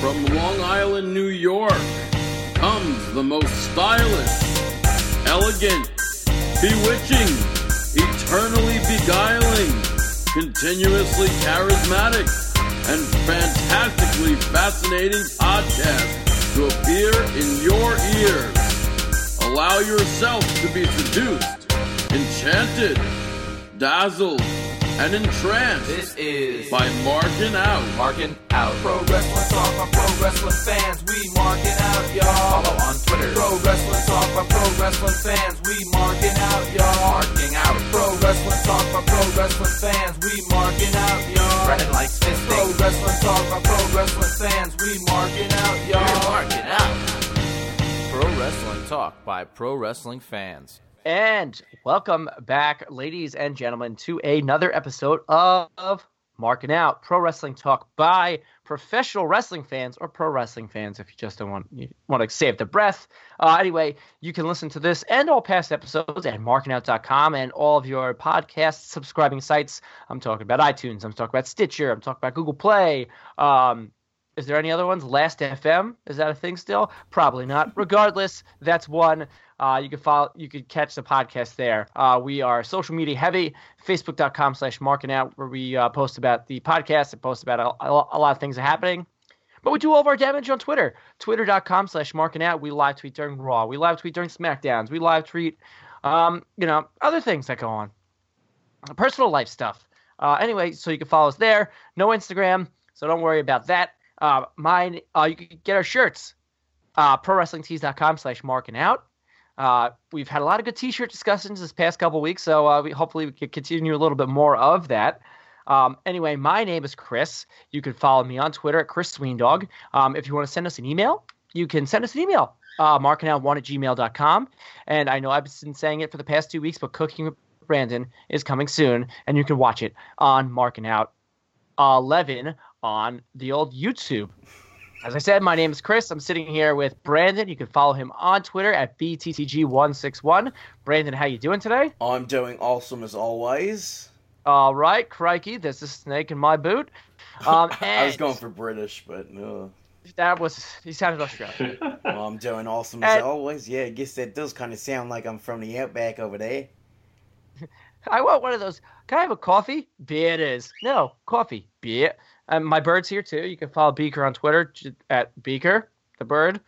From Long Island, New York, comes the most stylish, elegant, bewitching, eternally beguiling, continuously charismatic, and fantastically fascinating podcast to appear in your ears. Allow yourself to be seduced, enchanted, dazzled, and entranced This is by marking out. Marking Out. Pro Wrestling Talk by Pro Wrestling fans, we marking out, y'all. Follow on Twitter. Pro Wrestling Talk by Pro Wrestling fans, we marking out, y'all. Marking Out. Pro Wrestling Talk by Pro Wrestling fans, we marking out, y'all. Brennan likes Pro. Wrestling Talk by Pro Wrestling fans, we marking out, y'all. marking out. Pro Wrestling Talk by Pro Wrestling fans. And welcome back, ladies and gentlemen, to another episode of Marking Out Pro Wrestling Talk by professional wrestling fans or pro wrestling fans if you just don't want you want to save the breath. Uh, anyway, you can listen to this and all past episodes at markingout.com and all of your podcast subscribing sites. I'm talking about iTunes, I'm talking about Stitcher, I'm talking about Google Play. Um, is there any other ones? Last FM is that a thing still? Probably not. Regardless, that's one. Uh, you can follow. You can catch the podcast there. Uh, we are social media heavy. Facebook.com slash marking out where we uh, post about the podcast and post about a, a, lot of things happening. But we do all of our damage on Twitter. Twitter.com slash marking out. We live tweet during Raw. We live tweet during SmackDowns. We live tweet, um, you know, other things that go on. Personal life stuff. Uh, anyway, so you can follow us there. No Instagram, so don't worry about that. Uh, mine, uh, you can get our shirts. Uh, ProWrestlingTees.com slash marking out. Uh, we've had a lot of good T-shirt discussions this past couple weeks, so uh, we hopefully we can continue a little bit more of that. Um, anyway, my name is Chris. You can follow me on Twitter at Chris Sweendog. Um, if you want to send us an email, you can send us an email, uh, markingout1 at gmail.com. And I know I've been saying it for the past two weeks, but Cooking with Brandon is coming soon, and you can watch it on Marking Out 11 on the old YouTube. As I said, my name is Chris. I'm sitting here with Brandon. You can follow him on Twitter at bttg161. Brandon, how you doing today? I'm doing awesome as always. All right, crikey, there's a snake in my boot. Um, I was going for British, but no. that was he sounded Australian. well, I'm doing awesome as And- always. Yeah, I guess that does kind of sound like I'm from the outback over there. I want one of those. Can I have a coffee? Beer it is. No, coffee. Beer. Um, my bird's here too. You can follow Beaker on Twitter at Beaker, the bird.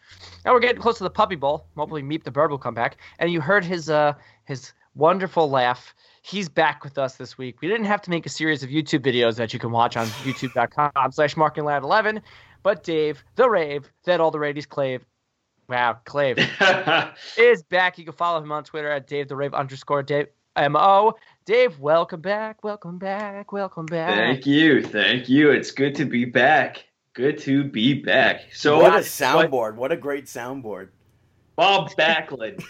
And we're getting close to the puppy bowl. Hopefully Meep the bird will come back. And you heard his uh his wonderful laugh. He's back with us this week. We didn't have to make a series of YouTube videos that you can watch on youtube.com slash markingout11. But Dave, the rave, that all the ladies clave. Wow, clave is back. You can follow him on Twitter at Dave the Rave underscore Dave M-O. Dave, welcome back, welcome back, welcome back. Thank you, thank you. It's good to be back. Good to be back. So what a soundboard! What a great soundboard! Bob Backlund.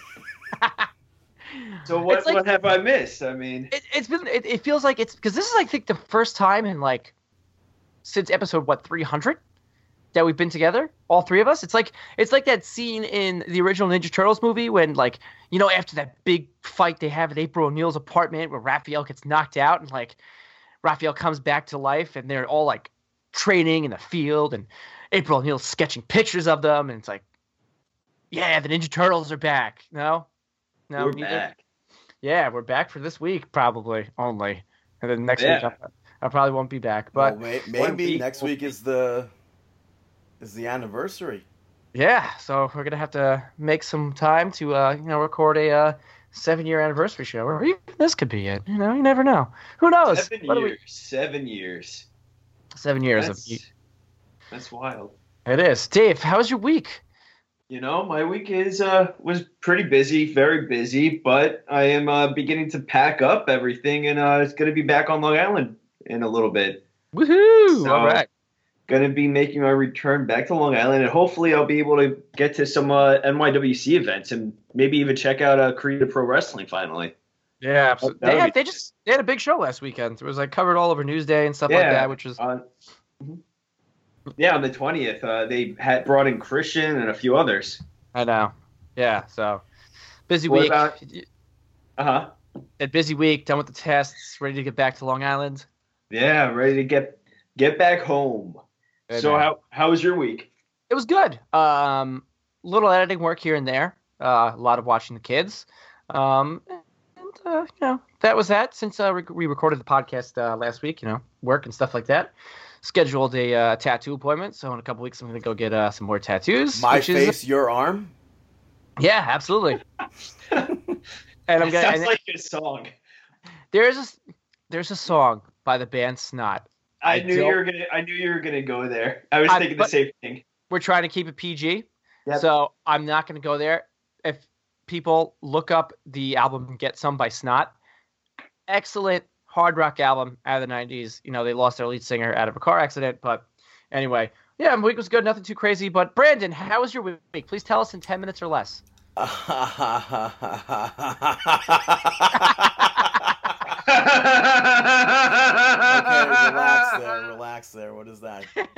so what like- what have I missed? I mean, It, it's been. It, it feels like it's because this is, I think, the first time in like since episode what three hundred that we've been together, all three of us. It's like it's like that scene in the original Ninja Turtles movie when like you know after that big fight they have at April O'Neil's apartment where Raphael gets knocked out and like Raphael comes back to life and they're all like training in the field and April O'Neil's sketching pictures of them and it's like, yeah, the Ninja Turtles are back. No, no, we're neither- back. yeah, we're back for this week probably only, and then next Yeah. week I, I probably won't be back. But well, may- maybe week next will week is the is the anniversary. yeah, so we're gonna have to make some time to uh, you know record a uh, seven year anniversary show, or even this could be it. You know, you never know. Who knows? Seven What do years. Seven years. seven years That's, of that's wild. it is. Dave, how was your week? You know, my week is uh was pretty busy, very busy, but I am uh, beginning to pack up everything, and uh, it's gonna be back on Long Island in a little bit. Woohoo! So- All right. Going to be making my return back to Long Island, and hopefully I'll be able to get to some uh, NYWC events and maybe even check out uh, Create A Pro Wrestling finally. Yeah, absolutely. They, had, be they just they had a big show last weekend. It was like covered all over Newsday and stuff like that, which was On. Yeah, on the twentieth, uh, they had brought in Christian and a few others. I know. Yeah, so busy What week. Uh huh. a busy week, done with the tests, ready to get back to Long Island. Yeah, ready to get get back home. Good so how how was your week? It was good. Um, little editing work here and there. Uh, a lot of watching the kids. Um, and uh, you know that was that. Since uh, we- we recorded the podcast uh, last week, you know, work and stuff like that. Scheduled a uh, tattoo appointment, so in a couple weeks I'm gonna go get uh, some more tattoos. My which is- face, your arm. yeah, absolutely. and I'm It gonna. sounds and like a song. there's a there's a song by the band Snot. I, I knew don't- you were gonna. I knew you were gonna go there. I was I- thinking the same thing. we're trying to keep it PG. Yep. So I'm not going to go there. If people look up the album Get Some by Snot, excellent hard rock album out of the 90s. You know, they lost their lead singer out of a car accident. But anyway, yeah, my week was good. Nothing too crazy. But Brandon, how was your week? Please tell us in 10 minutes or less. okay, relax there, relax there. What is that?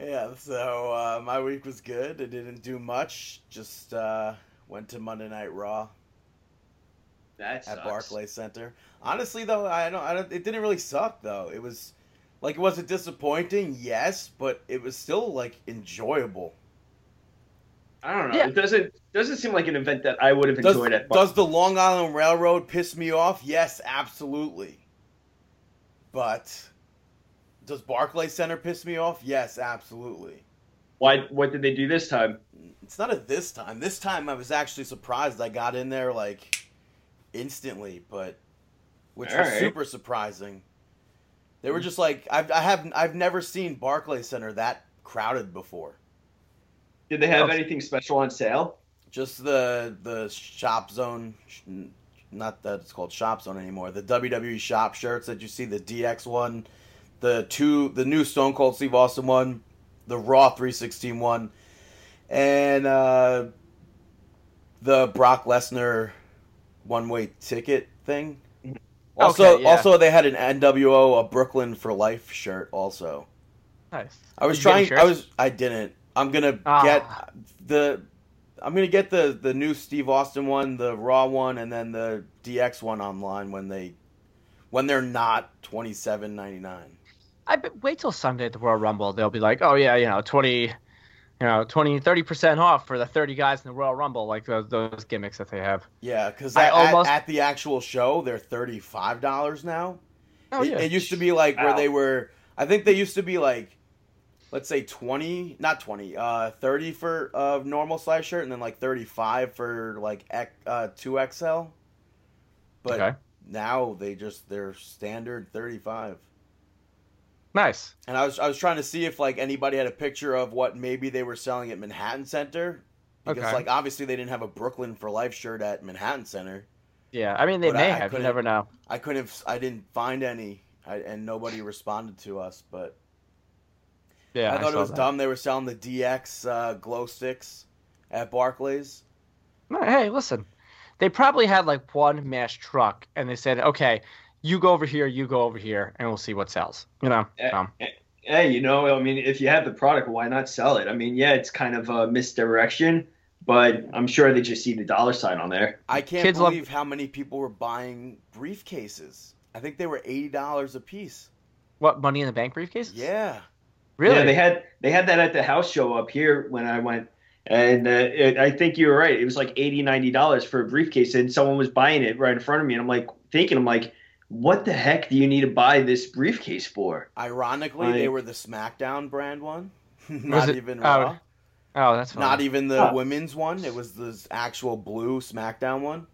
yeah, so uh, my week was good. I didn't do much. Just uh, went to Monday Night Raw That at sucks. Barclays Center. Honestly, though, I don't. I don't. It didn't really suck though. It was like it wasn't disappointing, yes, but it was still like enjoyable. I don't know. Yeah. It doesn't doesn't seem like an event that I would have Does, enjoyed at. does the Long Island Railroad piss me off? Yes, absolutely. But does Barclays Center piss me off? Yes, absolutely. Why? What did they do this time? It's not at this time. This time I was actually surprised I got in there like instantly, but which was Alright. super surprising. They were just like I've I have I've never seen Barclays Center that crowded before. Did they have Oh. anything special on sale? Just the the shop zone, not that it's called shop zone anymore. The WWE shop shirts that you see, the DX one, the two, the new Stone Cold Steve Austin one, the Raw 316 one, and uh, the Brock Lesnar one way ticket thing. Also, Okay, yeah. also they had an NWO a Brooklyn for Life shirt. Also, Nice. I was Did you get any trying. I was. I didn't. I'm gonna Ah. get the. I'm gonna get the the new Steve Austin one, the Raw one, and then the DX one online when they, when they're not twenty seven ninety nine. I bet wait till Sunday at the Royal Rumble. They'll be like, oh yeah, you know, 20, you know, 20, 30 percent off for the thirty guys in the Royal Rumble, like those those gimmicks that they have. Yeah, because I at, almost- at the actual show they're thirty five dollars now. Oh it, yeah, it used to be like where they were. I think they used to be like, let's say twenty, not twenty, uh, thirty for a normal size shirt, and then like thirty five for like uh two XL. But okay, now they just they're standard 35 nice. and i was i was trying to see if like anybody had a picture of what maybe they were selling at manhattan center because Okay. like obviously they didn't have a brooklyn for life shirt at manhattan center Yeah, I mean they But may I- I have. You couldn't- never know. i couldn't have, i didn't find any I, and nobody responded to us but Yeah, i thought it saw was that. dumb they were selling the dx uh, glow sticks at barclays Hey, listen, they probably had like one mass truck, and they said, okay, you go over here, you go over here, and we'll see what sells. You know. Yeah. Um, Hey, you know, I mean, if you have the product, why not sell it? I mean, yeah, it's kind of a misdirection, but I'm sure they just see the dollar sign on there. i can't Kids love- believe how many people were buying briefcases i think they were $80 a piece what Money in the Bank briefcases? yeah Really? Yeah, they had they had that at the house show up here when I went, and uh, it, I think you were right. It was like 80 90 dollars for a briefcase, and someone was buying it right in front of me, and I'm like thinking, I'm like, what the heck do you need to buy this briefcase for? Ironically, they were the SmackDown brand one, not it- even oh, Raw. oh, that's fine. not even the Huh. women's one. It was the actual blue SmackDown one.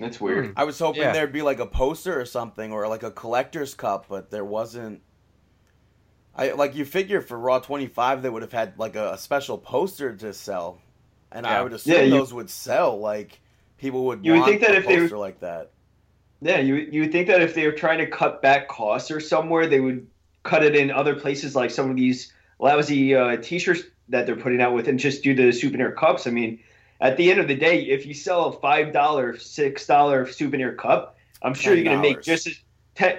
That's weird. Hmm. I was hoping Yeah. there'd be like a poster or something, or like a collector's cup, but there wasn't. I like you figure for Raw 25 they would have had like a, a special poster to sell, and I would assume Yeah, you- those would sell. Like people would You would think that a if they- poster like that. Yeah, you you would think that if they were trying to cut back costs or somewhere, they would cut it in other places like some of these lousy uh, T-shirts that they're putting out with, and just do the souvenir cups. I mean, at the end of the day, if you sell a five dollar, six dollar souvenir cup, I'm sure you're gonna make just as ten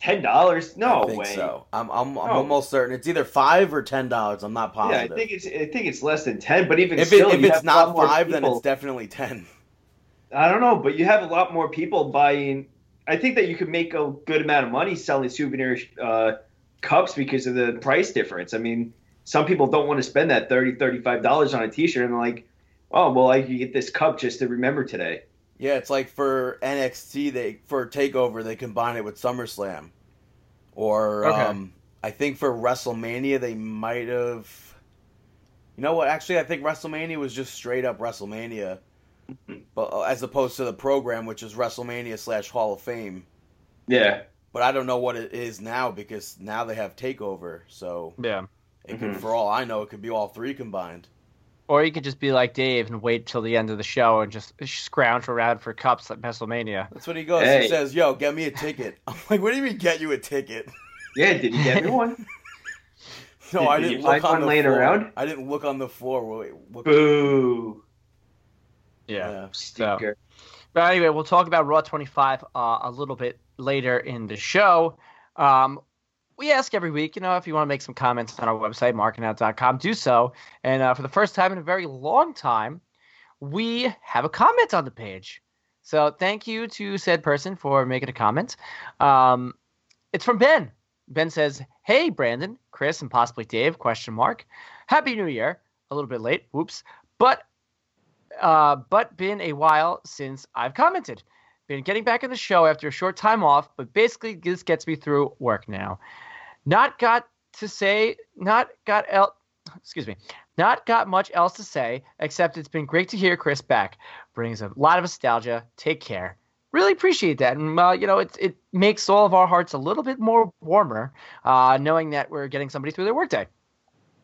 ten dollars. No I think way. so. I'm I'm, I'm No. almost certain it's either five or ten dollars. I'm not positive. Yeah. I think it's I think it's less than ten. But even if, still, it, if it's have a lot not five, then it's definitely ten. I don't know, but you have a lot more people buying. I think that you could make a good amount of money selling souvenir uh, cups because of the price difference. I mean, some people don't want to spend that 30 $35 on a t-shirt and they're like, oh, well, I can get this cup just to remember today. Yeah, it's like for NXT, they for Takeover they combine it with SummerSlam, or Okay. um, I think for WrestleMania they might have. You know what? Actually, I think WrestleMania was just straight up WrestleMania, but uh, as opposed to the program, which is WrestleMania slash Hall of Fame. Yeah. But I don't know what it is now because now they have Takeover, so Yeah. it could, Mhm. for all I know, it could be all three combined. Or you could just be like Dave and wait till the end of the show and just scrounge around for cups at WrestleMania. That's what he goes. Hey. He says, "Yo, get me a ticket." I'm like, "What do you mean, get you a ticket?" Yeah, did you get me one? No, Did- I did didn't you look on the laying floor. around? I didn't look on the floor. Wait, look, Boo. yeah. Stinker. But anyway, we'll talk about Raw 25 uh, a little bit later in the show. Um, we ask every week, you know, if you want to make some comments on our website, markingout.com, do so. And uh, for the first time in a very long time, we have a comment on the page. So thank you to said person for making a comment. Um, it's from Ben. Ben says, "Hey Brandon, Chris, and possibly Dave?" Question mark. Happy New Year. A little bit late. Whoops. But uh, but been a while since I've commented. Been getting back in the show after a short time off, but basically this gets me through work now. Not got to say, not got el- excuse me, not got much else to say except it's been great to hear Chris back. Brings a lot of nostalgia. Take care. Really appreciate that, and uh, you know it it makes all of our hearts a little bit more warmer, uh, knowing that we're getting somebody through their workday.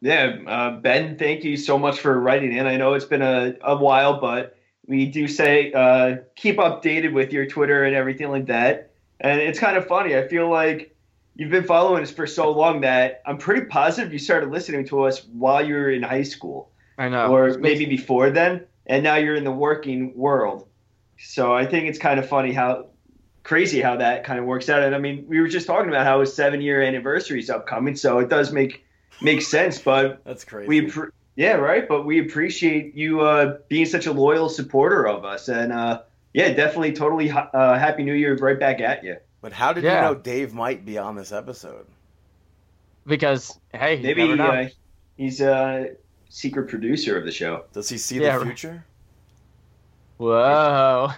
Yeah, uh, Ben, thank you so much for writing in. I know it's been a, a while, but we do say uh, keep updated with your Twitter and everything like that. And it's kind of funny. I feel like you've been following us for so long that I'm pretty positive you started listening to us while you were in high school I know, or maybe before then, and now you're in the working world. So I think it's kind of funny how crazy how that kind of works out. And I mean, we were just talking about how his seven year anniversary is upcoming, so it does make make sense. But That's crazy. we, yeah, right. But we appreciate you uh, being such a loyal supporter of us, and uh, yeah, definitely, totally uh, happy New Year right back at you. But how did Yeah. you know Dave might be on this episode? because hey, Maybe never uh, he's a secret producer of the show. Does he see Yeah, the future? Whoa.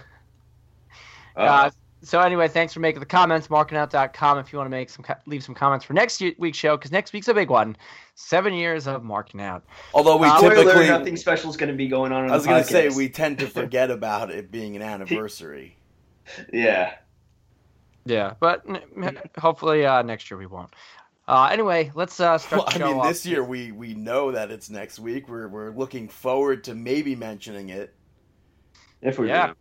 Uh, Uh, so anyway, thanks for making the comments. Markingout.com if you want to make some leave some comments for next week's show because next week's a big one. Seven years of marking out. Although we Uh, typically, nothing special is going to be going on. on I was going to say we tend to forget about it being an anniversary. yeah. Yeah, but hopefully uh, next year we won't. Uh, anyway, let's uh, start Well, the I mean, off. this year we we know that it's next week. We're we're looking forward to maybe mentioning it. If we're Yeah.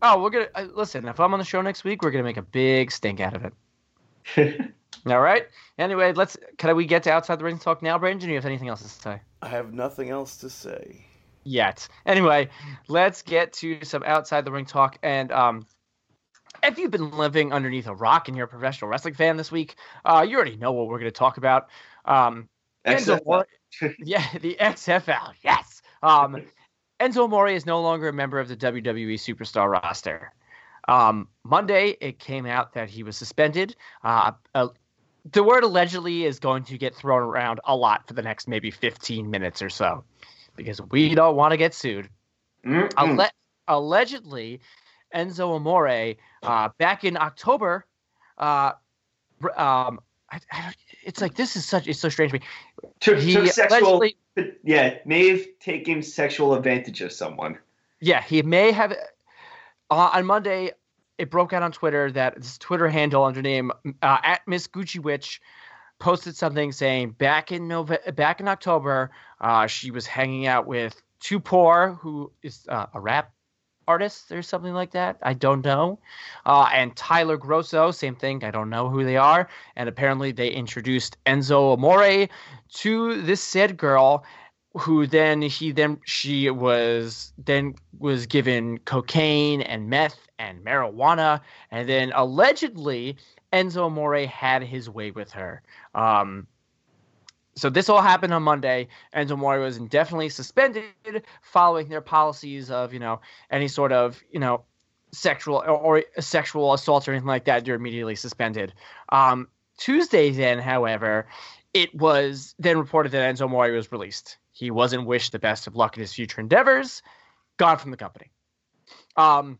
Oh, we're gonna uh, listen. If I'm on the show next week, we're gonna make a big stink out of it. All right. Anyway, let's. Can we get to outside the ring talk now, Brandon? Do you have anything else to say? I have nothing else to say. yet. Anyway, let's get to some outside the ring talk. And um, if you've been living underneath a rock and you're a professional wrestling fan this week, uh, you already know what we're going to talk about. Um, Enzo. Yeah, the XFL, yes. Um, Enzo Amore is no longer a member of the WWE Superstar roster. Um, Monday, it came out that he was suspended. Uh, uh, the word allegedly is going to get thrown around a lot for the next maybe 15 minutes or so because we don't want to get sued. Alle- allegedly, Enzo Amore, uh, back in October, uh, um, I, I, it's like this is such it's so strange to me. took, He took sexual. Yeah, may have taken sexual advantage of someone. yeah, he may have. Uh, on Monday, it broke out on Twitter that this Twitter handle under name uh, at Miss Gucci Witch posted something saying back in Nove- back in October, uh, she was hanging out with Tupor, who is uh, a rap artist or something like that. I don't know. Uh, and Tyler Grosso, same thing. I don't know who they are. And apparently, they introduced Enzo Amore to this said girl, who then he then she was then was given cocaine and meth and marijuana, and then allegedly Enzo Amore had his way with her. Um, so this all happened on Monday. Enzo Amore was indefinitely suspended following their policies of, you know, any sort of, you know, sexual or, or sexual assault or anything like that. You're immediately suspended. Um, Tuesday, then, however, it was then reported that Enzo Amore was released. He wasn't wished the best of luck in his future endeavors. Gone from the company. Um,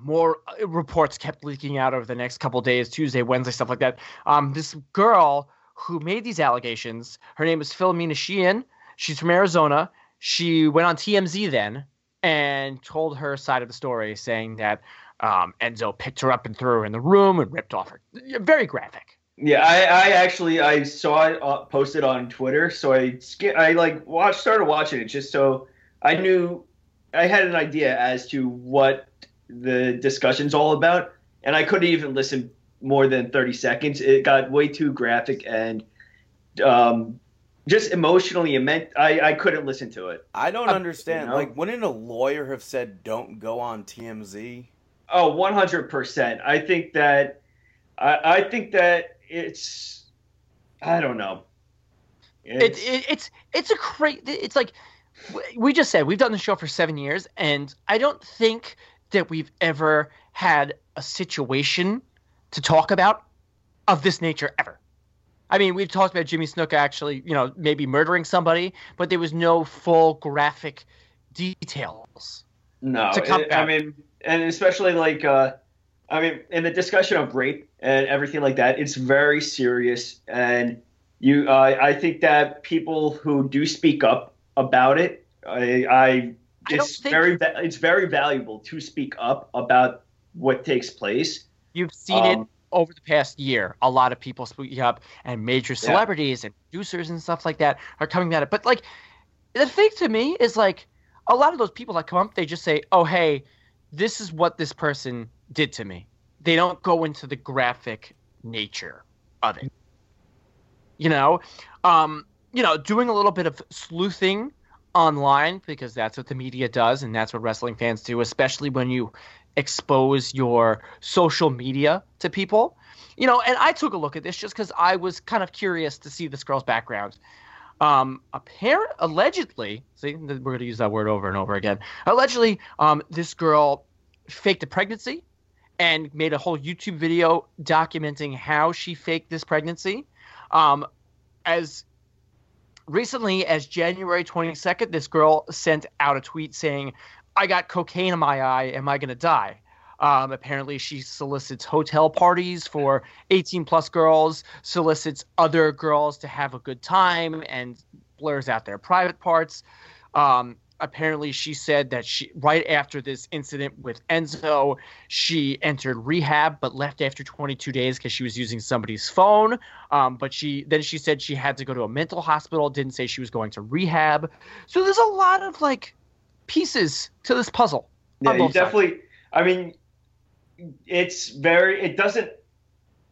more uh, reports kept leaking out over the next couple days, Tuesday, Wednesday, stuff like that. Um, this girl who made these allegations, her name is Philomena Sheehan. She's from Arizona. She went on TMZ then and told her side of the story, saying that um, Enzo picked her up and threw her in the room and ripped off her. Very graphic. Yeah, I, I actually I saw it uh, posted on Twitter, so I sk- I like watched started watching it just so I knew I had an idea as to what the discussion's all about, and I couldn't even listen more than thirty seconds. It got way too graphic and um, just emotionally immense. I I couldn't listen to it. I don't understand. you know? Like, wouldn't a lawyer have said, "Don't go on TMZ"? Oh, 100%. I think that I, I think that it's I don't know. It, It's, it, it's it's a crazy. It's like we just said we've done the show for seven years, and I don't think that we've ever had a situation to talk about of this nature ever. I mean, we've talked about Jimmy Snuka actually, you know, maybe murdering somebody, but there was no full graphic details. no, to come it- I mean, and especially like uh, I mean, in the discussion of rape and everything like that, it's very serious, and you, uh, I think that people who do speak up about it, I, I I it's think- very, it's very valuable to speak up about what takes place. You've seen it Um, over the past year. A lot of people speaking up, and major celebrities and producers and stuff like that are coming at it. But like, the thing to me is like, a lot of those people that come up, they just say, "Oh, hey, this is what this person did to me." They don't go into the graphic nature of it. You know, um, you know, doing a little bit of sleuthing online because that's what the media does, and that's what wrestling fans do, especially when you expose your social media to people. You know, and I took a look at this just because I was kind of curious to see this girl's background. Um, apparent, allegedly, see, we're going to use that word over and over again. Allegedly, um, this girl faked a pregnancy and made a whole YouTube video documenting how she faked this pregnancy. Um, as recently as January 22nd, this girl sent out a tweet saying, I got cocaine in my eye. Am I going to die? Um, apparently, she solicits hotel parties for 18 plus girls, solicits other girls to have a good time, and blurs out their private parts. Um, apparently, she said that she right after this incident with Enzo, she entered rehab but left after 22 days because she was using somebody's phone. Um, but she then she said she had to go to a mental hospital. Didn't say she was going to rehab. So there's a lot of like pieces to this puzzle. Yeah, you both sides. definitely. I mean, it's very. It doesn't.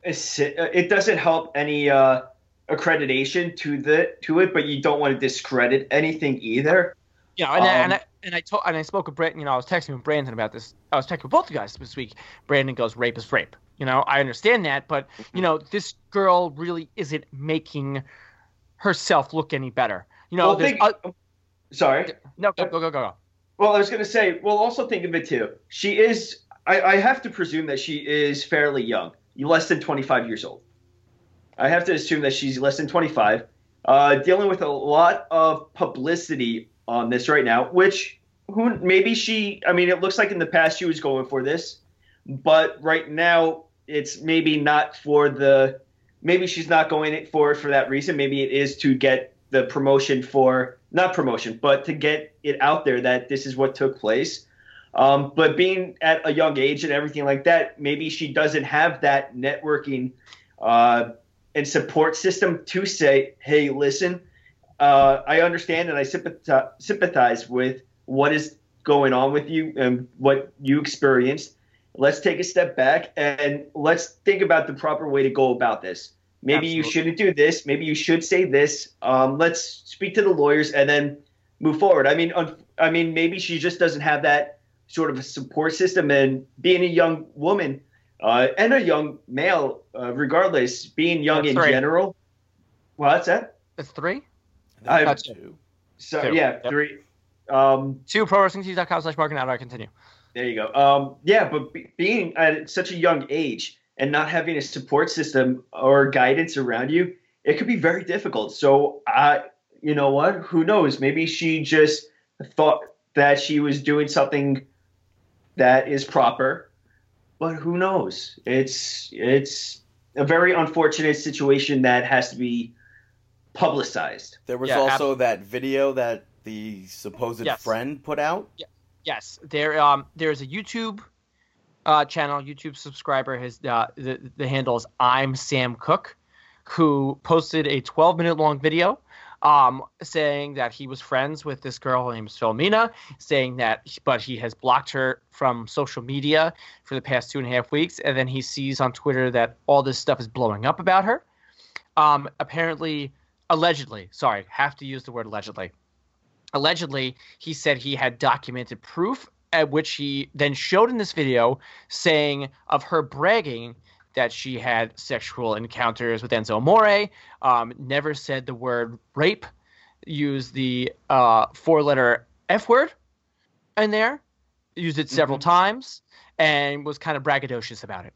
It doesn't help any uh, accreditation to the to it, but you don't want to discredit anything either. Know, and, I, and Um, I and I told and I spoke with Brandon. You know, I was texting with Brandon about this. I was texting with both you guys this week. Brandon goes, "Rape is rape." You know, I understand that, but you know, this girl really isn't making herself look any better. You know, well, think, o- sorry. no, go go go go. go. Well, I was going to say. Well, also think of it too. She is. I, I have to presume that she is fairly young, less than twenty five years old. I have to assume that she's less than twenty five, uh, dealing with a lot of publicity on this right now. Which who maybe she. I mean, it looks like in the past she was going for this, but right now it's maybe not for the. Maybe she's not going for it for that reason. Maybe it is to get the promotion for not promotion, but to get it out there that this is what took place. Um, but being at a young age and everything like that, maybe she doesn't have that networking uh, and support system to say, "Hey, listen, uh, I understand and I sympathize, sympathize with what is going on with you and what you experienced. Let's take a step back and let's think about the proper way to go about this. Maybe you shouldn't do this. Maybe you should say this. Um, let's speak to the lawyers and then move forward. I mean, un- I mean, maybe she just doesn't have that sort of a support system. And being a young woman uh, and a young male, uh, regardless, being young That's in right. general. Well, that's that. That's three. I think I- that's two. So Two. yeah, Yep. three. Um, Two pro wrestling com slash marking out. I continue. There you go. Um, yeah, but be, being at such a young age and not having a support system or guidance around you, it could be very difficult. So I, you know what? Who knows? Maybe she just thought that she was doing something that is proper, but who knows? It's it's a very unfortunate situation that has to be publicized. There was Yeah, also that video that the supposed Yes. friend put out. Yes, there um there's a YouTube uh, channel, YouTube subscriber. His uh, the the handle is I'm Sam Cook, who posted a 12 minute long video, um, saying that he was friends with this girl named Philomena, saying that but he has blocked her from social media for the past two and a half weeks, and then he sees on Twitter that all this stuff is blowing up about her. Um, apparently, allegedly, sorry, have to use the word allegedly allegedly he said he had documented proof at which he then showed in this video saying of her bragging that she had sexual encounters with Enzo Amore, um, never said the word rape, used the uh, four letter F word in there, used it several times, and was kind of braggadocious about it.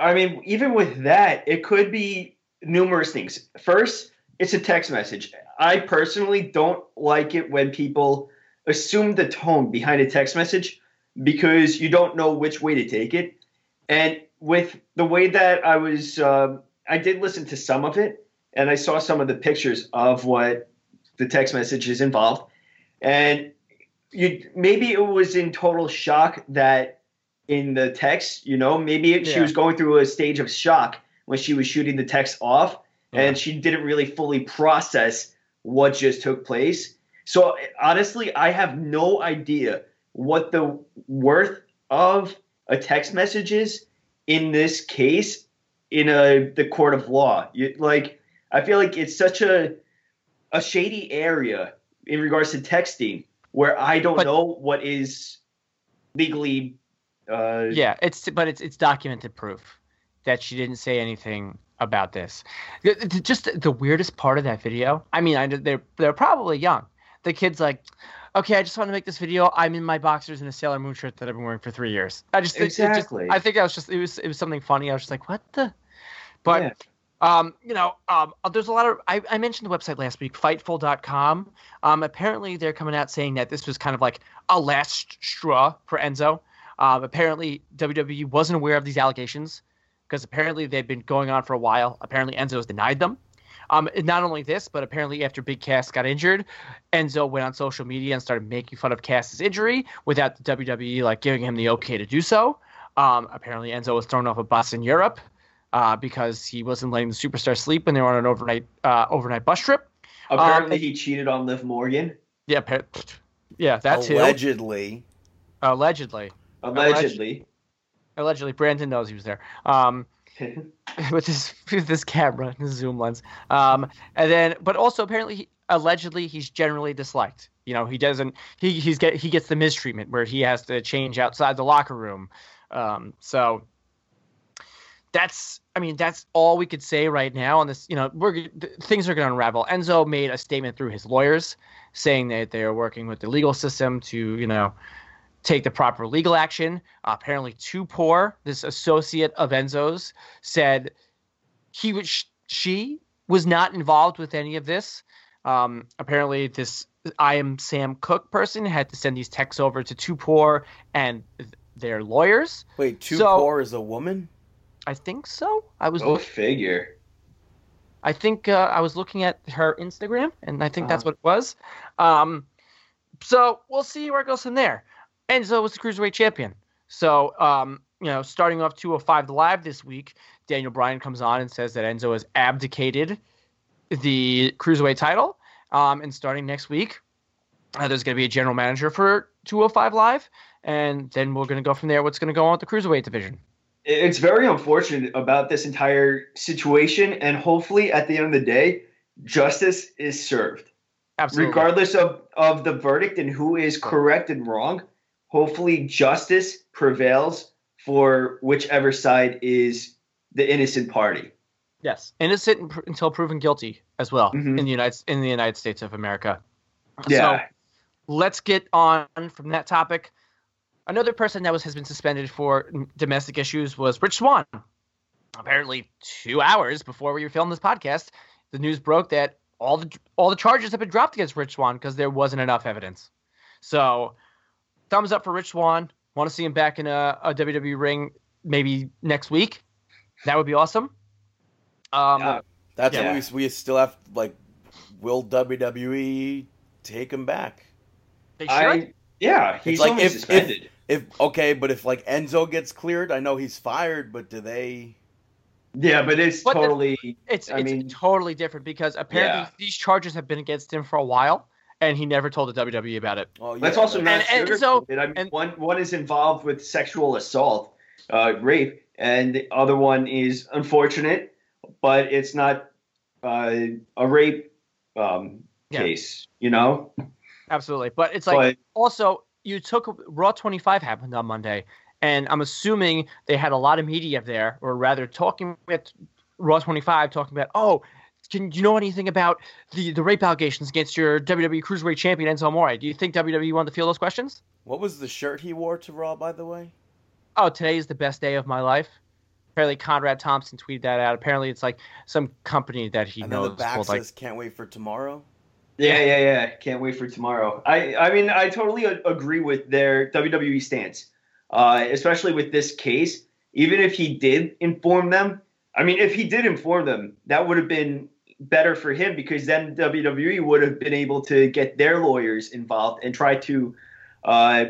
I mean, even with that, it could be numerous things. First, it's a text message. I personally don't like it when people assume the tone behind a text message because you don't know which way to take it. And with the way that I was, um, I did listen to some of it and I saw some of the pictures of what the text messages involved. And you maybe it was in total shock that in the text, you know, maybe she Yeah. was going through a stage of shock when she was shooting the text off Yeah. and she didn't really fully process what just took place. So honestly, I have no idea what the worth of a text message is in this case in a the court of law. You, like I feel like it's such a a shady area in regards to texting where I don't But- know what is legally uh Yeah, it's but it's it's documented proof that she didn't say anything about this. Just the weirdest part of that video. I mean, I they're they're probably young. The kid's like, okay, I just want to make this video. I'm in my boxers and a Sailor Moon shirt that I've been wearing for three years. I just it- it just- Exactly. I think I was just it was it was something funny. I was just like, what the? But Yeah. um, you know, um, there's a lot of. I, I mentioned the website last week, Fightful.com. Um, apparently, they're coming out saying that this was kind of like a last straw for Enzo. Um, apparently, WWE wasn't aware of these allegations because apparently they've been going on for a while. Apparently, Enzo has denied them. Um, not only this, but apparently after Big Cass got injured, Enzo went on social media and started making fun of Cass's injury without the WWE like giving him the okay to do so. Um, apparently, Enzo was thrown off a bus in Europe uh, because he wasn't letting the superstar sleep when they were on an overnight uh, overnight bus trip. apparently um, he cheated on Liv Morgan. Yeah, appa- yeah, that too. Allegedly. Allegedly, Allegedly. allegedly, Brandon knows he was there. Um, with with this camera, his zoom lens. Um, and then, but also apparently, he, allegedly, he's generally disliked. You know, he doesn't. He he's get he gets the mistreatment where he has to change outside the locker room. Um, so that's. I mean, that's all we could say right now on this. You know, we're things are going to unravel. Enzo made a statement through his lawyers saying that they are working with the legal system to, you know, take the proper legal action. Uh, apparently, too poor. This associate of Enzo's said he was she was not involved with any of this. Um, apparently, this I am Sam Cook person had to send these texts over to Too Poor and th- their lawyers. Wait, Too So- Poor is a woman? I think so. I was Go look, figure. I think uh, I was looking at her Instagram, and I think that's what it was. Um, so we'll see where it goes from there. Enzo was the cruiserweight champion. So um, you know, starting off 205 live this week, Daniel Bryan comes on and says that Enzo has abdicated the cruiserweight title. Um, and starting next week, uh, there's going to be a general manager for 205 live, and then we're going to go from there. What's going to go on with the cruiserweight division? It's very unfortunate about this entire situation, and hopefully, at the end of the day, justice is served. Absolutely. Regardless of, of the verdict and who is correct and wrong, hopefully, justice prevails for whichever side is the innocent party. Yes, innocent until proven guilty as well Mhm. in the United in the United States of America. Yeah. So let's get on from that topic. Another person that was has been suspended for domestic issues was Rich Swann. Apparently, two hours before we filmed this podcast, the news broke that all the all the charges have been dropped against Rich Swann because there wasn't enough evidence. So, thumbs up for Rich Swann. Want to see him back in a, a WWE ring maybe next week? That would be awesome. Um, Yeah. That's Yeah. what we we still have. Like, will WWE take him back? they should. I yeah, he's like only if- suspended. If okay, but if like Enzo gets cleared, I know he's fired, but do they? yeah, but it's But the- totally. It's I it's mean- totally different because apparently Yeah. these charges have been against him for a while, and he never told the WWE about it. Oh, yeah, Let's also not And- and so- I mean, and- one one is involved with sexual assault, uh, rape, and the other one is unfortunate, but it's not uh, a rape um, Yeah. case. You know, Absolutely, but it's like but also you took Raw 25 happened on Monday, and I'm assuming they had a lot of media there, or rather talking with Raw 25, talking about, oh, can you know anything about the, the rape allegations against your WWE Cruiserweight Champion Enzo Amore? Do you think WWE wanted to field those questions? What was the shirt he wore to Raw, by the way? Oh, today is the best day of my life. Apparently, Conrad Thompson tweeted that out. Apparently, it's like some company that he and then knows. the back called, like, "Can't wait for tomorrow." yeah, yeah, yeah. Can't wait for tomorrow. I I mean, I totally a- agree with their WWE stance, uh, especially with this case. Even if he did inform them, I mean, if he did inform them, that would have been better for him because then WWE would have been able to get their lawyers involved and try to uh,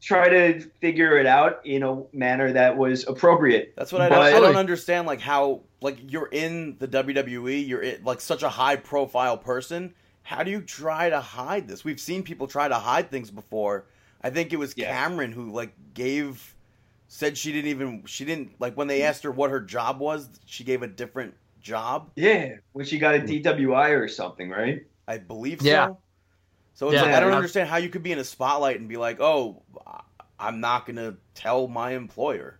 try to figure it out in a manner that was appropriate. That's what I But- don't, I don't understand. Like how like you're in the WWE, you're in, like such a high profile person. How do you try to hide this? We've seen people try to hide things before. I think it was Yeah. Cameron who like gave said she didn't even she didn't like when they asked her what her job was, she gave a different job. Yeah, when she got a DWI or something, right? I believe Yeah. so. So it's Yeah. like I don't Yeah. understand how you could be in a spotlight and be like, "Oh, I'm not going to tell my employer."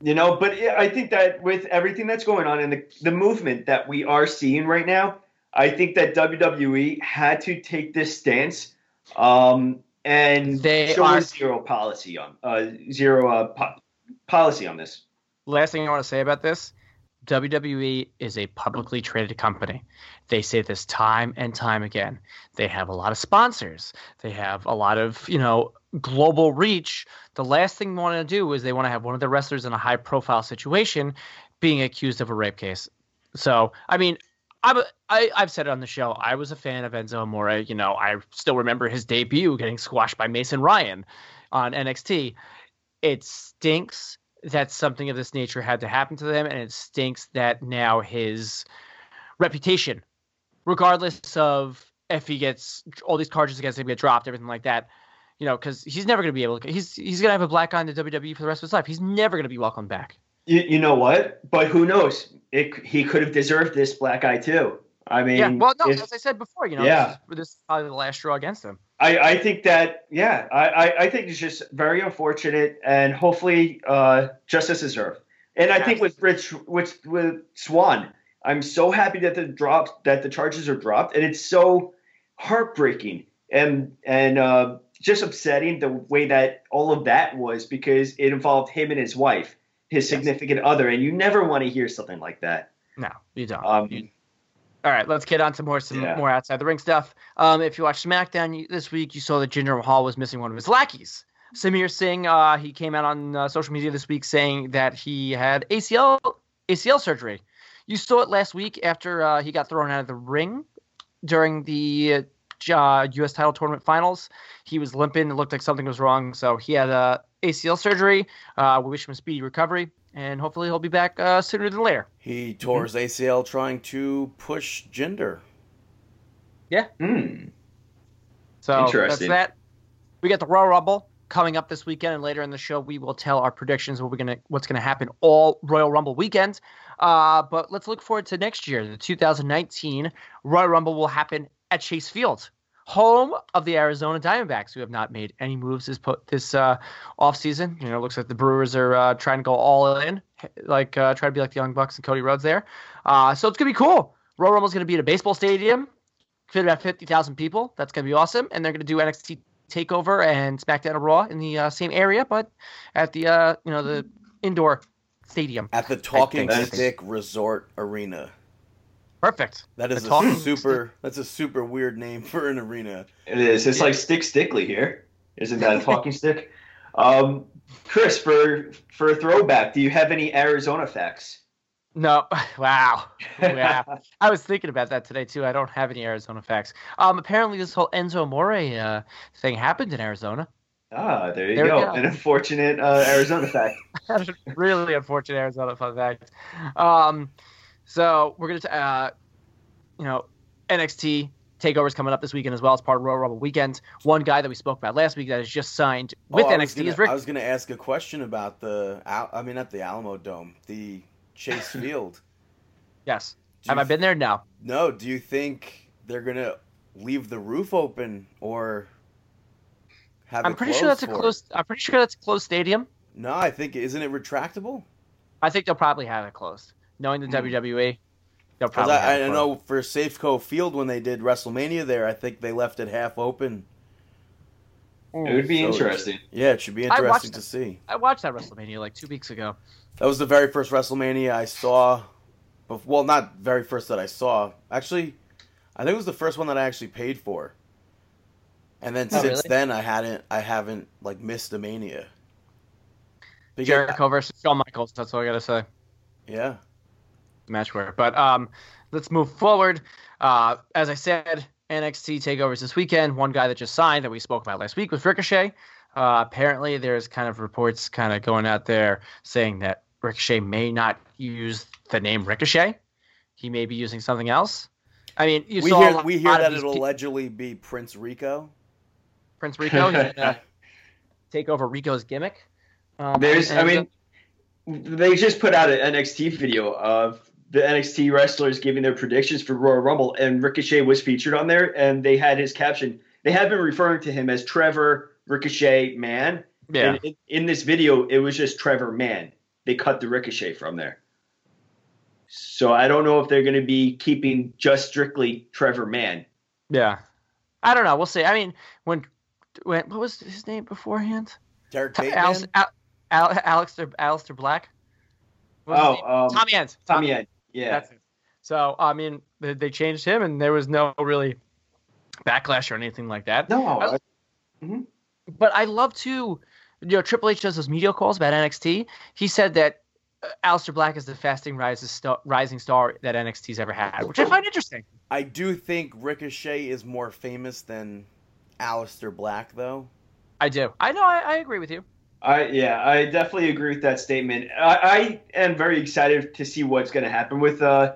You know, but I think that with everything that's going on in the, the movement that we are seeing right now, I think that WWE had to take this stance um, and They show are- a zero policy on uh, zero uh, po- policy on this. last thing I want to say about this WWE is a publicly traded company. They say this time and time again. They have a lot of sponsors. They have a lot of, you know, global reach. The last thing they want to do is they want to have one of the wrestlers in a high profile situation being accused of a rape case. So, I mean, I'm a, I, I've said it on the show. I was a fan of Enzo Amore. You know, I still remember his debut getting squashed by Mason Ryan on NXT. It stinks that something of this nature had to happen to them, and it stinks that now his reputation, regardless of if he gets all these charges against him get dropped, everything like that, you know, because he's never going to be able to. He's he's going to have a black eye in the WWE for the rest of his life. He's never going to be welcomed back. You, you know what? But who knows? It, he could have deserved this black eye too. I mean, yeah. Well, no, if- as I said before, you know, Yeah. this, is, this is probably the last straw against him. I, I think that yeah, I, I, think it's just very unfortunate and hopefully uh, justice is served. And I think with Rich with with Swann, I'm so happy that the dropped that the charges are dropped, and it's so heartbreaking and and uh, just upsetting the way that all of that was because it involved him and his wife, his significant other, and you never want to hear something like that. No, you don't. Um, You- all right, let's get on to more some Yeah. more outside the ring stuff. Um, if you watched SmackDown this week, you saw that Jinder Mahal was missing one of his lackeys. Samir Singh, uh, he came out on uh, social media this week saying that he had ACL ACL surgery. You saw it last week after uh, he got thrown out of the ring during the uh, U.S. title tournament finals. He was limping. It looked like something was wrong, so he had uh, ACL surgery. Uh, we wish him a speedy recovery, and hopefully he'll be back uh, sooner than later. He tore his ACL trying to push Jinder. Yeah. Hmm. So that's Interesting. that. We got the Royal Rumble coming up this weekend, and later in the show we will tell our predictions what we're gonna what's gonna happen all Royal Rumble weekend. Uh, but let's look forward to next year. The 2019 Royal Rumble will happen at Chase Field, home of the Arizona Diamondbacks, who have not made any moves this po- this uh, offseason. You know, it looks like the Brewers are uh, trying to go all in, like uh, try to be like the Young Bucks and Cody Rhodes there. Uh, so it's gonna be cool. Royal Rumble's gonna be at a baseball stadium fit about 50,000 people. That's going to be awesome. And they're going to do NXT Takeover and SmackDown and Raw in the uh, same area, but at the uh, you know the indoor stadium. At the Talking that's- Stick Resort Arena. Perfect. That is a talking super. That's a super weird name for an arena. It is. It's Yeah. like Stick Stickly here. Isn't that a talking stick? Um, Chris, for for a throwback, do you have any Arizona facts? No. Wow. Yeah. I was thinking about that today too. I don't have any Arizona facts. Um, apparently this whole Enzo More uh, thing happened in Arizona. Ah, there you There go. go. An unfortunate uh, Arizona fact. really unfortunate Arizona fun fact. Um, so we're gonna, uh, you know, NXT takeovers coming up this weekend as well as part of Royal Rumble weekend. One guy that we spoke about last week that has just signed with Oh, NXT gonna- is Rick. I was going to ask a question about the. I mean, not the Alamo Dome, the Chase Field. yes. Do Have I been there? No. No, do you think they're gonna leave the roof open or have I'm pretty sure that's a closed for it? closed. I'm pretty sure that's a closed stadium. No, I think isn't it retractable? I think they'll probably have it closed. Knowing the Hmm. WWE, they'll 'Cause probably. I, I know for Safeco Field when they did WrestleMania there, I think they left it half open. It would be So it's- interesting. Yeah, it should be interesting to it. see. I watched that WrestleMania like two weeks ago. That was the very first WrestleMania I saw. bef- Well, not very first that I saw. Actually, I think it was the first one that I actually paid for. And then Oh, since really? then, I hadn't. I haven't like missed a Mania. Because- Jericho versus Shawn Michaels. That's all I gotta say. Yeah. Match were. But um, let's move forward. Uh, as I said, NXT takeovers this weekend. One guy that just signed that we spoke about last week was Ricochet. Uh, apparently, there's kind of reports kind of going out there saying that Ricochet may not use the name Ricochet. He may be using something else. I mean, you we saw hear lot- we hear that it'll pe- allegedly be Prince Rico. Prince Rico. He's take over Rico's gimmick. Um, There's, I and- mean, they just put out an NXT video of the NXT wrestlers giving their predictions for Royal Rumble, and Ricochet was featured on there, and they had his caption. They have been referring to him as Trevor Ricochet Mann. yeah. And in, in this video, it was just Trevor Mann. They cut the Ricochet from there. So I don't know if they're going to be keeping just strictly Trevor Mann. Yeah. I don't know. We'll see. I mean, when, when what was his name beforehand? Derek T- Bateman. Alice, Al, Al, Aleister, Aleister Black. What Oh, um. Tommy End. Tommy End. Yeah. That's it. So I mean, they, they changed him, and there was no really backlash or anything like that. No. I- But I love to, you know, Triple H does those media calls about NXT. He said that uh, Aleister Black is the fasting rises star, rising star that NXT's ever had, which I find interesting. I do think Ricochet is more famous than Aleister Black, though. I do. I know. I, I agree with you. I yeah, I definitely agree with that statement. I, I am very excited to see what's going to happen with uh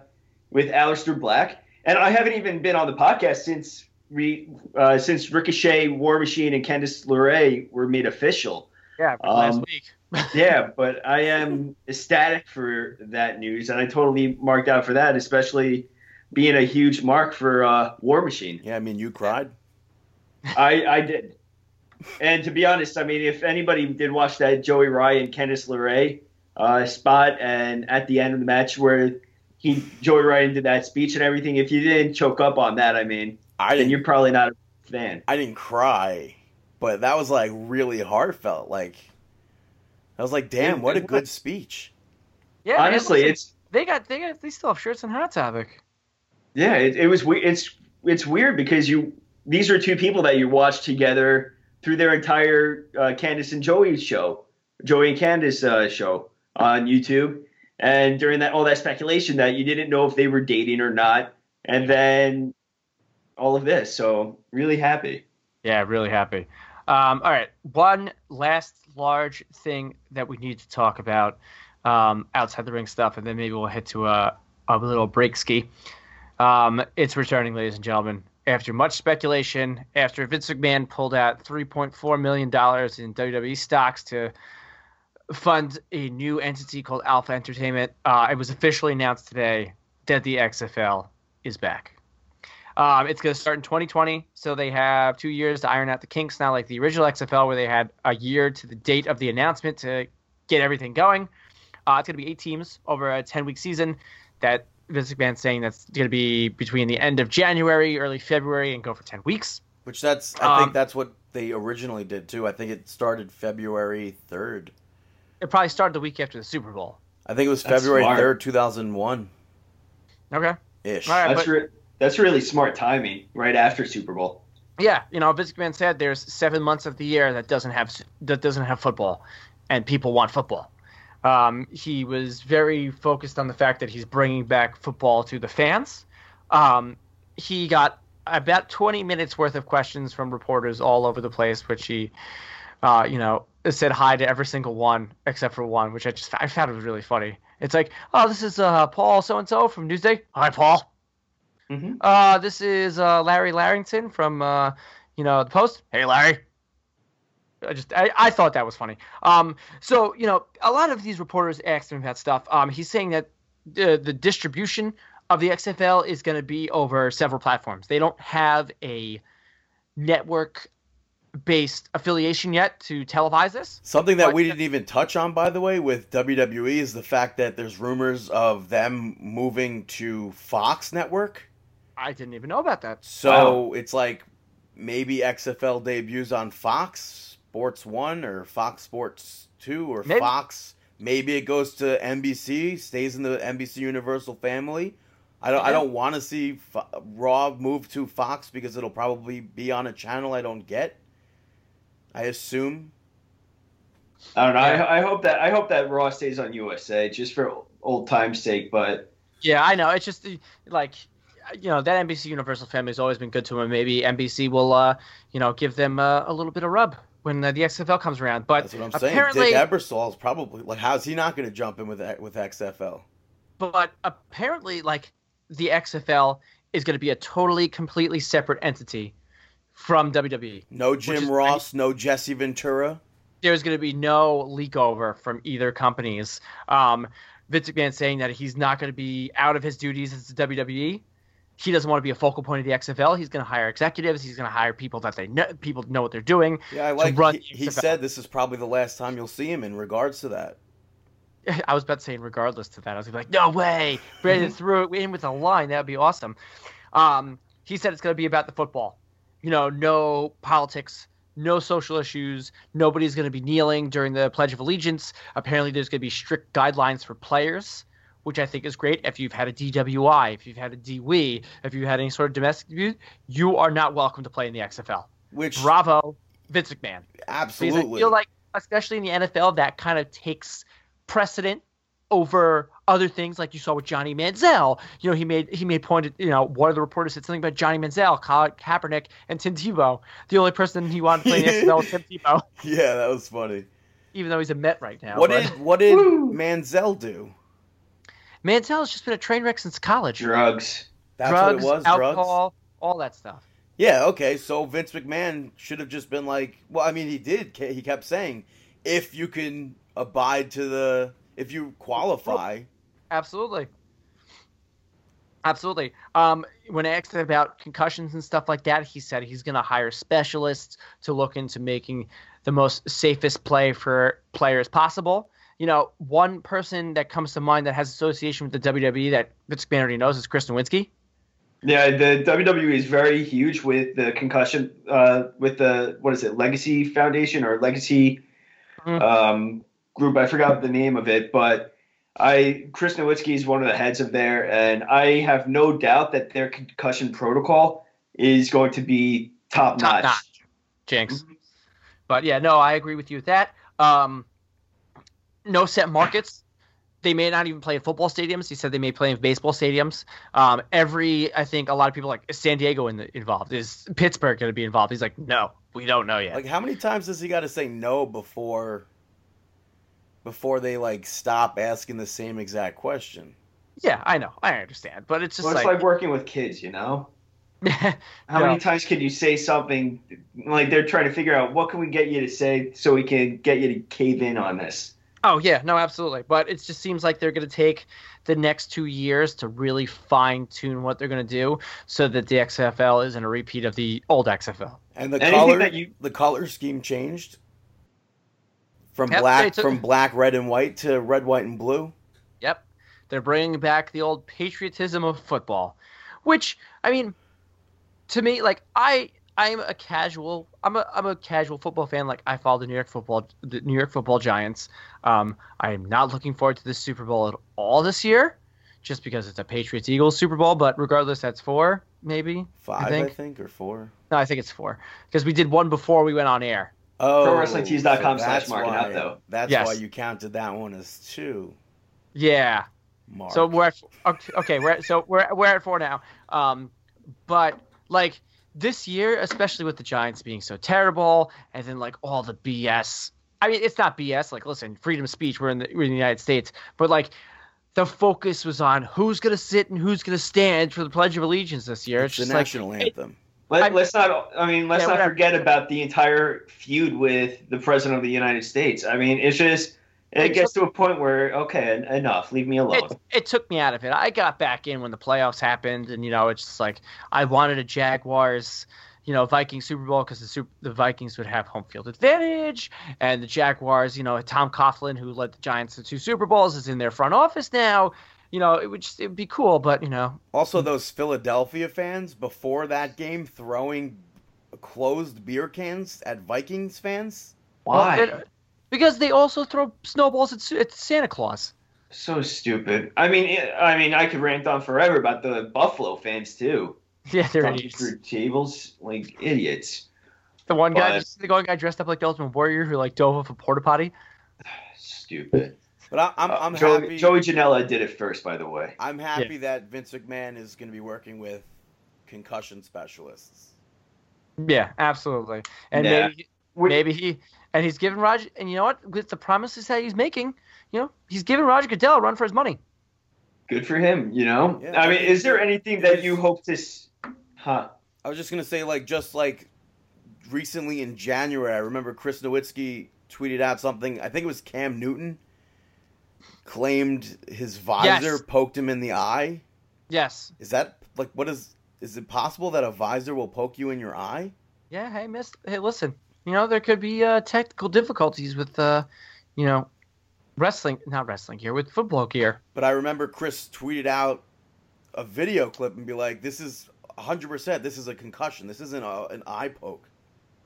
with Aleister Black, and I haven't even been on the podcast since we uh, since Ricochet, War Machine, and Candice LeRae were made official. Yeah, last Um, week. yeah, but I am ecstatic for that news, and I totally marked out for that, especially being a huge mark for uh, War Machine. Yeah, I mean, you cried. I, I did. And to be honest, I mean, if anybody did watch that Joey Ryan, Candice LeRae uh, spot, and at the end of the match where he Joey Ryan did that speech and everything, if you didn't choke up on that, I mean, I then you're probably not a fan. I didn't cry, but that was like really heartfelt. Like, I was like, damn, It- what a it good was. speech. Yeah, Honestly, listen, it's they got they got they still have shirts and Hot Topic. yeah, it, it was we- it's it's weird because you these are two people that you watch together through their entire uh, Candice and Joey show, Joey and Candice uh, show on YouTube, and during that all that speculation that you didn't know if they were dating or not, and then all of this. So really happy. Yeah, really happy. Um, all right, one last large thing that we need to talk about um, outside the ring stuff, and then maybe we'll hit to a, a little break ski. Um, it's returning, ladies and gentlemen. After much speculation, after Vince McMahon pulled out $3.4 million in WWE stocks to fund a new entity called Alpha Entertainment, uh, it was officially announced today that the XFL is back. Um, it's going to start in 2020, so they have two years to iron out the kinks. Not like the original XFL, where they had a year to the date of the announcement to get everything going. Uh, it's going to be eight teams over a 10 week season. That Vince McMahon's saying that's going to be between the end of January, early February, and go for 10 weeks. Which that's, I think Um, that's what they originally did too. I think it started February 3rd. It probably started the week after the Super Bowl. I think it was That's February 3rd, 2001. Okay. ish. All right, That's but- re- that's really smart timing right after Super Bowl. Yeah, you know, Vince McMahon said there's seven months of the year that doesn't have that doesn't have football, and people want football. Um, he was very focused on the fact that he's bringing back football to the fans. Um, he got about 20 minutes worth of questions from reporters all over the place, which he, uh, you know, said hi to every single one except for one, which I just I found it was really funny. It's like, oh, this is uh, Paul so and so from Newsday. Hi, Paul. Mhm. Uh, this is uh, Larry Larrington from, uh, you know, the Post. Hey, Larry. I just I, I thought that was funny. Um, so you know, a lot of these reporters asked him about stuff. Um, he's saying that the the distribution of the XFL is going to be over several platforms. They don't have a network based affiliation yet to televise this. Something that But- we didn't even touch on, by the way, with WWE is the fact that there's rumors of them moving to Fox Network. I didn't even know about that. So it's like maybe XFL debuts on Fox Sports One or Fox Sports Two or Maybe. Fox. Maybe it goes to NBC, stays in the NBC Universal family. I don't. I don't want to see Fo- Raw move to Fox because it'll probably be on a channel I don't get. I assume. I don't know. Yeah. I, I hope that I hope that Raw stays on USA just for old time's sake. But Yeah, I know. It's just like you know that NBC Universal family has always been good to him. Maybe NBC will uh, you know give them uh, a little bit of rub when uh, the XFL comes around. But That's what I'm saying. apparently, Dick Ebersol is probably like, how's he not going to jump in with with XFL? but apparently, like the XFL is going to be a totally, completely separate entity from WWE. No Jim is- Ross, no Jesse Ventura. There's going to be no leak over from either companies. Um, Vince McMahon saying that he's not going to be out of his duties as the WWE. He doesn't want to be a focal point of the XFL. He's going to hire executives. He's going to hire people that they know, people know what they're doing. Yeah, I like. run He, he said this is probably the last time you'll see him in regards to that. I was about to say, regardless to that, I was like, no way, Brandon threw it in with a line. That would be awesome. Um, he said it's going to be about the football. You know, no politics, no social issues. Nobody's going to be kneeling during the Pledge of Allegiance. Apparently, there's going to be strict guidelines for players, which I think is great. If you've had a DWI, if you've had a DWE, if you had any sort of domestic abuse, you are not welcome to play in the XFL. Which Bravo, Vince McMahon. Because absolutely. I feel like, especially in the NFL, that kind of takes precedent over other things, like you saw with Johnny Manziel. You know, he made he made point. You know, one of the reporters said something about Johnny Manziel, Colin Kaepernick, and Tim Tebow. The only person he wanted to play in the XFL was Tim Tebow, yeah, that was funny. even though he's a Met right now. what but did what did. Manziel do? Manziel has just been a train wreck since college. drugs. That's drugs, what it was. alcohol, Drugs. all that stuff. Yeah. Okay. So Vince McMahon should have just been like, well, I mean, he did. He kept saying, if you can abide to the, if you qualify. Absolutely. Absolutely. Um, when I asked about concussions and stuff like that, he said he's going to hire specialists to look into making the most safest play for players possible. You know, one person that comes to mind that has association with the WWE that Vince already knows is Chris Nowinski. Yeah, the WWE is very huge with the concussion, uh, with the what is it, Legacy Foundation or Legacy Mhm. um, group? I forgot the name of it, but I Chris Nowinski is one of the heads of there, and I have no doubt that their concussion protocol is going to be top Top notch. notch. Jinx. But yeah, no, I agree with you with that. Um, no set markets. They may not even play in football stadiums. He said they may play in baseball stadiums. Um, every, I think a lot of people are like, is San Diego in the, involved? Is Pittsburgh going to be involved? He's like, no, we don't know yet. Like, how many times does he got to say no before, before they like stop asking the same exact question? yeah, I know, I understand, but it's just Well, it's like, like working with kids, you know. How Yeah. many times can you say something like they're trying to figure out what can we get you to say so we can get you to cave in on this? Oh yeah, no, absolutely. But it just seems like they're going to take the next two years to really fine tune what they're going to do, so that the XFL isn't a repeat of the old XFL. And the Anything color, that you- the color scheme changed from Yep, black took- from black, red, and white to red, white, and blue. Yep, they're bringing back the old patriotism of football, which I mean, to me, like I. I'm a casual. I'm a I'm a casual football fan. Like I follow the New York football the New York Football Giants. Um, I am not looking forward to the Super Bowl at all this year, just because it's a Patriots Eagles Super Bowl. But regardless, that's four, maybe. Five, I think. think, or four. No, I think it's four because we did one before we went on air. Oh, ProWrestlingTees.com so slash that's marking why- out, though. That's Yes. why you counted that one as two. Yeah. Mark. So we're at, okay, okay. We're at, so we're we're at four now. Um, but like this year, especially with the Giants being so terrible, and then like all the BS. I mean, it's not BS. Like, listen, freedom of speech. We're in the we're in the United States, but like the focus was on who's gonna sit and who's gonna stand for the Pledge of Allegiance this year. it's the just like- national anthem. Let, I'm- us not. I mean, let's Yeah, not whatever. forget about the entire feud with the president of the United States. I mean, it's just it It gets to a point where okay, enough, leave me alone. it, it took me out of it. I got back in when the playoffs happened, and you know, it's just like I wanted a Jaguars, you know, Vikings Super Bowl because the Super, the Vikings would have home field advantage, and the Jaguars, you know, Tom Coughlin, who led the Giants to two Super Bowls, is in their front office now. You know, it would just it'd be cool, but you know, Also, those Philadelphia fans before that game throwing closed beer cans at Vikings fans. Why? well, it- because they also throw snowballs at, at Santa Claus. so stupid. I mean, I mean, I could rant on forever about the Buffalo fans too. Yeah, they're Jumping idiots. through tables like idiots. The one guy, But- did you see the one guy dressed up like the Ultimate Warrior who like dove off a porta potty. Stupid. But I, I'm, Uh, I'm Joey, happy. Joey Janela did it first, by the way. I'm happy that Vince McMahon is going to be working with concussion specialists. Yeah, absolutely. And Yeah. maybe maybe he and he's giving Roger and you know what with the promises that he's making, you know, he's giving Roger Goodell a run for his money. Good for him. You know. Yeah, I I mean, is there anything that you hope to? Huh. I was just gonna say, like, just like recently in January, I remember Chris Nowinski tweeted out something. I think it was Cam Newton claimed his visor Yes. poked him in the eye. Yes. Is that like what is? Is it possible that a visor will poke you in your eye? Yeah, hey miss hey listen. You know, there could be uh, technical difficulties with uh, you know, wrestling not wrestling gear, with football gear. But I remember Chris tweeted out a video clip and be like, "This is 100. percent This is a concussion. This isn't a, an eye poke."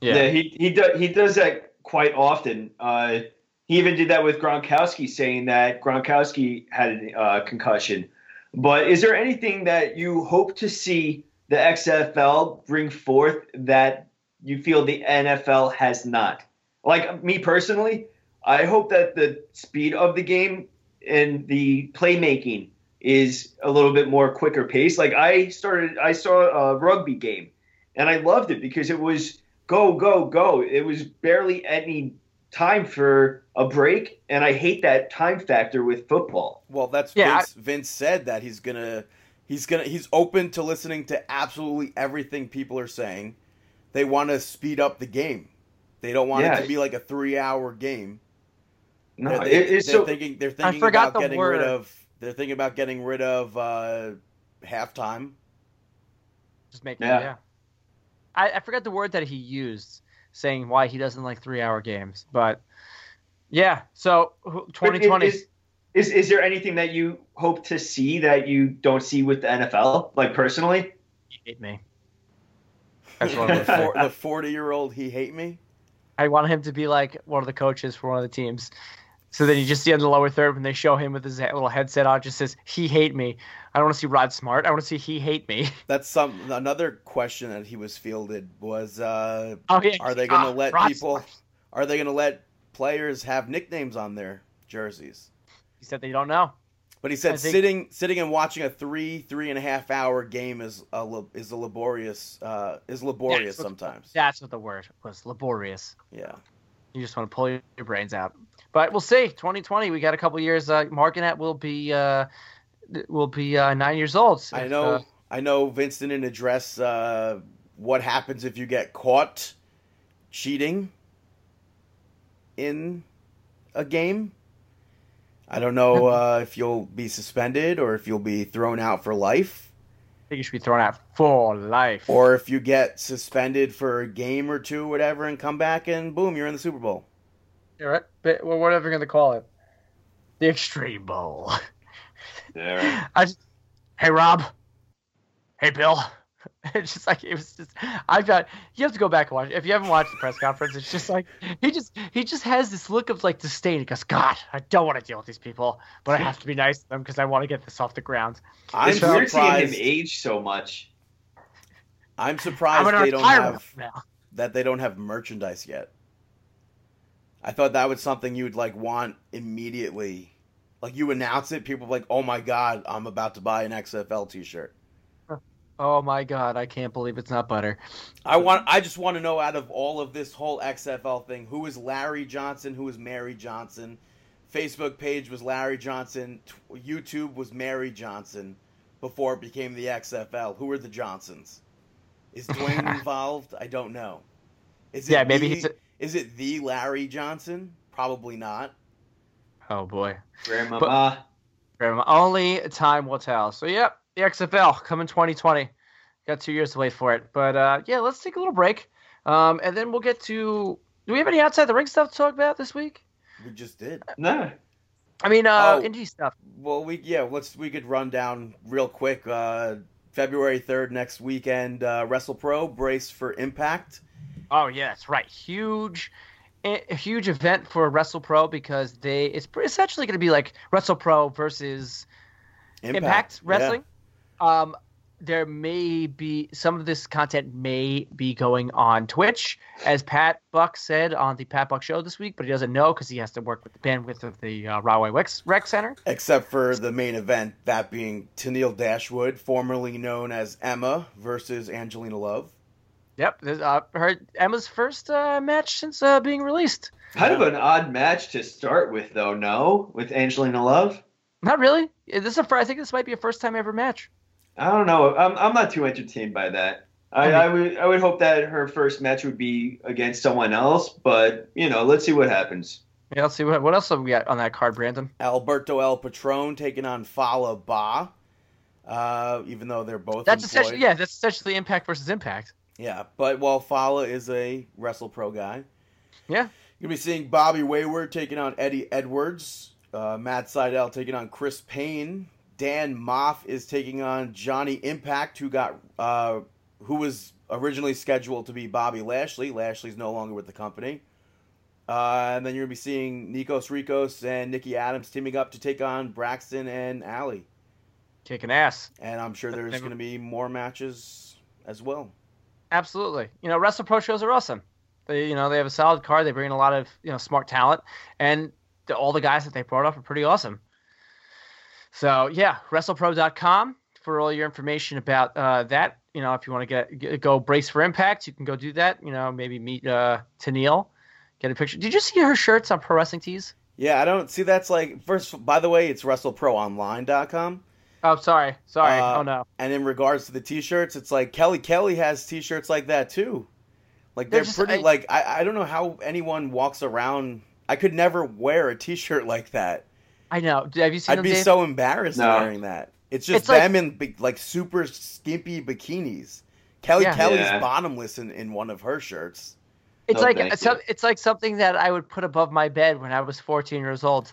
Yeah, he he does he does that quite often. Uh, he even did that with Gronkowski, saying that Gronkowski had a uh, concussion. But is there anything that you hope to see the XFL bring forth that you feel the NFL has not? Like me personally, I hope that the speed of the game and the playmaking is a little bit more quicker pace. Like I started, I saw a rugby game, and I loved it because it was go go go. It was barely any time for a break, and I hate that time factor with football. Well, that's Yeah, Vince. Vince said that he's gonna, he's gonna, he's open to listening to absolutely everything people are saying. They want to speed up the game. They don't want it to be like a three-hour game. No, they're, it, they, are so thinking. They're thinking about the getting word. rid of. They're thinking about getting rid of uh, halftime. Just making Yeah. yeah. I, I forgot the word that he used saying why he doesn't like three hour games. But yeah, so 2020 Is, is is there anything that you hope to see that you don't see with the NFL? Like personally, he hate me. That's what I'm the gonna say. four- the forty-year-old he hate me. I want him to be like one of the coaches for one of the teams. So then you just see on the lower third when they show him with his little headset on, just says "He hate me." I don't want to see Rod Smart. I want to see "He hate me." That's some another question that he was fielded was uh, Oh yeah. Are they going to Ah, let Rod people? Smart. Are they going to let players have nicknames on their jerseys? He said they don't know. But he said think- sitting sitting and watching a three three and a half hour game is a is a laborious uh, is laborious That's what- sometimes. That's what the word was. Laborious. Yeah. You just want to pull your brains out. But we'll see. 2020, we got a couple years. Uh, Markin' Out will be uh, will be uh, nine years old. I know uh, I know Vince didn't address uh, what happens if you get caught cheating in a game. I don't know uh, if you'll be suspended or if you'll be thrown out for life. I think you should be thrown out for life. Or if you get suspended for a game or two, whatever, and come back and boom, you're in the Super Bowl. You're right. But, well, whatever you're going to call it. The Extreme Bowl. there. I just, hey, Rob. Hey, Bill. It's just like it was just I've got you have to go back and watch. If you haven't watched the press conference, it's just like he just he just has this look of like disdain. He goes, God, I don't want to deal with these people, but I have to be nice to them because I want to get this off the ground. I'm it's weird seeing him surprised. age so much. I'm I'm surprised they don't have now. that they don't have merchandise yet. I thought that was something you would like want immediately. Like you announce it, people are like, "Oh my god, I'm about to buy an XFL T-shirt." Oh my God, I can't believe it's not butter. I want. I just want to know out of all of this whole XFL thing, who is Larry Johnson? Who is Mary Johnson? Facebook page was Larry Johnson. YouTube was Mary Johnson. Before it became the XFL, who are the Johnsons? Is Dwayne involved? I don't know. Is it Yeah, maybe the, he's a- Is it the Larry Johnson? Probably not. Oh boy. Grandma. But, grandma. Only time will tell. So, yep, the XFL coming 2020. Got two years to wait for it. But uh, yeah, let's take a little break. Um, and then we'll get to. Do we have any outside the ring stuff to talk about this week? We just did. no. I mean, uh, Oh. indie stuff. Well, we yeah, let's we could run down real quick. Uh, February third next weekend, uh, Wrestle Pro brace for Impact. Oh yeah, that's right. Huge, a a huge event for Wrestle Pro because they it's essentially going to be like Wrestle Pro versus Impact, yeah. Wrestling. Um, there may be some of this content may be going on Twitch, as Pat Buck said on the Pat Buck Show this week, but he doesn't know because he has to work with the bandwidth of the uh, Rahway Rec, Rec Center. Except for the main event, that being Tennille Dashwood, formerly known as Emma, versus Angelina Love. Yep, this, uh, her Emma's first uh, match since uh, being released. Kind of an odd match to start with, though. No, with Angelina Love. Not really. This is a, fir- I think this might be a first time ever match. I don't know. I'm I'm not too entertained by that. I, I would I would hope that her first match would be against someone else, but you know, let's see what happens. Yeah, let's see what what else have we got on that card, Brandon. Alberto El Patron taking on Fallah Bahh. Uh, even though they're both That's employed. essentially yeah, that's essentially Impact versus Impact. Yeah, but while Fallah is a Wrestle Pro guy. Yeah. You're going to be seeing Bobby Wayward taking on Eddie Edwards. Uh, Matt Seidel taking on Chris Payne. Dan Maff is taking on Johnny Impact, who got uh, who was originally scheduled to be Bobby Lashley. Lashley's no longer with the company. Uh, and then you're going to be seeing Nikos Ricos and Nikki Adams teaming up to take on Braxton and Allie. Kicking ass. And I'm sure there's going to be more matches as well. Absolutely. You know, Wrestle Pro shows are awesome. They, you know, they have a solid card. They bring in a lot of you know smart talent, and the, all the guys that they brought up are pretty awesome. So yeah, WrestlePro.com for all your information about uh, that. You know, if you want to get, get go brace for impact, you can go do that. You know, maybe meet uh, Tennille, get a picture. Did you see her shirts on Pro Wrestling Tees? Yeah, I don't see that's like first. By the way, it's WrestleProOnline.com. Oh, sorry, sorry. Uh, oh no, And in regards to the T-shirts, it's like Kelly Kelly has T-shirts like that too. Like they're They're just- pretty. I- like I, I don't know how anyone walks around. I could never wear a T-shirt like that. I know. Have you seen I'd them, be Dave? so embarrassed No. wearing that. It's just It's like- them in bi- like super skimpy bikinis. Kelly Yeah. Kelly's Yeah. bottomless in, in one of her shirts. It's No, like thank it's, it's like something that I would put above my bed when I was 14 years old.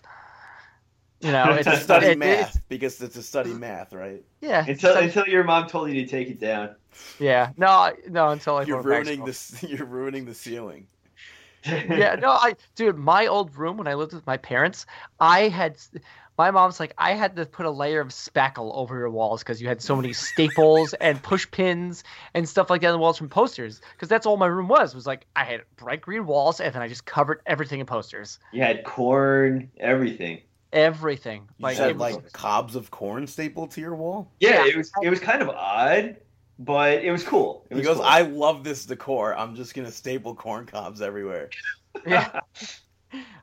You know, it's To study it- math it's- because it's to study math, right? yeah, Until it's like- until your mom told you to take it down. yeah. No, I- no. Until I You're went back to ruining school. the you're ruining the ceiling. yeah, no, I, dude, my old room when I lived with my parents, I had, my mom's like, I had to put a layer of spackle over your walls because you had so many staples and push pins and stuff like that on the walls from posters. Because that's all my room was. Was like I had bright green walls and then I just covered everything in posters, You had corn, everything. everything. You Like, said it was- like cobs of corn stapled to your wall. Yeah, Yeah. it was it was kind of odd, but it was cool. It He goes, cool. I love this decor. I'm just gonna staple corn cobs everywhere. yeah.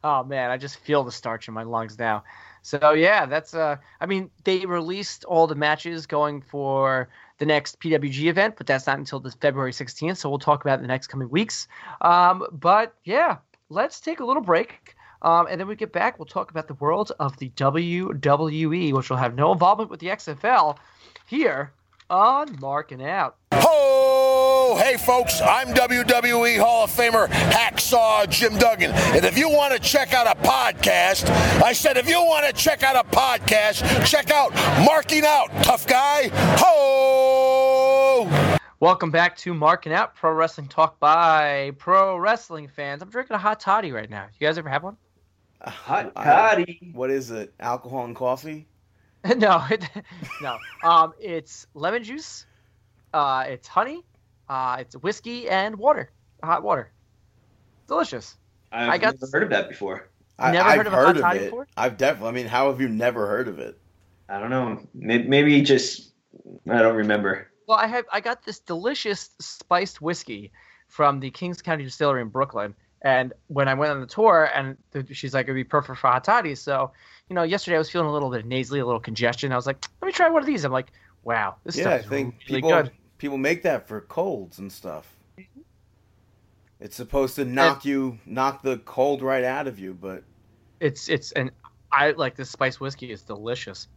oh man, I just feel the starch in my lungs now. So yeah, that's uh I mean, they released all the matches going for the next PWG event, but that's not until the February 16th, so we'll talk about it in the next coming weeks. Um but yeah, let's take a little break. Um, and then we get back, we'll talk about the world of the WWE, which will have no involvement with the XFL here on Marking Out. Ho! Hey, folks, I'm WWE Hall of Famer Hacksaw Jim Duggan. And if you want to check out a podcast, I said, if you want to check out a podcast, check out Marking Out, tough guy. Ho! Welcome back to Marking Out Pro Wrestling Talk by Pro Wrestling fans. I'm drinking a hot toddy right now. You guys ever have one? A Hot I- toddy. What is it? Alcohol and coffee? no, it, no. Um, it's lemon juice. Uh, it's honey. Uh, it's whiskey and water, hot water. Delicious. I've I got- never heard of that before. I, Never I've heard of a heard hot of toddy it. before? I've definitely. I mean, how have you never heard of it? I don't know. Maybe, maybe just I don't remember. Well, I have I got this delicious spiced whiskey from the Kings County Distillery in Brooklyn. And when I went on the tour, and she's like, it'd be perfect for hot toddies. So, you know, yesterday I was feeling a little bit nasally, a little congestion. I was like, let me try one of these. I'm like, wow, this yeah, I think really people good. people make that for colds and stuff. It's supposed to knock you knock the cold right out of you, but It's it's and I like this spiced whiskey. is delicious.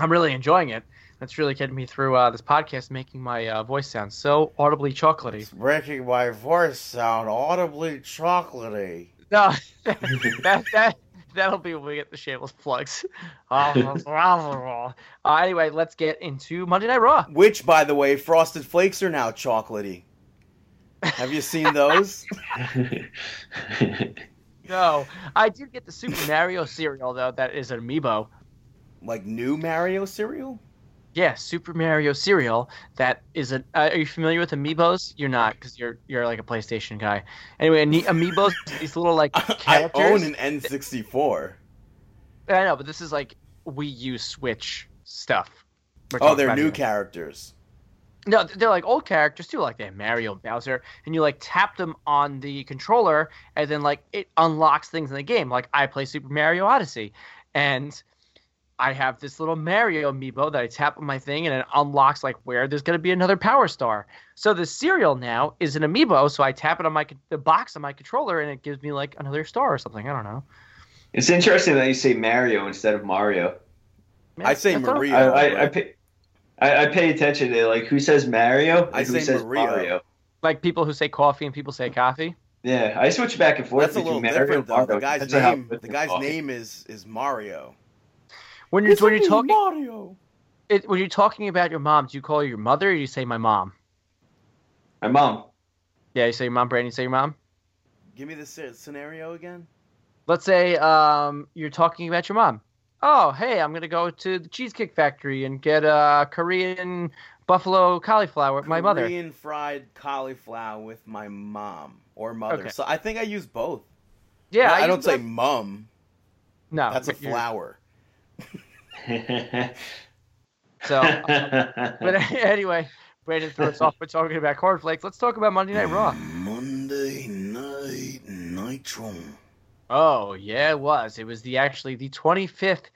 I'm really enjoying it. That's really getting me through uh, this podcast, making my uh, voice sound so audibly chocolatey. it's making my voice sound audibly chocolatey. No, that that that'll be when we get the shameless plugs. uh, anyway, let's get into Monday Night Raw. Which, by the way, frosted flakes are now chocolatey. Have you seen those? No, I did get the Super Mario cereal though. That is an amiibo. like new Mario cereal? Yeah, Super Mario cereal. That is a. Uh, are you familiar with amiibos? You're not, because you're you're like a PlayStation guy. Anyway, amiibos. These little like I own an N64. I know, but this is like Wii U Switch stuff. Oh, they're new here. characters. No, they're like old characters too. Like they have Mario, and Bowser, and you like tap them on the controller, and then like it unlocks things in the game. Like I play Super Mario Odyssey, and I have this little Mario amiibo that I tap on my thing, and it unlocks like where there's gonna be another Power Star. So the cereal now is an amiibo. So I tap it on my the box on my controller, and it gives me like another star or something. I don't know. it's interesting that you say Mario instead of Mario. Man, I say thought- Mario. I, I, I pay I, I pay attention to like who says Mario I who say says Mario. Mario. Like people who say coffee and people say coffee. Yeah, I switch back and forth That's a little between Mario different and though. Mario. The guy's Depends on how name, the guy's coffee. name is is Mario. When you're when you're talking Mario. it, when you're talking about your mom, do you call her your mother or do you say my mom? My mom. Yeah, you say your mom, Brandon. You say your mom. Give me the scenario again. Let's say um, you're talking about your mom. Oh, hey, I'm gonna go to the Cheesecake Factory and get a Korean buffalo cauliflower with my mother. Korean fried cauliflower with my mom or mother. Okay. So I think I use both. Yeah, I, use don't say both. mum. no. That's a flower. So, but anyway, Brandon threw us off. We're talking about cornflakes. Let's talk about Monday Night Raw. Monday night nitro. Oh yeah, it was. It was the actually the 25th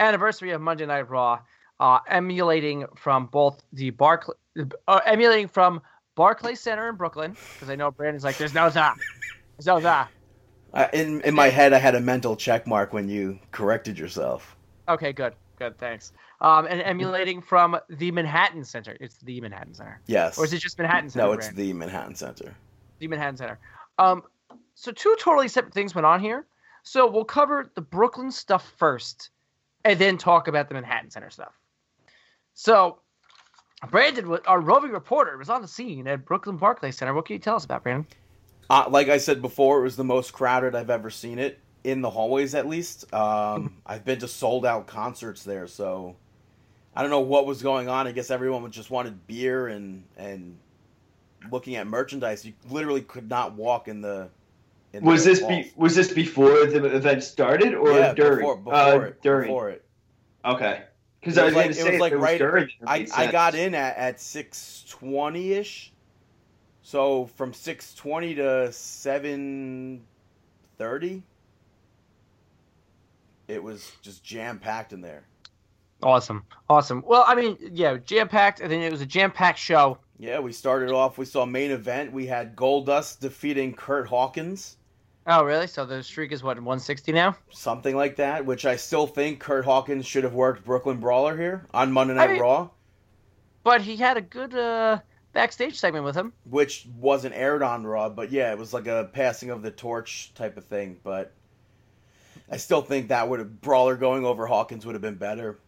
anniversary of Monday Night Raw, uh, emulating from both the Barclay, uh, emulating from Barclay Center in Brooklyn, because I know Brandon's like, "There's no that, there's no that." Uh, in in my head, I had a mental check mark when you corrected yourself. Okay, good, good, thanks. Um, and emulating from the Manhattan Center. It's the Manhattan Center, Yes. or is it just Manhattan Center? no, it's Brandon? the Manhattan Center. the Manhattan Center. Um, so two totally separate things went on here. So we'll cover the Brooklyn stuff first, and then talk about the Manhattan Center stuff. So Brandon, our roving reporter, was on the scene at Brooklyn Barclays Center. What can you tell us about Brandon? Uh, like I said before, it was the most crowded I've ever seen it in the hallways. At least um, I've been to sold out concerts there, so I don't know what was going on. I guess everyone just wanted beer and and looking at merchandise. You literally could not walk in the. In was the this be, was this before the event started or yeah, during? Before, before uh, it. during. Before it. Okay. Because I was was like- going to it say was like it was right- during. I, I got in at, at six twenty ish. So from six twenty to seven thirty, it was just jam packed in there. Awesome, awesome. Well, I mean, yeah, jam packed, and then it was a jam packed show. Yeah, we started off. We saw main event. We had Goldust defeating Kurt Hawkins, Oh, really? So the streak is what 160 now? something like that. Which I still think Kurt Hawkins should have worked Brooklyn Brawler here on Monday Night mean- Raw, But he had a good uh, backstage segment with him. which wasn't aired on Raw. But yeah, it was like a passing of the torch type of thing. But I still think that would have Brawler going over Hawkins would have been better.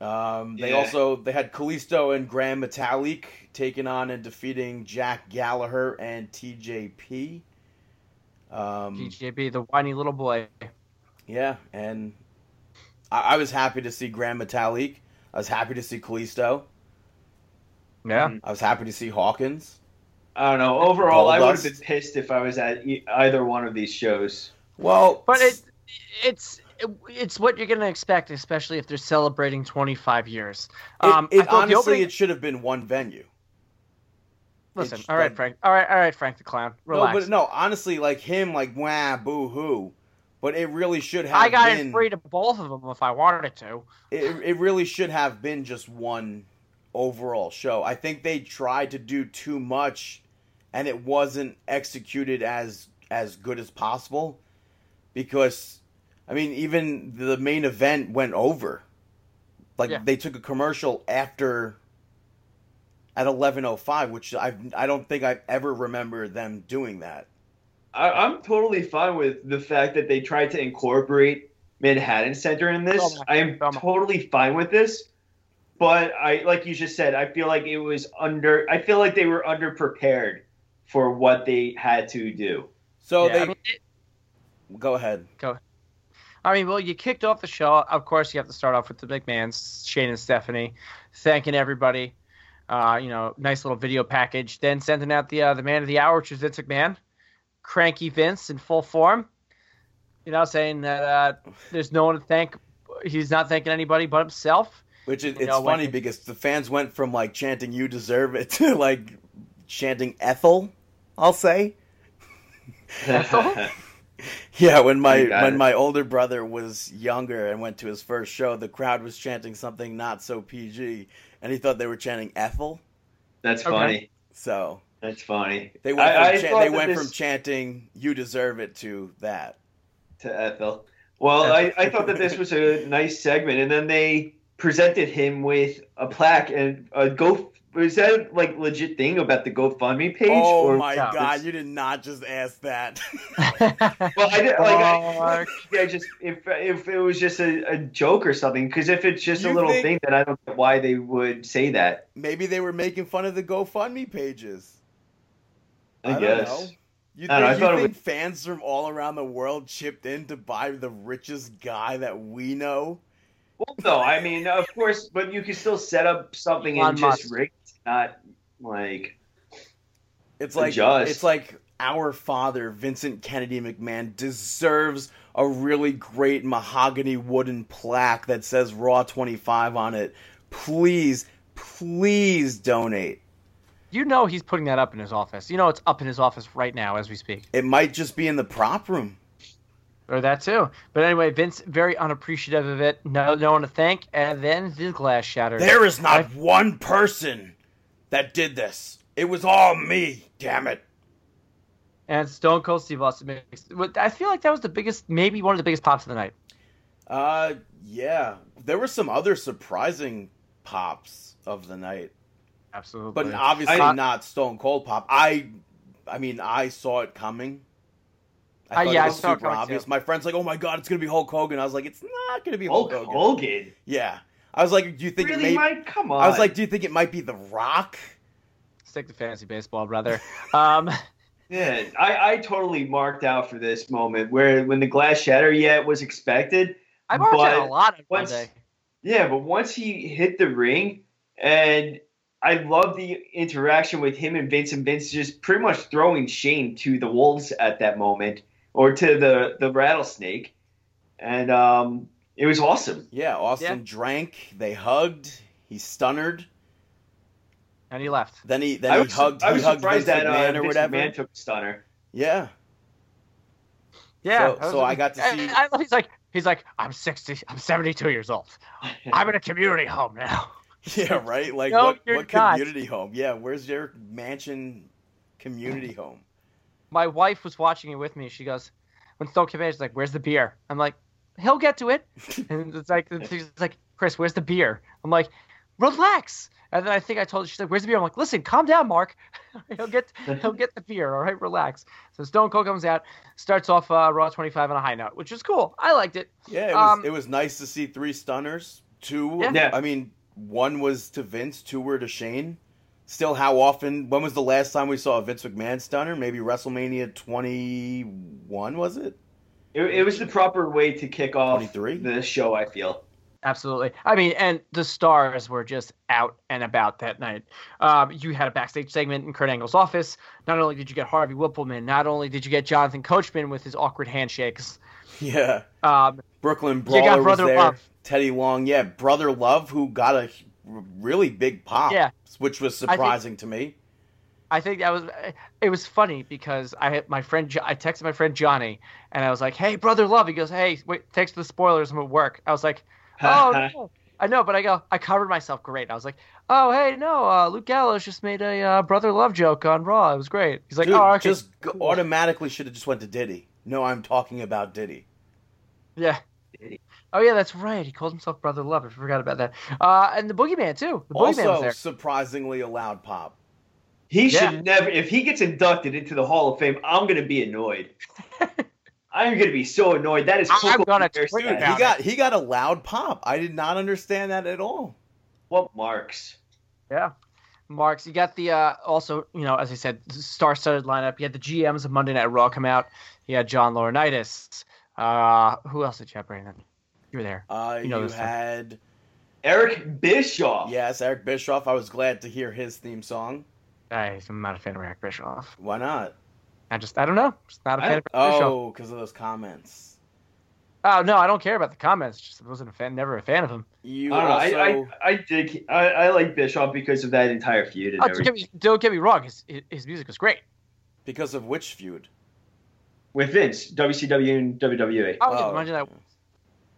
Um, they Yeah. also they had Kalisto and Grand Metalik taking on and defeating Jack Gallagher and TJP. Um, TJB, the whiny little boy. yeah, and I, I was happy to see Grand Metalik. I was happy to see Kalisto. Yeah. I was happy to see Hawkins. I don't know. Overall, I would have been pissed if I was at e- either one of these shows. Well, But it, it's it's what you're gonna expect, especially if they're celebrating 25 years. it, Um, it I thought the honestly opening- it should have been one venue. listen. All right, like- Frank. All right, all right, Frank the clown. Relax. No, but no, honestly, like him, like wah, boo hoo. But it really should have. I got been, it free to both of them if I wanted to. it, it really should have been just one overall show. I think they tried to do too much and it wasn't executed as as good as possible because I mean even the main event went over. Like Yeah. they took a commercial after at 11:05 which I I don't think I ever remember them doing that. I, I'm totally fine with the fact that they tried to incorporate Manhattan Center in this. Oh I am oh totally fine with this. But I, like you just said, I feel like it was under. I feel like they were underprepared for what they had to do. So Yeah, they I mean, it- go ahead. I mean, well, you kicked off the show. Of course, you have to start off with the McMahons, Shane and Stephanie, thanking everybody. Uh, you know, nice little video package. Then sending out the uh, the man of the hour, which is Vince McMahon, cranky Vince in full form. You know, saying that uh, there's no one to thank. He's not thanking anybody but himself. Which is it's know, when- funny because the fans went from like chanting "You deserve it" to like chanting Ethel. I'll say. Yeah, when my when it. my older brother was younger and went to his first show, the crowd was chanting something not so PG, and he thought they were chanting Ethel. That's Okay. funny. So That's funny. they went from, I, I chan- they went this- from chanting "You deserve it" to that. to Ethel. Well, I, I thought that this was a nice segment, and then they presented him with a plaque and a go. Was that like legit thing about the GoFundMe page? oh or, my no, god, it's- you did not just ask that. Well, I did, like I, Mark. yeah, just if if it was just a, a joke or something, because if it's just You a little think- thing, then I don't get why they would say that. Maybe they were making fun of the GoFundMe pages. I, don't guess. know. You I don't know, I think, you thought it think fans from all around the world chipped in to buy the richest guy that we know? Well, no, I mean, of course, but you can still set up something Elon and just Musk. rig, it, not like It's like Adjust. it's like our father, Vincent Kennedy McMahon, deserves a really great mahogany wooden plaque that says Raw 25 on it. Please, please donate. you know he's putting that up in his office. You know it's up in his office right now as we speak. It might just be in the prop room. Or that too. But anyway, Vince very unappreciative of it. No, no one to thank, and then the glass shattered. There is not one person that did this. It was all me, damn it. And Stone Cold Steve Austin I feel like that was the biggest, maybe one of the biggest pops of the night. Uh, yeah. There were some other surprising pops of the night, Absolutely. but obviously I- not Stone Cold pop. I, I mean, I saw it coming. Uh, I thought yeah, it was saw super coming, obvious. too. My friend's like, "Oh my god, it's gonna be Hulk Hogan." I was like, "It's not gonna be Hulk, Hulk Hogan." Hogan. Yeah, I was like, "Do you think Really, it may?" Mike? Come on. I was like, "Do you think it might be The Rock?" Stick to fantasy baseball, brother. Um, Yeah, I, I totally marked out for this moment where when the glass shatter, yeah, it was expected. I marked out a lot on once- Monday. Yeah, but once he hit the ring, and I love the interaction with him and Vince, and Vince just pretty much throwing shame to the wolves at that moment, or to the the rattlesnake, and um, it was awesome. Yeah, Austin Yeah. drank. They hugged. He stunnered. And he left. Then he then I he was, hugged. I he was hugged surprised Vince that uh, or Vince whatever. McMahon took a stunner. Yeah, Yeah. So- so I got to see- I love- he's like, he's like, I'm 60, I'm 72 years old. I'm in a community home now. yeah, right. Like No, what? What community home? Yeah, where's your mansion community home? My wife was watching it with me. She goes, when Stone came in, she's like, "Where's the beer?" I'm like, "He'll get to it." And it's like, it's like, Chris, where's the beer? I'm like, relax. And then I think I told her, she's like, "Where's the beer?" I'm like, "Listen, calm down, Mark. he'll get, he'll get the beer. All right, relax." So Stone Cold comes out, starts off uh, Raw 25 on a high note, which is cool. I liked it. Yeah, it was Um, it was nice to see three stunners. Two. Yeah. Yeah. I mean, one was to Vince, two were to Shane. Still, how often? When was the last time we saw a Vince McMahon stunner? Maybe WrestleMania 21, was it? It, it was the proper way to kick off 23? the show. I feel. Absolutely. I mean, and the stars were just out and about that night. Um, you had a backstage segment in Kurt Angle's office. Not only did you get Harvey Wippleman, not only did you get Jonathan Coachman with his awkward handshakes. Yeah. Um, Brooklyn You Brawler got was there. Love. Teddy Long, yeah, Brother Love, who got a really big pop, Yeah. which was think- surprising to me. I think that was it was funny because I had my friend I texted my friend Johnny and I was like, "Hey, brother love." He goes, "Hey, wait, thanks for the spoilers. I'm at work." I was like, "Oh, no. I know," but I go, I covered myself great. I was like, "Oh, hey, no, uh, Luke Gallows just made a uh, brother love joke on Raw. It was great." He's like, Dude, "Oh, okay." just cool." automatically should have just went to Diddy. No, I'm talking about Diddy. Yeah. Oh yeah, that's right. He called himself Brother Love. I forgot about that. Uh, and the Boogeyman too. The Boogeyman Also, surprisingly a loud pop. He Yeah. should never. If he gets inducted into the Hall of Fame, I'm gonna be annoyed. I'm gonna be so annoyed. That is. I'm gonna Pierce tweet Dude, he got he got a loud pop. I did not understand that at all. what marks? Yeah. Marks, you got the uh, also, you know, as I said, star-studded lineup. You had the GMs of Monday Night Raw come out. You had John Laurinaitis. Uh, who else did you have, Brandon? You were there. Uh, You you know this stuff. had Eric Bischoff. yes, Eric Bischoff. I was glad to hear his theme song. I, I'm not a fan of Eric Bischoff. Why not? I just, I don't know. Just not a I- fan of Eric Bischoff. Oh, because of those comments. Oh no, I don't care about the comments. Just wasn't a fan. Never a fan of him. You I don't know. also I, I, I dig. I, I like Bischoff because of that entire feud and Oh, don't, get me, don't get me wrong. His his music was great. because of which feud? With Vince, WCW and WWE. Oh, yeah, Oh, Monday Night.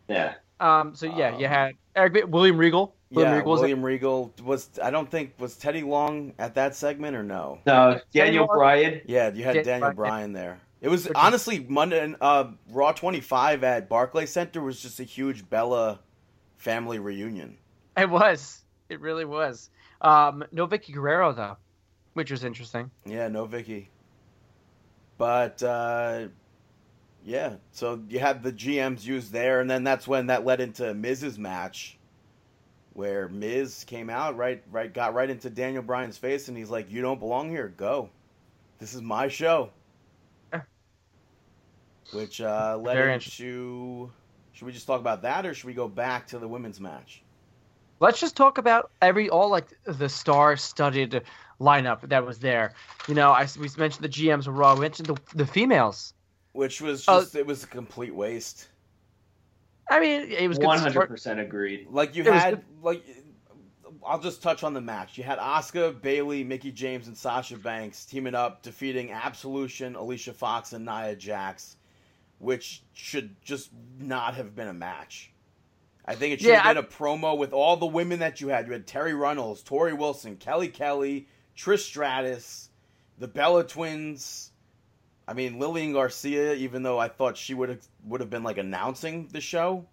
Yeah. Um. So yeah, you Um, had Eric William Regal. William yeah, Regal was William Regal was. I don't think was Teddy Long at that segment or no. No, Daniel Daniel- Bryan. Yeah, you had Dan- Daniel Bryan. Bryan there. It was Which honestly Monday. Uh, Raw 25 at Barclay Center was just a huge Bella family reunion. It was. It really was. Um, no Vickie Guerrero though, which was interesting. Yeah, no Vicky. But uh, yeah, so you had the GMs used there, and then that's when that led into Miz's match, where Miz came out right, right, got right into Daniel Bryan's face, and he's like, "You don't belong here. Go. This is my show." Yeah. Which uh, led Very into. Should we just talk about that, or should we go back to the women's match? Let's just talk about every all like the star-studded lineup that was there. You know, I we mentioned the GMs were raw. We mentioned the the females. Which was Uh, just it was a complete waste. I mean, it was one hundred percent agreed. Like you It had like I'll just touch on the match. You had Asuka, Bayley, Mickie James, and Sasha Banks teaming up, defeating Absolution, Alicia Fox, and Nia Jax, which should just not have been a match. I think it should Yeah, have been a promo with all the women that you had. You had Terri Runnels, Torrie Wilson, Kelly Kelly, Trish Stratus, the Bella Twins. I mean Lillian Garcia, even though I thought she would have would have been like announcing the show.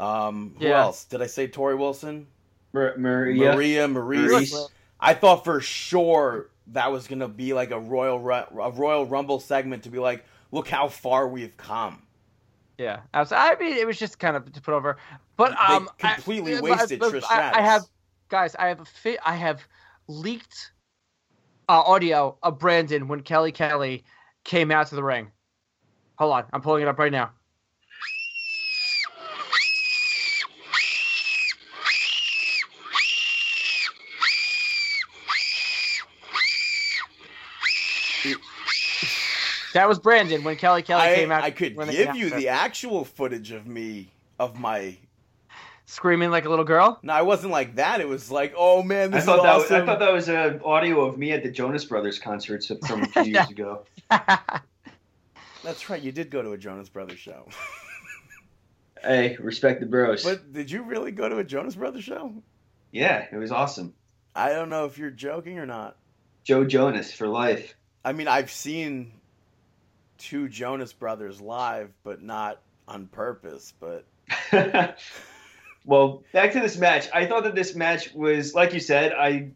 Um, who Yeah. else? Did I say Torrie Wilson? Mar- Maria. Maria Maurice. Maurice. I thought for sure that was gonna be like a royal Ru- a Royal Rumble segment to be like, look how far we've come. Yeah, abs- I mean, it was just kind of to put over. But They um, I- completely but- wasted but Trish I, I have, guys, I have a fi- I have leaked uh, audio of Brandon when Kelly Kelly came out to the ring. Hold on, I'm pulling it up right now. That was Brandon when Kelly Kelly I, came out. I could give you the actual footage of me of my. Screaming like a little girl. No, I wasn't like that. It was like, oh man, I this thought is that was, awesome. I thought that was an audio of me at the Jonas Brothers concert from a few years ago. That's right. You did go to a Jonas Brothers show. Hey, respect the bros. but did you really go to a Jonas Brothers show? yeah, it was awesome. I don't know if you're joking or not. Joe Jonas for life. I mean, I've seen two Jonas Brothers live, but not on purpose. But well, back to this match. I thought that this match was, like you said, I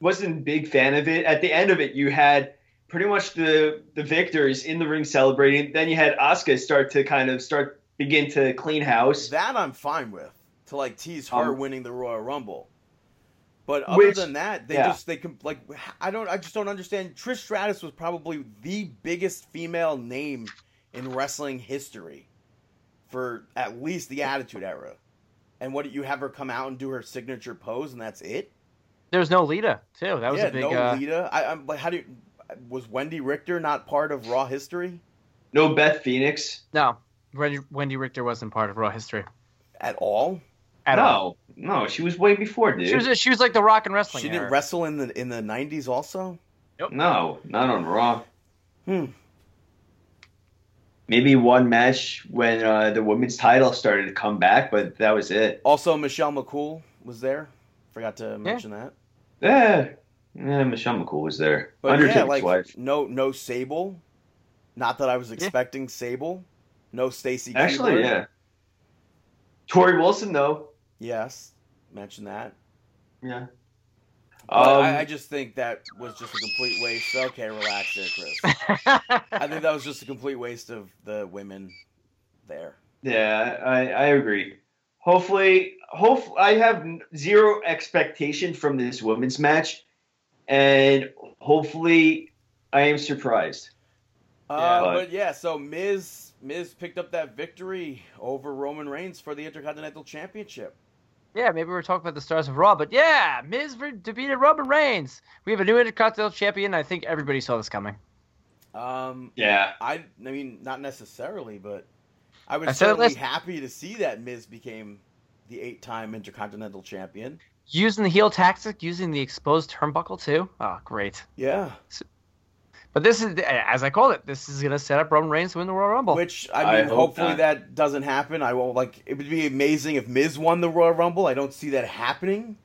wasn't a big fan of it. At the end of it, you had pretty much the the victors in the ring celebrating. Then you had Asuka start to kind of start begin to clean house. that I'm fine with. to like tease her Um, winning the Royal Rumble. But other Which- than that, they yeah. just they com- like I don't I just don't understand. Trish Stratus was probably the biggest female name in wrestling history for at least the Attitude Era. And what you have her come out and do her signature pose, and that's it. There was no Lita too. That was yeah, a big. no uh, Lita. I, I'm like, how do you, was Wendi Richter not part of Raw history No Beth Phoenix. no, Wendy, Wendi Richter wasn't part of Raw history at all? at no, all. no, she was way before, dude. She was she was like the Rock and Wrestling. She didn't wrestle in the in the '90s also. Nope. no, not on Raw. Hmm. Maybe one match when uh, the women's title started to come back, but that was it. Also, Michelle McCool was there. Forgot to mention that. Yeah, yeah Michelle McCool was there. But Undertaker's yeah, like wife. no no Sable. Not that I was expecting Sable. No Stacy. Actually, Keibler. yeah. Torrie Wilson, though. Yes, mention that. Yeah. But Um, I, I just think that was just a complete waste. Okay, relax there, Chris. I think that was just a complete waste of the women there. Yeah, I, I agree. Hopefully, hope I have zero expectation from this women's match, and hopefully, I am surprised. Uh, Yeah, but- but yeah, so Miz Miz picked up that victory over Roman Reigns for the Intercontinental Championship. Yeah, maybe we're talking about the stars of Raw, but yeah, Miz re- defeated Roman Reigns. We have a new Intercontinental Champion. I think everybody saw this coming. Um, Yeah, I I mean not necessarily, but I was I certainly last- happy to see that Miz became the eight-time Intercontinental Champion. Using the heel tactic, using the exposed turnbuckle too. Oh, great. Yeah, But this is, as I called it, this is going to set up Roman Reigns to win the Royal Rumble. which I I mean, hope hopefully not. that doesn't happen. I won't like. It would be amazing if Miz won the Royal Rumble. I don't see that happening.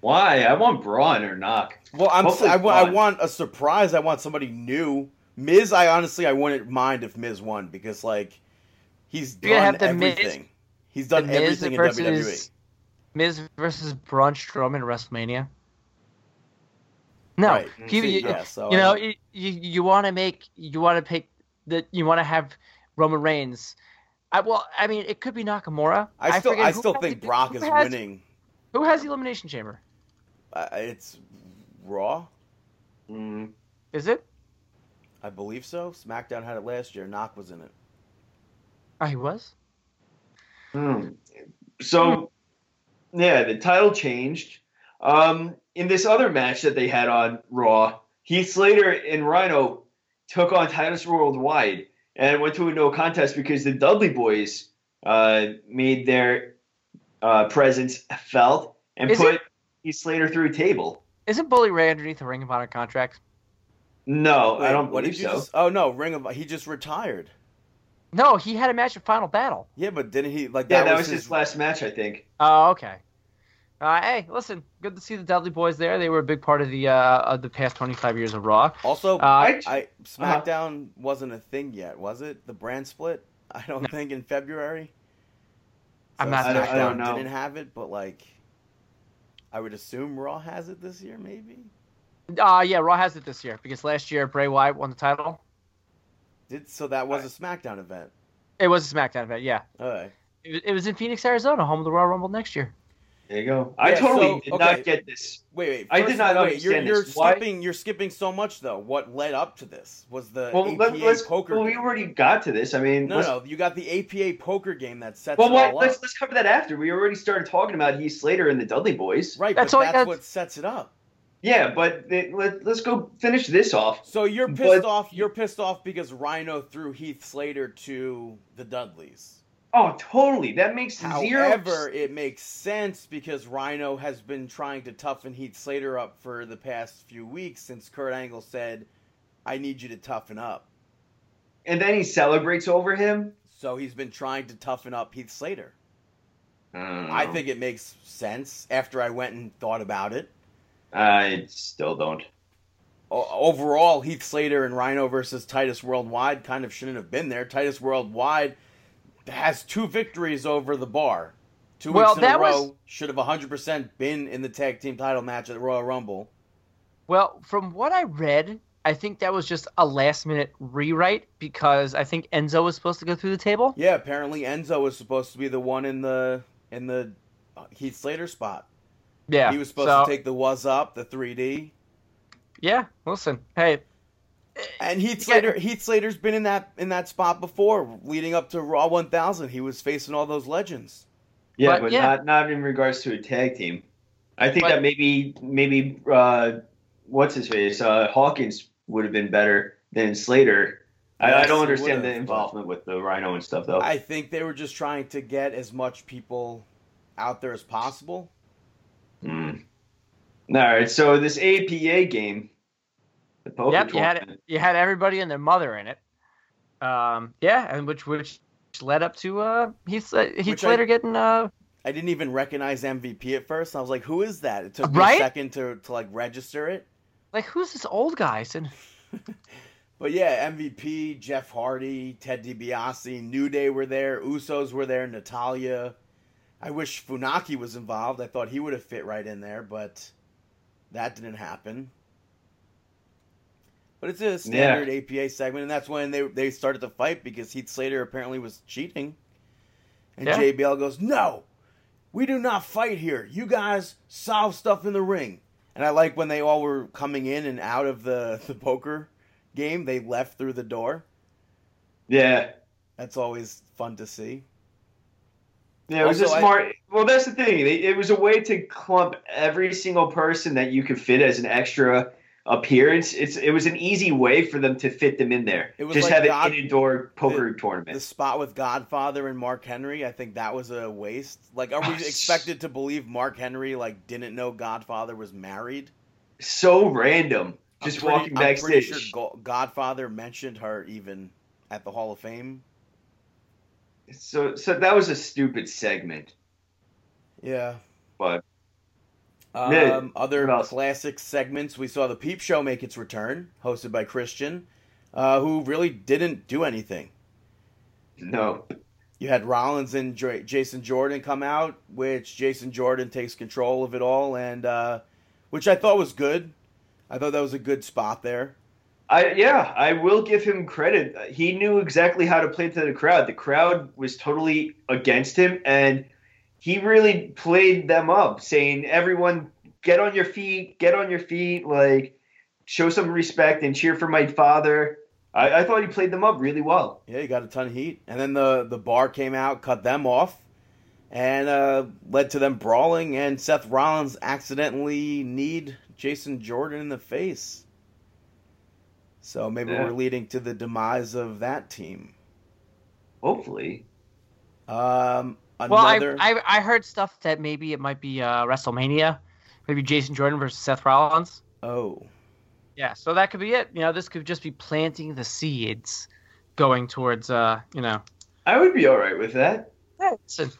why? I want Braun or knock. Well, I'm Hopefully I, wa- I want a surprise. I want somebody new. Miz, I honestly I wouldn't mind if Miz won because like he's You're done have the Miz- everything. he's The done Miz everything in WWE. Miz versus Braun Strowman at WrestleMania. No, Right. people, See, you, yeah, so you know, don't- you you, you want to make you want to pick that you want to have Roman Reigns. I well, I mean, it could be Nakamura. I still forget I still has think the- Brock who is has- winning. Who has the Elimination Chamber? Uh, it's Raw, Mm. Is it? I believe so. SmackDown had it last year. Knock was in it. Oh, he was. Hmm. So, yeah, the title changed. Um, in this other match that they had on Raw, Heath Slater and Rhino took on Titus Worldwide and went to a no contest because the Dudley Boyz uh, made their uh, presence felt and Is put it- Heath Slater through a table. Isn't Bully Ray underneath the Ring of Honor contract? No, Wait, I don't what believe did you so. Just, oh no, Ring of he just retired. No, he had a match at Final Battle. Yeah, but didn't he like Yeah, that, that was, was his last match, I think. Oh, okay. Uh, hey, listen, good to see the Dudley Boyz there. They were a big part of the uh, of the past 25 years of Raw. Also, Uh, I, I- SmackDown wasn't a thing yet, was it? The brand split? I don't think in February. I'm not- I don't- I SmackDown don't know. didn't have it, but like, I would assume Raw has it this year, maybe. Uh, yeah, Raw has it this year because last year Bray Wyatt won the title. Did so that was a SmackDown event. It was a SmackDown event, yeah. All right. It, it was in Phoenix, Arizona, home of the Royal Rumble next year. There you go. I totally so- did okay. not get this. Wait, wait. I did not wait, You're, understand you're this. Why- skipping. You're skipping so much though. What led up to this was the Well, APA let, let's. poker. Well, we already got to this. I mean, no, no, you got the APA poker game that sets Well, it all let's up. let's cover that after. We already started talking about Heath Slater and the Dudley Boyz. Right, That's but all I that's what sets it up. Yeah, but they, let, let's go finish this off. So you're pissed But- off. You're pissed off because Rhino threw Heath Slater to the Dudleys. Oh, totally. That makes zero. However, it makes sense because Rhino has been trying to toughen Heath Slater up for the past few weeks since Kurt Angle said, "I need you to toughen up." and then he celebrates over him. So he's been trying to toughen up Heath Slater. Mm. I think it makes sense after I went and thought about it. I still don't. Overall, Heath Slater and Rhino versus Titus Worldwide kind of shouldn't have been there. Titus Worldwide has two victories over the bar. Two Well, weeks in a row. was- Should have 100% been in the tag team title match at the Royal Rumble. Well, from what I read, I think that was just a last minute rewrite because I think Enzo was supposed to go through the table. Yeah, apparently Enzo was supposed to be the one in the in the Heath Slater's spot. Yeah, He was supposed so, to take the was up, the 3D. Yeah, listen, hey, And Heath Yeah. Slater, Heath Slater's been in that in that spot before, leading up to Raw 1000. He was facing all those legends. Yeah, But, but, yeah. not not in regards to a tag team. I think But- that maybe maybe uh, what's his face uh, Hawkins would have been better than Slater. I, I don't understand the involvement with the Rhino and stuff though. I think they were just trying to get as much people out there as possible. Hmm. All right, so this APA game, the poker yep, you had you had everybody and their mother in it. Um, yeah, and which which led up to uh Heath Heath Which I- getting uh I didn't even recognize MVP at first. I was like, "Who is that?" It took me Right? a second to, to like register it. like who's this old guy? And But yeah, MVP, Jeff Hardy, Ted DiBiase, New Day were there, Usos were there, Natalya. I wish Funaki was involved. I thought he would have fit right in there, but that didn't happen. But it's a standard APA segment, and that's when they they started to fight because Heath Slater apparently was cheating. And Yeah. JBL goes, "No, we do not fight here. You guys solve stuff in the ring." And I like when they all were coming in and out of the the poker game, they left through the door. Yeah, That's always fun to see. yeah, it was Also, a I- smart. well, that's the thing. It, it was a way to clump every single person that you could fit as an extra appearance. It's it was an easy way for them to fit them in there. It was Just like have God- an indoor poker The tournament. The spot with Godfather and Mark Henry, I think that was a waste. Like, are we expected to believe Mark Henry like didn't know Godfather was married? so random. I'm Just pretty- walking I'm backstage. sure Godfather mentioned her even at the Hall of Fame. So so that was a stupid segment. Yeah. But Um, other classic segments. We saw the Peep Show make its return, hosted by Christian, uh, who really didn't do anything. no. You had Rollins and J- Jason Jordan come out, which Jason Jordan takes control of it all, and uh, which I thought was good. I thought that was a good spot there. I yeah, I will give him credit. He knew exactly how to play to the crowd. The crowd was totally against him, and he really played them up, saying, "Everyone, get on your feet, get on your feet, like show some respect and cheer for my father." I, I thought he played them up really well. Yeah, he got a ton of heat, and then the the bar came out, cut them off, and uh, led to them brawling. And Seth Rollins accidentally kneed Jason Jordan in the face. So maybe Yeah. we're leading to the demise of that team. Hopefully, Um, well, I. I I heard stuff that maybe it might be uh, WrestleMania, maybe Jason Jordan versus Seth Rollins. oh, Yeah, so that could be it. You know, this could just be planting the seeds, going towards uh, you know, I would be all right with that. yeah, listen,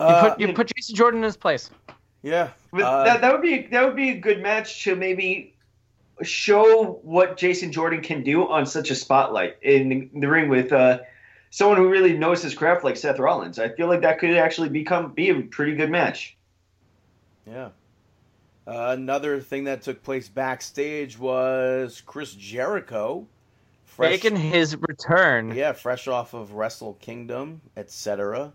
you Uh, put you put Jason Jordan in his place. yeah. But Uh, that, that would be that would be a good match to maybe show what Jason Jordan can do on such a spotlight in the ring with uh, someone who really knows his craft like Seth Rollins. I feel like that could actually become be a pretty good match. Yeah. Uh, another thing that took place backstage was Chris Jericho, fresh, Making his return. yeah, fresh off of Wrestle Kingdom, etc.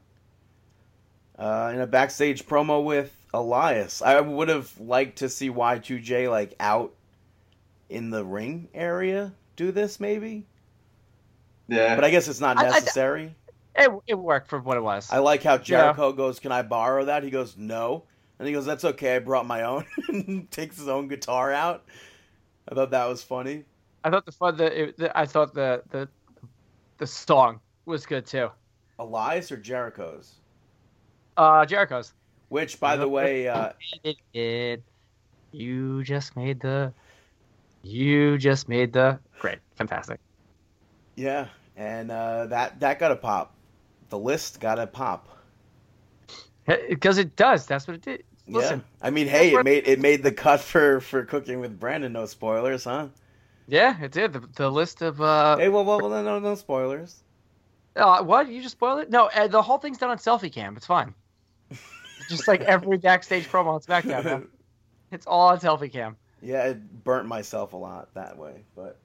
Uh, in a backstage promo with Elias, I would have liked to see Y2J like out in the ring area do this, maybe. Yeah, But I guess it's not I- I- necessary. It, it worked for what it was. I like how Jericho goes, "Can I borrow that?" He goes, "No," and he goes, "That's okay. I brought my own." and takes his own guitar out. I thought that was funny. I thought the fun the, it, the I thought the the the song was good too. Elias or Jericho's? Uh, Jericho's. Which, by the way, uh, It, it, you just made the. You just made the great, fantastic. Yeah, and uh, that that got a pop. The list got a pop. Because it does. That's what it did. Listen, yeah, I mean, hey, it made it made the cut for for cooking with Brandon. No spoilers, huh? yeah, it did. The, the list of uh, Hey, well, well, well, no, no, spoilers. uh, what you just spoiled it? No, uh, the whole thing's done on selfie cam. It's fine. Just like every backstage promo on SmackDown. man. It's all on selfie cam. Yeah, it burnt myself a lot that way, but.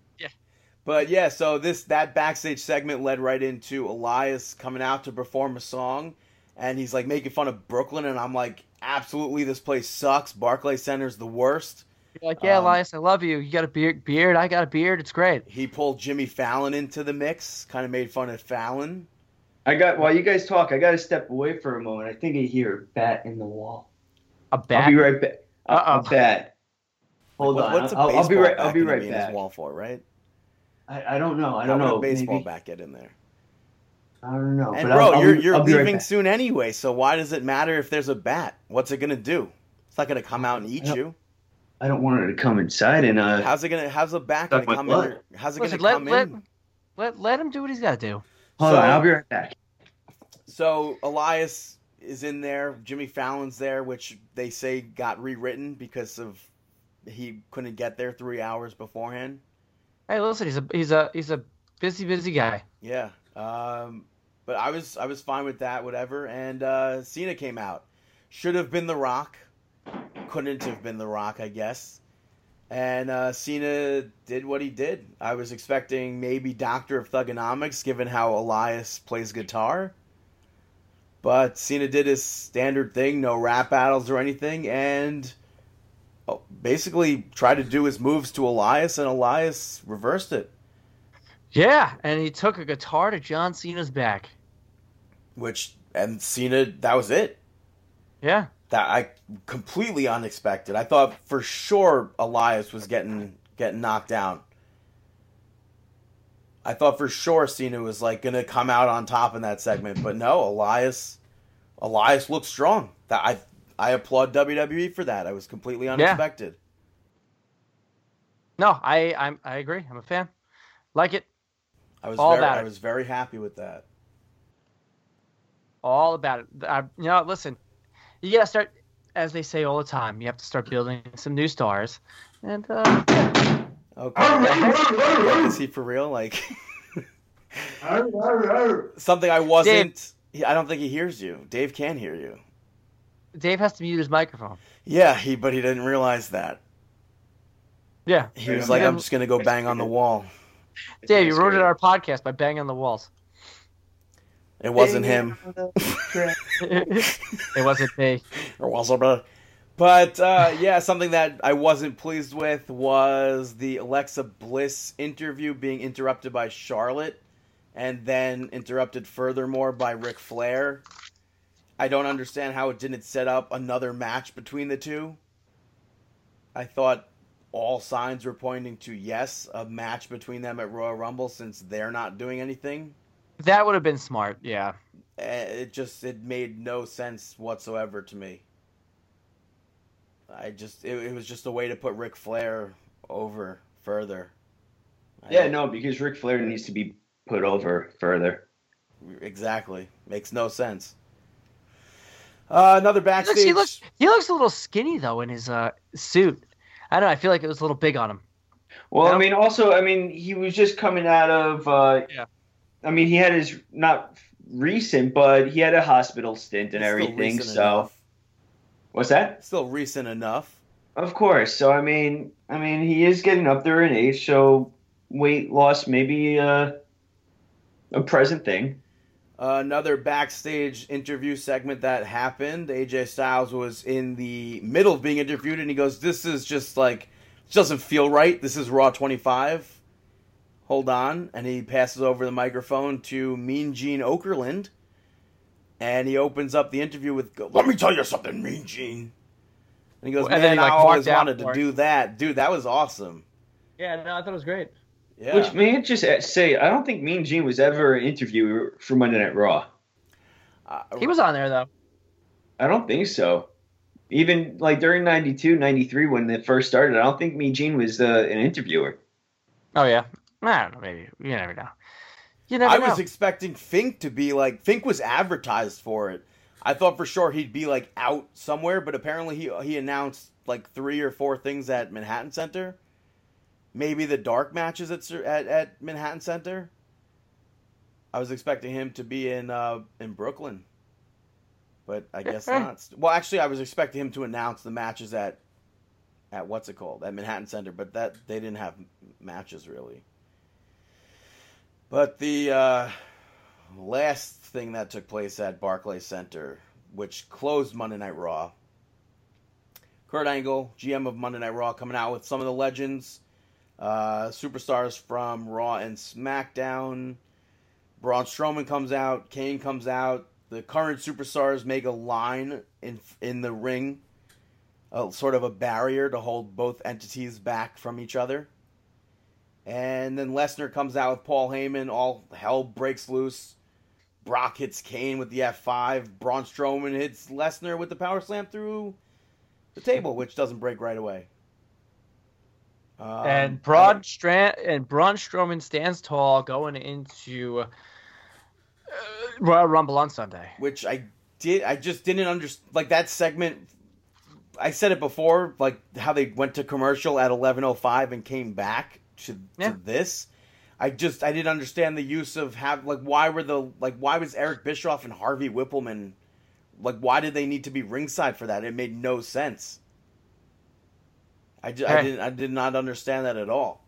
But yeah, so this that backstage segment led right into Elias coming out to perform a song, and he's like making fun of Brooklyn, and I'm like, absolutely, this place sucks. Barclays Center's the worst. You're like, yeah, Um, Elias, I love you. You got a beard, beard. I got a beard. It's great. He pulled Jimmy Fallon into the mix, kind of made fun of Fallon. I got while you guys talk, I got to step away for a moment. I think I hear a bat in the wall. A I'll be right back. A- Uh-oh. A bat. Hold What- on. What's a I'll, I'll be baseball right. I'll bat be right in back. his wall for, right? I, I don't know. I don't would know. a baseball Maybe. bat get in there? I don't know. And but bro, I'll, I'll you're you're I'll be right leaving soon anyway, so why does it matter if there's a bat? What's it gonna do? It's not gonna come out and eat I you. I don't want it to come inside and uh. How's it gonna? How's the bat Suck gonna come blood. in? How's it Listen, gonna let, come let, in? let, let him do what he's got to do. Hold So- on. I'll be right back. So Elias is in there. Jimmy Fallon's there, which they say got rewritten because of he couldn't get there three hours beforehand. Hey, listen, he's a he's a he's a busy busy guy. Yeah. Um, but I was I was fine with that, whatever. And uh, Cena came out. Should have been The Rock. Couldn't have been The Rock, I guess. And uh, Cena did what he did. I was expecting maybe Doctor of Thuganomics, given how Elias plays guitar. But Cena did his standard thing, no rap battles or anything, and basically tried to do his moves to Elias, and Elias reversed it. Yeah, and he took a guitar to John Cena's back. which and Cena that was it. Yeah, That I completely unexpected. I thought for sure Elias was getting getting knocked down. I thought for sure Cena was like gonna come out on top in that segment, but no, Elias Elias looked strong. That I I applaud WWE for that. I was completely unexpected. no, I I'm, I agree. I'm a fan. Like it, I was All very about I it. was very happy with that. all about it. I, you know, listen, you gotta start, as they say all the time. You have to start building some new stars, and uh, yeah. Okay. like, is he for real? Like something I wasn't. I don't think he hears you. Dave can hear you. Dave has to mute his microphone. Yeah, he but he didn't realize that. Yeah, He was like, "I'm just gonna go bang on the wall." Dave, you ruined our podcast by banging on the walls. It wasn't him. it wasn't me. or was it, brother? But uh, yeah, something that I wasn't pleased with was the Alexa Bliss interview being interrupted by Charlotte, and then interrupted furthermore by Ric Flair. I don't understand how it didn't set up another match between the two. I thought all signs were pointing to yes, a match between them at Royal Rumble since they're not doing anything. That would have been smart. Yeah. Eh, It just it made no sense whatsoever to me. I just it, it was just a way to put Ric Flair over further. I Yeah, don't- no, because Ric Flair needs to be put over further. exactly makes no sense. Uh, another He backstage. looks, he looks he looks a little skinny though in his uh, suit. I don't know. I feel like it was a little big on him. Well, Yeah. I mean, also, I mean, he was just coming out of. Uh, Yeah. I mean, he had his not recent, but he had a hospital stint and Still everything. So, enough. what's that? still recent enough. Of course. So, I mean, I mean, he is getting up there in age, so weight loss maybe uh, a present thing. Uh, another backstage interview segment that happened. AJ Styles was in the middle of being interviewed, and he goes, "This is just like this doesn't feel right. This is Raw 25." Hold on, and he passes over the microphone to Mean Gene Okerlund, and he opens up the interview with, "Let me tell you something, Mean Gene." And he goes, And "Man, then he, like, I always wanted to do that, dude. That was awesome." Yeah, no, I thought it was great. Yeah, Which may I just say, I don't think Mean Gene was ever an interviewer for Monday Night Raw. Uh, He was on there though. I don't think so. Even like during 92, 93, when it first started, I don't think Mean Gene was uh, an interviewer. Oh yeah. I don't know. Maybe you never know. You never I know. was expecting Fink to be like Fink was advertised for it. I thought for sure he'd be like out somewhere, but apparently he he announced like three or four things at Manhattan Center. Maybe the dark matches at at, at Manhattan Center. I was expecting him to be in uh, in Brooklyn, but I guess not. Well, actually, I was expecting him to announce the matches at at what's it called at Manhattan Center, but that they didn't have matches really. But the uh, last thing that took place at Barclays Center, which closed Monday Night Raw. Kurt Angle, GM of Monday Night Raw, coming out with some of the legends, uh, superstars from Raw and SmackDown. Braun Strowman comes out, Kane comes out. The current superstars make a line in in the ring, a, sort of a barrier to hold both entities back from each other. And then Lesnar comes out with Paul Heyman. All hell breaks loose. Brock hits Kane with the F5. Braun Strowman hits Lesnar with the power slam through the table, which doesn't break right away. Um, and Braun Strand and Braun Strowman stands tall going into uh, Royal Rumble on Sunday. which I did. I just didn't understand. Like that segment. I said it before, like how they went to commercial at eleven oh five and came back to, Yeah. to this. I just I didn't understand the use of have like why were the like why was Eric Bischoff and Harvey Wippleman like why did they need to be ringside for that? It made no sense. I, ju- I didn't I did not understand that at all.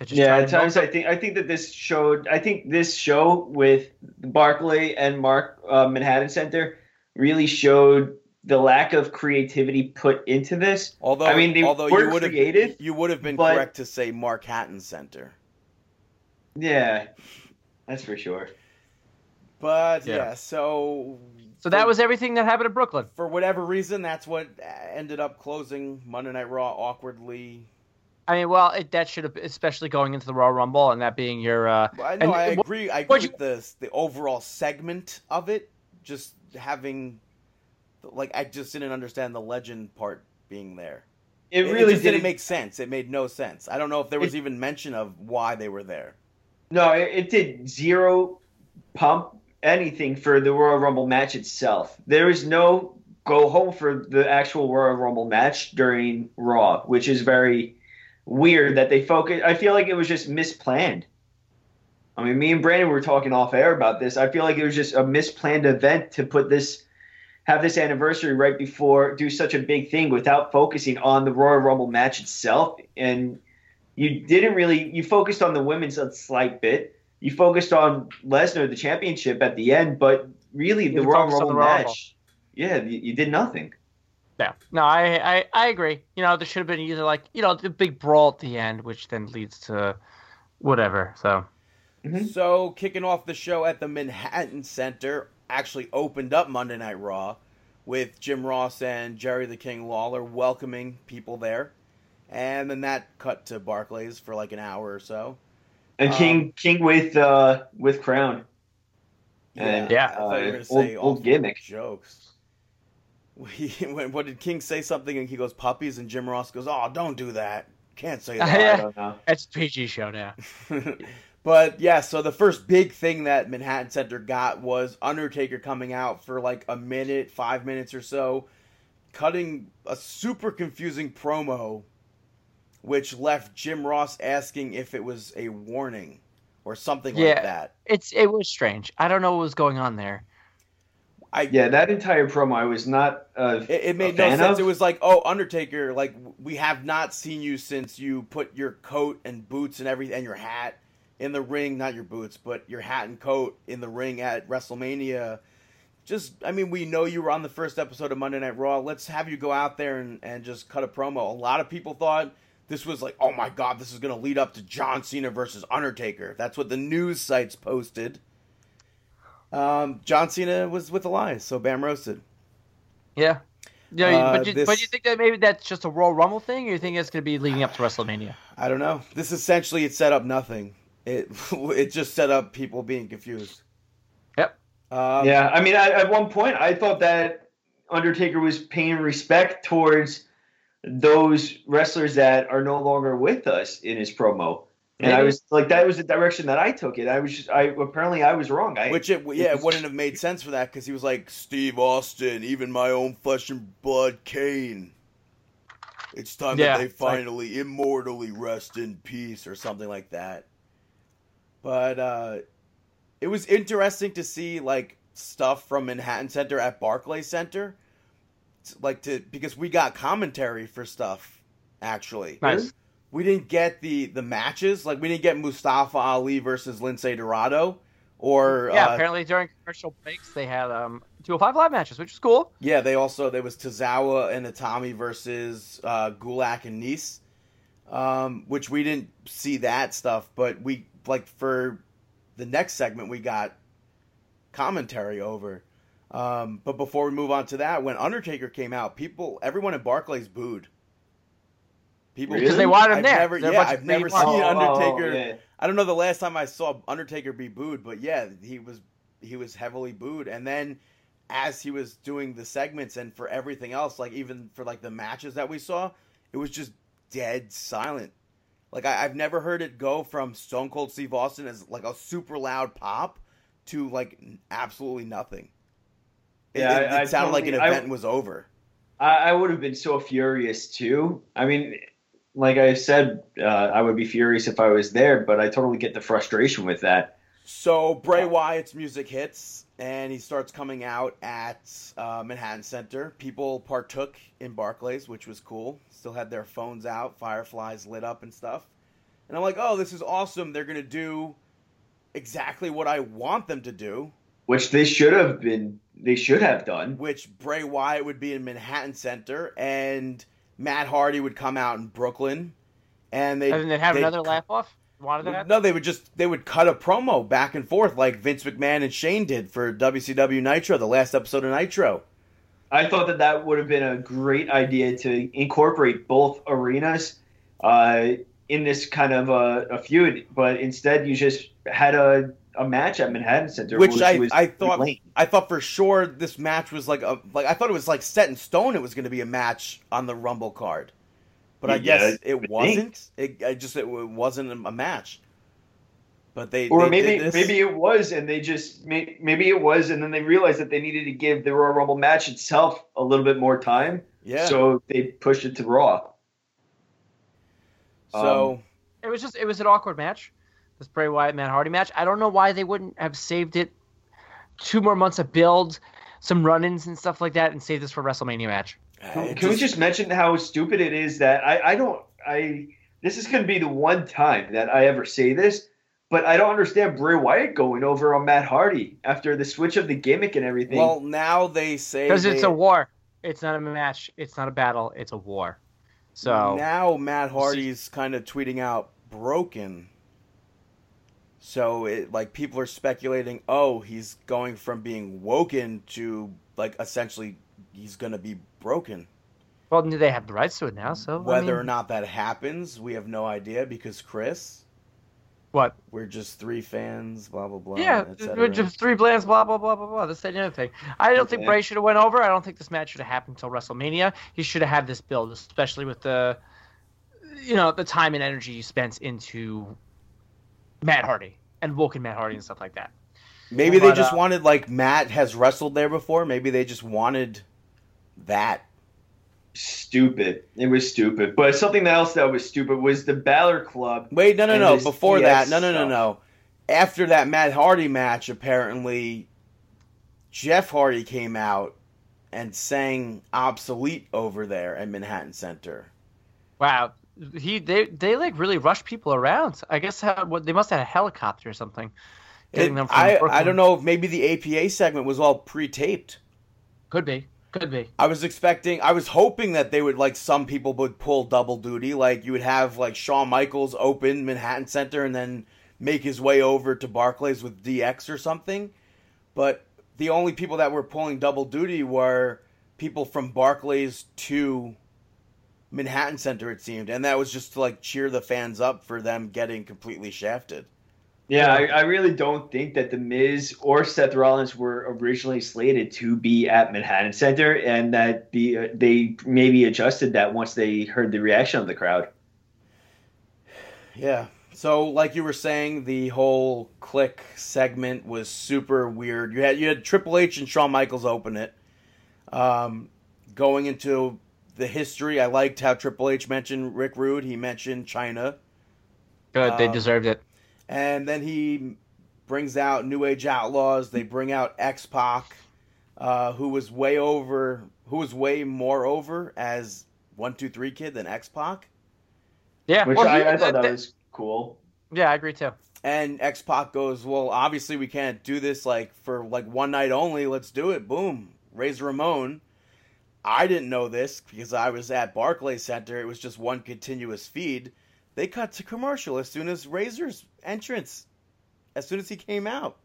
Just Yeah, trying at times I think I think that this showed. I think this show with Barclay and Mark uh, Manhattan Center really showed the lack of creativity put into this. Although I mean, they although were you would have creative, you would have been but- correct to say Mark Hatton Center. Yeah, that's for sure. But Yeah. yeah, so So that was everything that happened in Brooklyn. for whatever reason, that's what ended up closing Monday Night Raw awkwardly. I mean, well, it, that should have, especially going into the Raw Rumble, and that being your. Uh, Well, I know and I what- agree. I agree what'd with the the overall segment of it. Just having, like, I just didn't understand the legend part being there. It really just didn't didn't make sense. It made no sense. I don't know if there was It- even mention of why they were there. No, it, it did zero pump anything for the Royal Rumble match itself. There is no go home for the actual Royal Rumble match during Raw, which is very weird that they focus. I feel like it was just misplanned. I mean, me and Brandon were talking off air about this. I feel like it was just a misplanned event to put this, have this anniversary right before, do such a big thing without focusing on the Royal Rumble match itself. And you didn't really, you focused on the women's a slight bit. You focused on Lesnar, the championship at the end, but really the You Royal focused Rumble the Royal match, yeah, you, you did nothing. Yeah. No, I, I, I agree. You know, there should have been either like, you know, the big brawl at the end, which then leads to whatever. So, Mhm. So, kicking off the show at the Manhattan Center actually opened up Monday Night Raw with Jim Ross and Jerry the King Lawler welcoming people there. And then that cut to Barclays for like an hour or so. And Um, King, King with uh, with crown. And, Yeah. I thought you were uh, going old- say old gimmick. jokes. He, when, what did King say something and he goes puppies and Jim Ross goes, "Oh, don't do that. Can't say that." Yeah. don't know. it's a PG show now. but yeah, so the first big thing that Manhattan Center got was Undertaker coming out for like a minute, five minutes or so, cutting a super confusing promo, which left Jim Ross asking if it was a warning or something like Yeah. that. It's It was strange. I don't know what was going on there. I Yeah, that entire promo I was not. Uh, It, it made a no fan sense. of. It was like, oh, Undertaker, like we have not seen you since you put your coat and boots and everything and your hat in the ring, not your boots, but your hat and coat in the ring at WrestleMania. Just, I mean, we know you were on the first episode of Monday Night Raw. Let's have you go out there and, and just cut a promo. A lot of people thought this was like, oh my God, this is going to lead up to John Cena versus Undertaker. That's what the news sites posted. Um, John Cena was with the lies, so Bam roasted. Yeah. Yeah, Uh, but, you, this- but you think that maybe that's just a Royal Rumble thing, or you think it's going to be leading up to WrestleMania? I don't know. This essentially it set up nothing. It it just set up people being confused. Yep. Um, yeah, I mean, I, at one point I thought that Undertaker was paying respect towards those wrestlers that are no longer with us in his promo. And I was like, that was the direction that I took it. I was just, I apparently I was wrong. I, Which it yeah, it wouldn't have made sense for that because he was like Steve Austin, even my own flesh and blood, Kane. It's time Yeah, that they it's like- finally immortally rest in peace or something like that. But uh, it was interesting to see like stuff from Manhattan Center at Barclay Center, like to because we got commentary for stuff actually. Nese. we didn't get the the matches like we didn't get Mustafa Ali versus Lince Dorado Or Yeah, uh, apparently during commercial breaks they had um 205 live matches, which is cool. Yeah, they also there was Tozawa and Itami versus uh, Gulak and Nice, um, which we didn't see that stuff, but we like for the next segment we got commentary over. Um, but before we move on to that, when Undertaker came out, people, everyone in Barclays booed. People, Because they wanted him I've there. Never, yeah, I've never seen ones. Oh, oh, Undertaker. yeah. I don't know the last time I saw Undertaker be booed, but yeah, he was he was heavily booed. And then as he was doing the segments and for everything else, like even for like the matches that we saw, it was just dead silent. Like I, I've never heard it go from Stone Cold Steve Austin as like a super loud pop to like absolutely nothing. It, Yeah, it, I- it I sounded like an totally- I- event was over. I, I would have been so furious too. I mean, like I said, uh, I would be furious if I was there, but I totally get the frustration with that. So Bray Wyatt's music hits, and he starts coming out at uh, Manhattan Center. People partook in Barclays, which was cool. Still had their phones out, fireflies lit up and stuff. And I'm like, oh, this is awesome. They're gonna do exactly what I want them to do, Which they should have been. They should have done. which Bray Wyatt would be in Manhattan Center, and Matt Hardy would come out in Brooklyn, and they And then have they'd another laugh off. Wanted that? No, they would just they would cut a promo back and forth like Vince McMahon and Shane did for WCW Nitro, the last episode of Nitro. I thought that that would have been a great idea to incorporate both arenas uh, in this kind of a, a feud, but instead you just had a, a match at Manhattan Center, Which I, was I thought lame. I thought for sure this match was like a like I thought it was like set in stone. It was going to be a match on the Rumble card, but I guess I it would wasn't. It I just it wasn't a match. But they or they maybe did this. maybe it was, and they just maybe it was, and then they realized that they needed to give the Royal Rumble match itself a little bit more time, yeah. so they pushed it to Raw. so um, It was just it was an awkward match. This Bray Wyatt Matt Hardy match. I don't know why they wouldn't have saved it two more months of build, some run-ins and stuff like that, and save this for WrestleMania match. Can, it can we just mention how stupid it is that I, I don't I this is going to be the one time that I ever say this, but I don't understand Bray Wyatt going over on Matt Hardy after the switch of the gimmick and everything. well now they say Because it's a war. It's not a match. It's not a battle. It's a war. So now Matt Hardy's kind of tweeting out broken. So it like people are speculating, oh, he's going from being woken to like essentially he's gonna be broken. well, do they have the rights to it now. So I Whether mean, or not that happens, we have no idea because Chris, what? we're just three fans, blah blah blah. Yeah, we're just three blands, blah blah blah blah blah. This that, and the other thing. I don't think Bray should have went over. I don't think this match should have happened until WrestleMania. He should have had this build, especially with the, you know, the time and energy you spent into Matt Hardy and Woken Matt Hardy and stuff like that. Maybe they just uh, wanted like Matt has wrestled there before. Maybe they just wanted that. stupid. It was stupid. But something else that was stupid was the Balor Club. Wait, no, no, and no. Before DS that, no, no, no, stuff. no. After that Matt Hardy match, apparently Jeff Hardy came out and sang "Obsolete" over there at Manhattan Center. Wow, he they they like really rush people around. I guess how, what they must have had a helicopter or something. getting It- them from I, I don't know if maybe the APA segment was all pre-taped. Could be, could be. I was expecting, I was hoping that they would like some people would pull double duty, like you would have like Shawn Michaels open Manhattan Center and then make his way over to Barclays with DX or something. But the only people that were pulling double duty were people from Barclays to Manhattan Center, it seemed, and that was just to like cheer the fans up for them getting completely shafted. Yeah, I, I really don't think that the Miz or Seth Rollins were originally slated to be at Manhattan Center, and that the uh, they maybe adjusted that once they heard the reaction of the crowd. Yeah. So, like you were saying, the whole Kliq segment was super weird. You had you had Triple H and Shawn Michaels open it. Um, going into the history, I liked how Triple H mentioned Rick Rude. He mentioned Chyna, Good, they Uh, deserved it. and then he brings out New Age Outlaws. They bring out X Pac, uh, who was way over, who was way more over as one two three kid than X Pac. Yeah, Which well, I, he- I thought that th- was cool. Yeah, I agree too. And X Pac goes, Well, obviously we can't do this like for like one night only. Let's do it. Boom. Razor Ramon. I didn't know this because I was at Barclays Center. It was just one continuous feed. They cut to commercial as soon as Razor's entrance, as soon as he came out.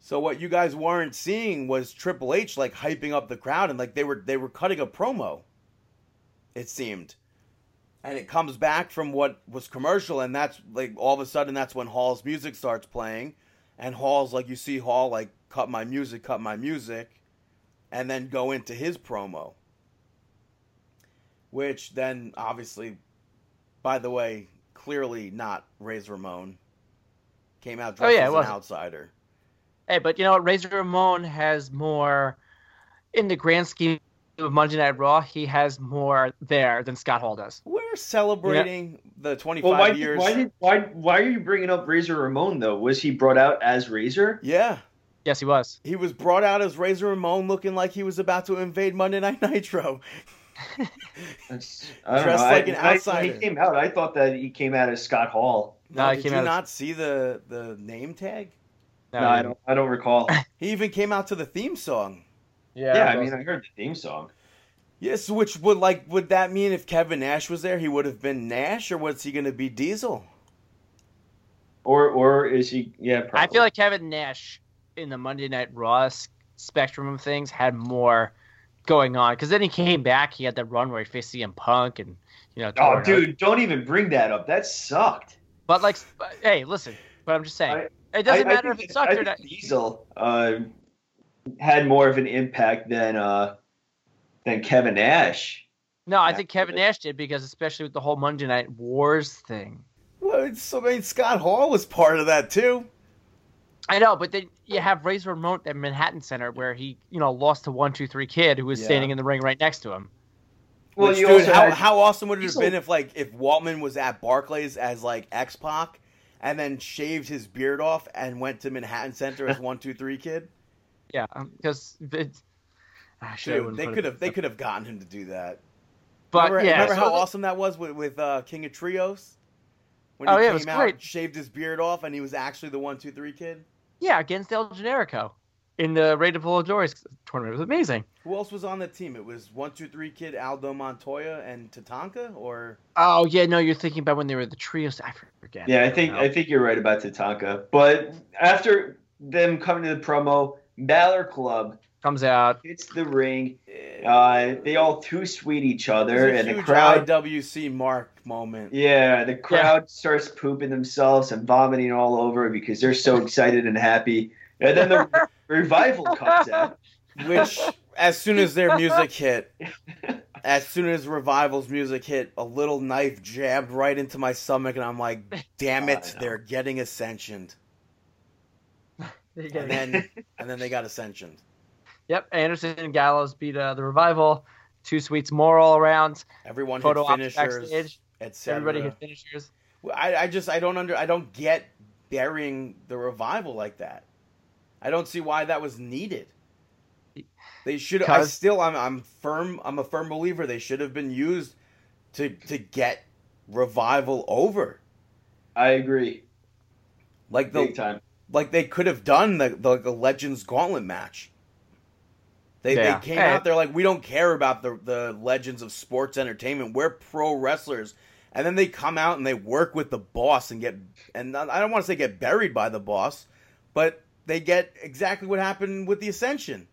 So what you guys weren't seeing was Triple H like hyping up the crowd and like they were they were cutting a promo. It seemed. And it comes back from what was commercial and that's like all of a sudden that's when Hall's music starts playing and Hall's like you see Hall like cut my music, cut my music and then go into his promo. Which then obviously by the way, clearly not Razor Ramon. Came out dressed Oh, yeah, it as an outsider. Hey, but you know what? Razor Ramon has more, in the grand scheme of Monday Night Raw, he has more there than Scott Hall does. We're celebrating the 25 Well, why, years. why did why why are you bringing up Razor Ramon though? Was he brought out as Razor? yeah, Yes, he was. he was brought out as Razor Ramon looking like he was about to invade Monday Night Nitro. I Dressed know. like I- an I- when outsider. he came out, I thought that he came out as Scott Hall. No, he did came you out as- not see the the name tag? No, I don't. I don't recall. He even came out to the theme song. Yeah, yeah, I mean, I heard the theme song. Yes, which would like would that mean if Kevin Nash was there, he would have been Nash, or was he going to be Diesel? Or or is he? Yeah, probably. I feel like Kevin Nash in the Monday Night Raw spectrum of things had more going on because then he came back. He had that run where he faced CM Punk and you know. Oh, tore it up. dude, don't even bring that up. That sucked. But like, but, hey, listen. But I'm just saying, I- it doesn't I- I matter if it sucked I or not. Diesel uh, had more of an impact than uh, than Kevin Nash. No, I think Kevin Nash did because especially with the whole Monday Night Wars thing. Well, it's, I mean, Scott Hall was part of that too. I know, but then you have Razor Ramon at Manhattan Center where he, you know, lost to one two three kid who was Yeah. standing in the ring right next to him. Well, Which, you dude, how, had- how awesome would it have Diesel- been if like if Waltman was at Barclays as like X Pac, and then shaved his beard off and went to Manhattan Center as one two three kid? Yeah, because it's. Ah, shit, I Dude, they could have they could have gotten him to do that. But remember, yeah, remember so how the- awesome that was with with uh, King of Trios when Oh, he yeah, it came was out, great. shaved his beard off, and he was actually the one two three kid. Yeah, against El Generico in the Rated Voladores tournament. It was amazing. Who else was on the team? It was one two three kid Aldo Montoya and Tatanka, or Oh yeah, no, you're thinking about when they were the trios. I forget. Yeah, I think No. I think you're right about Tatanka. But after them coming to the promo, Balor Club comes out. hits the ring. Uh, they all too sweet each other, was a and the huge crowd. IWC Mark moment. Yeah, the crowd starts pooping themselves and vomiting all over because they're so excited and happy. And then the revival comes out. Which, as soon as their music hit, as soon as Revival's music hit, a little knife jabbed right into my stomach, and I'm like, damn it, they're getting ascensioned. And then, and then they got ascensioned. Yep, Anderson and Gallows beat uh, the revival. Two sweets more all around. Everyone hit Photo op finishers, etc. Everybody hit finishers. I, I just I don't under I don't get burying the revival like that. I don't see why that was needed. They should. I still I'm I'm firm. I'm a firm believer they should have been used to to get revival over. I agree, Like big the time. like they could have done the the, the Legends Gauntlet match. They, Yeah. they came Hey. out there like we don't care about the the legends of sports entertainment. We're pro wrestlers, and then they come out and they work with the boss and get and I don't want to say get buried by the boss, but they get exactly what happened with the Ascension.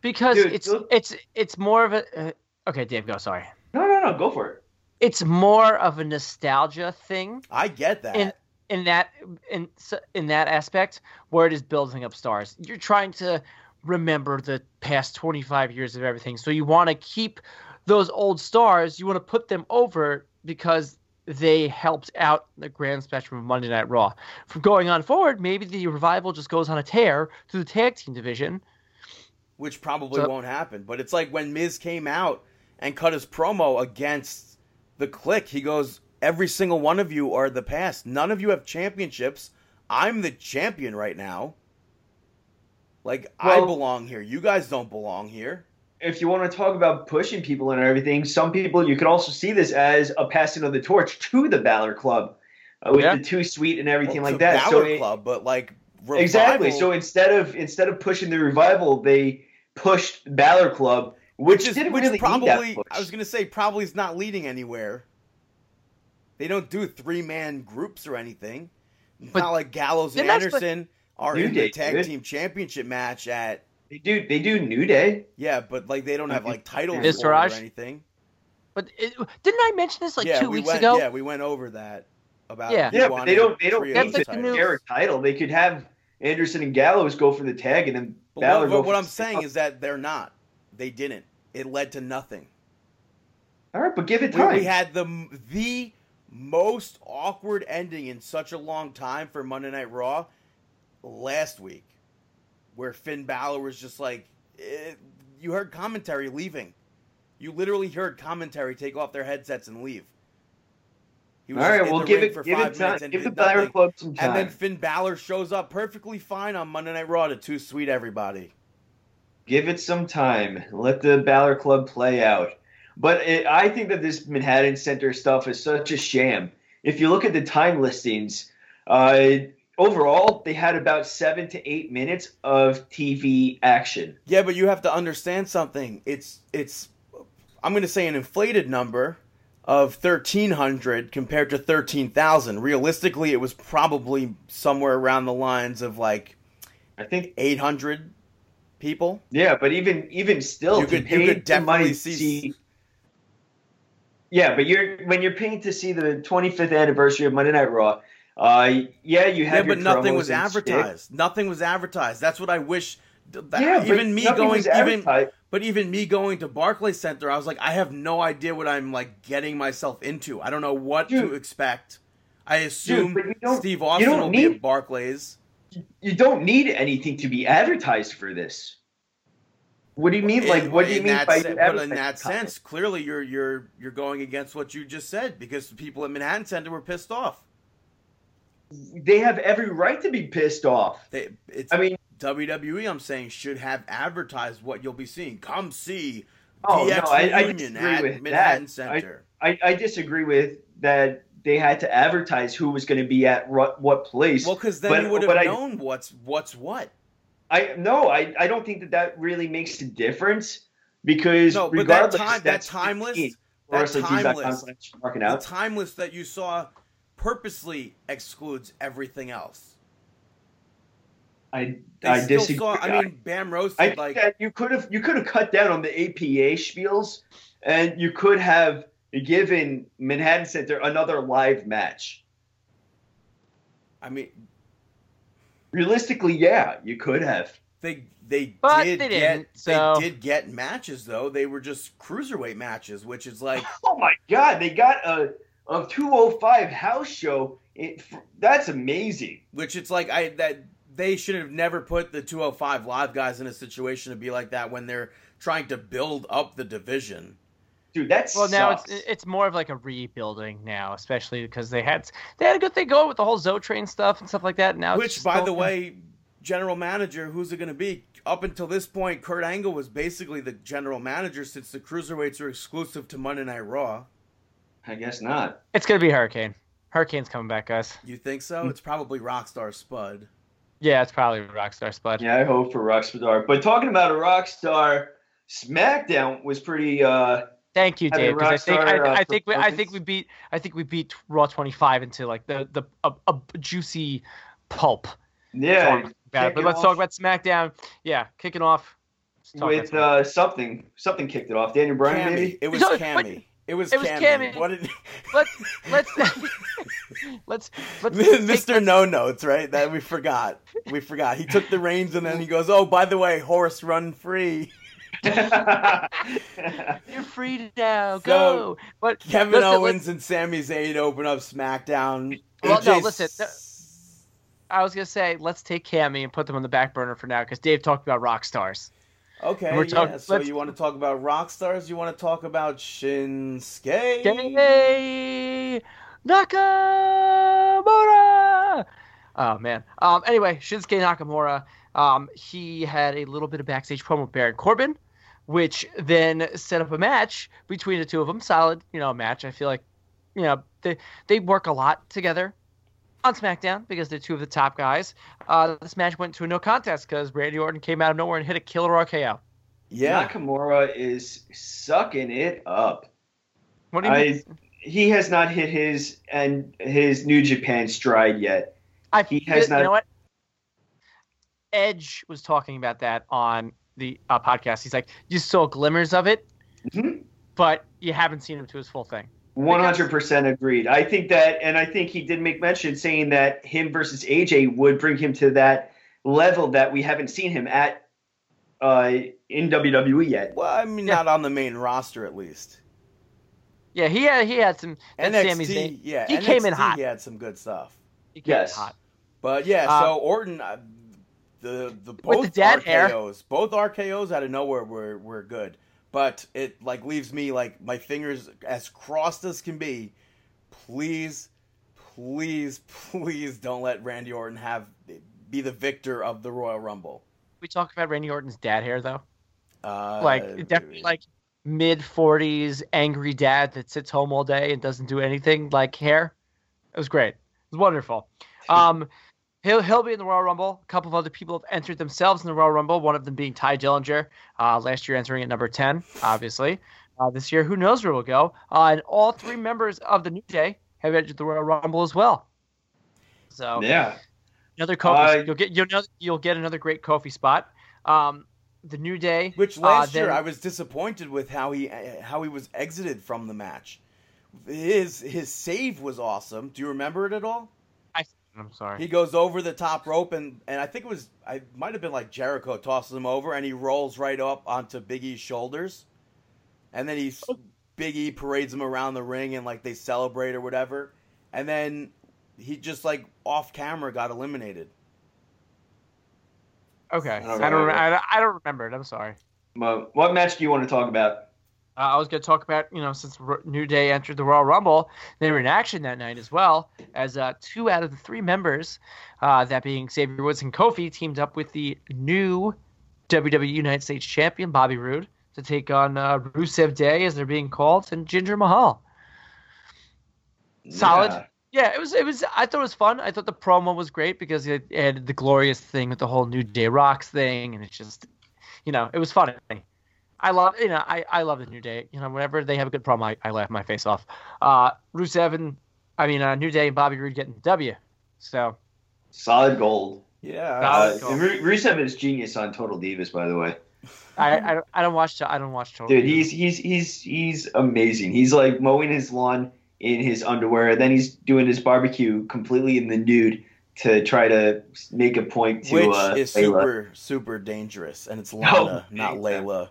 Because Dude, it's look- it's it's more of a. Uh, okay, Dave, go. Sorry. No, no, no, go for it. It's more of a nostalgia thing I get that. in in that in in that aspect where it is building up stars. You're trying to remember the past 25 years of everything. So you want to keep those old stars, you want to put them over because they helped out the grand spectrum of Monday Night Raw. From going on forward, maybe the revival just goes on a tear through the tag team division. which probably So- won't happen. But it's like when Miz came out and cut his promo against the Kliq. He goes, "Every single one of you are the past. None of you have championships. I'm the champion right now. Like I belong here. You guys don't belong here." If you want to talk about pushing people and everything, some people you could also see this as a passing of the torch to the Balor Club, uh, with Yeah. the two suite and everything Well, like to that. So Balor it- Club, but like exactly. So instead of instead of pushing the revival, they pushed Balor Club, which, which is didn't which really probably need that push. I was gonna say probably is not leading anywhere. They don't do three man groups or anything. But- not like Gallows and then that's what- Anderson are New in Day the tag did. team championship match at They do they do New Day. yeah, but like they don't have like titles Is for it or anything. But it, didn't I mention this like yeah, two we weeks went, ago? Yeah, we went over that about Yeah. who Yeah, but they don't they don't three need to like the new- share a title. They could have Anderson and Gallows go for the tag, and then But Balor what, go what, for I'm saying title. is that they're not. They didn't. It led to nothing. all right, but give it We, time. we had the the most awkward ending in such a long time for Monday Night Raw last week, where Finn Balor was just like, eh, you heard commentary leaving. You literally heard commentary take off their headsets and leave. He all right, we'll give it for give five it time. minutes and Give the Balor nothing. Club some time. And then Finn Balor shows up perfectly fine on Monday Night Raw to two sweet everybody. Give it some time. Let the Balor Club play out. But it, I think that this Manhattan Center stuff is such a sham. If you look at the time listings, uh, overall they had about seven to eight minutes of TV action. Yeah, but you have to understand something. It's it's I'm going to say an inflated number of 1300 compared to 13,000. Realistically, it was probably somewhere around the lines of like I think, 800 people. yeah, but even even still, You could- you could definitely might see- Yeah, but you're when you're paying to see the 25th anniversary of Monday Night Raw. Uh, yeah, you Yeah, have your but nothing was advertised. Nothing was advertised. That's what I wish that, Yeah, even me going even but even me going to Barclays Center, I was like I have no idea what I'm like getting myself into. I don't know what to expect. I assume but Steve Austin will be at Barclays. you don't need anything to be advertised for this. What do you mean? Like, In- what do you mean by se- but in that sense, clearly you're you're you're going against what you just said because the people at Manhattan Center were pissed off. They have every right to be pissed off. They, it's, I mean, WWE, I'm saying, should have advertised what you'll be seeing. Come see Oh, DX no, I- I disagree at with Manhattan that. Center. I, I disagree with that. They had to advertise who was going to be at what place. well, because then but- you would have but I- known what's what's what. I no, I, I don't think that that really makes a difference because No, but that regardless, time that that's time 15. that WrestlingTees.com time marking out. time list that you saw purposely excludes everything else. I They I disagree. saw. I mean, Bam roasted I like that you could have you could have cut down on the APA spiels, and you could have given Manhattan Center another live match. I mean, Realistically, yeah, you could have. they they But did they get so- they did get matches though. They were just cruiserweight matches, which is like Oh my God, they got a Um, a 205 house show. It, that's amazing. which it's like I that they should have never put the 205 live guys in a situation to be like that when they're trying to build up the division. Dude, that's Well, now it's it's more of like a rebuilding now, especially because they had they had a good thing going with the whole Zo Train stuff and stuff like that. Now, Which, just by the way, general manager, who's it going to be? Up until this point, Kurt Angle was basically the general manager since the cruiserweights are exclusive to Monday Night Raw. I guess not. it's gonna be Hurricane. Hurricane's coming back, guys. You think so? It's probably Rockstar Spud. Yeah, it's probably Rockstar Spud. Yeah, I hope for Rockstar. But talking about a Rockstar, SmackDown was pretty. uh Thank you, Having Dave. 'cause I think I, uh, I think we, I think we beat I think we beat Raw 25 into like the the a, a juicy pulp. Yeah, about. But let's off talk about SmackDown. Yeah, kicking off. Let's with uh, something. Something kicked it off. Daniel Bryan, Cammy. maybe. It was No, but- Cammy. It was it was Cammy. Cammy. What did let's let's let's let's take- Mr. No Notes, right? That we forgot. We forgot. He took the reins and then he goes, "Oh, by the way, horse run free." You're free now. So, Go. But Kevin listen, Owens and Sami Zayn open up SmackDown. Well, no, listen, no- I was gonna say let's take Cammy and put them on the back burner for now because Dave talked about rock stars. Okay, yeah. so you want to talk about rock stars? You want to talk about Shinsuke? Yay! Nakamura. Oh man. Um. Anyway, Shinsuke Nakamura. Um. He had a little bit of backstage promo with Baron Corbin, which then set up a match between the two of them. Solid, you know, match. I feel like, you know, they they work a lot together. On SmackDown because they're two of the top guys. Uh, this match went to a no contest because Randy Orton came out of nowhere and hit a killer RKO. Yeah. Nakamura is sucking it up. What do you I, mean? he has not hit his and his New Japan stride yet. I he has You not- know what? Edge was talking about that on the uh, podcast. He's like, you saw glimmers of it, Mhm. but you haven't seen him to his full thing. One hundred percent agreed. I think that, and I think he did make mention saying that him versus AJ would bring him to that level that we haven't seen him at uh, in WWE yet. Well, I mean, Yeah. not on the main roster at least. Yeah, he had he had some. That NXT, Sami Zayn, yeah, he NXT, came in hot. He had some good stuff. He came Yes. in hot. But yeah, Um, so Orton, uh, the the both the dad hair. RKO's, both RKO's out of nowhere were were good. But it like leaves me like my fingers as crossed as can be. Please, please, please don't let Randy Orton have be the victor of the Royal Rumble. We talked about Randy Orton's dad hair though. Uh, like definitely like mid forties angry dad that sits home all day and doesn't do anything like hair. It was great. It was wonderful. Um he'll he'll be in the Royal Rumble. A couple of other people have entered themselves in the Royal Rumble, one of them being Tye Dillinger, uh, last year entering at number ten, obviously. Uh, this year, who knows where we'll go. Uh, and all three members of the New Day have entered the Royal Rumble as well. So Yeah, another Kofi, Uh, you'll get you'll know you'll get another great Kofi spot. Um, the New Day, Which uh, last year I was disappointed with how he how he was exited from the match. His his save was awesome. Do you remember it at all? I'm sorry. He goes over the top rope and and I think it was I might have been like Jericho tosses him over and he rolls right up onto Big E's shoulders, and then he oh. Big E parades him around the ring and like they celebrate or whatever, and then he just like off camera got eliminated. Okay, I I don't don't. remember. I don't, I don't remember it. I'm sorry. Well, what match do you want to talk about? Uh, I was going to talk about you know since R- New Day entered the Royal Rumble, they were in action that night as well as uh, two out of the three members, uh, that being Xavier Woods and Kofi, teamed up with the new WWE United States Champion Bobby Roode to take on uh, Rusev Day as they're being called and Jinder Mahal. Solid. Yeah. Yeah, it was. It was. I thought it was fun. I thought the promo was great because it had the glorious thing with the whole New Day Rocks thing, and it's just, you know, it was funny. I love, you know, I, I love the New Day. You know, whenever they have a good promo, I, I laugh my face off. Uh, Rusev and, I mean, uh, New Day and Bobby Roode getting the W. So Solid gold. Yeah, Uh, Solid gold. Rusev is genius on Total Divas, by the way. I, I, don't- I don't watch. I don't watch Total. Dude, Divas. he's he's he's he's amazing. He's like mowing his lawn in his underwear, and then he's doing his barbecue completely in the nude to try to make a point to which uh, is Layla. super super dangerous, and it's Lana, not big time. Layla.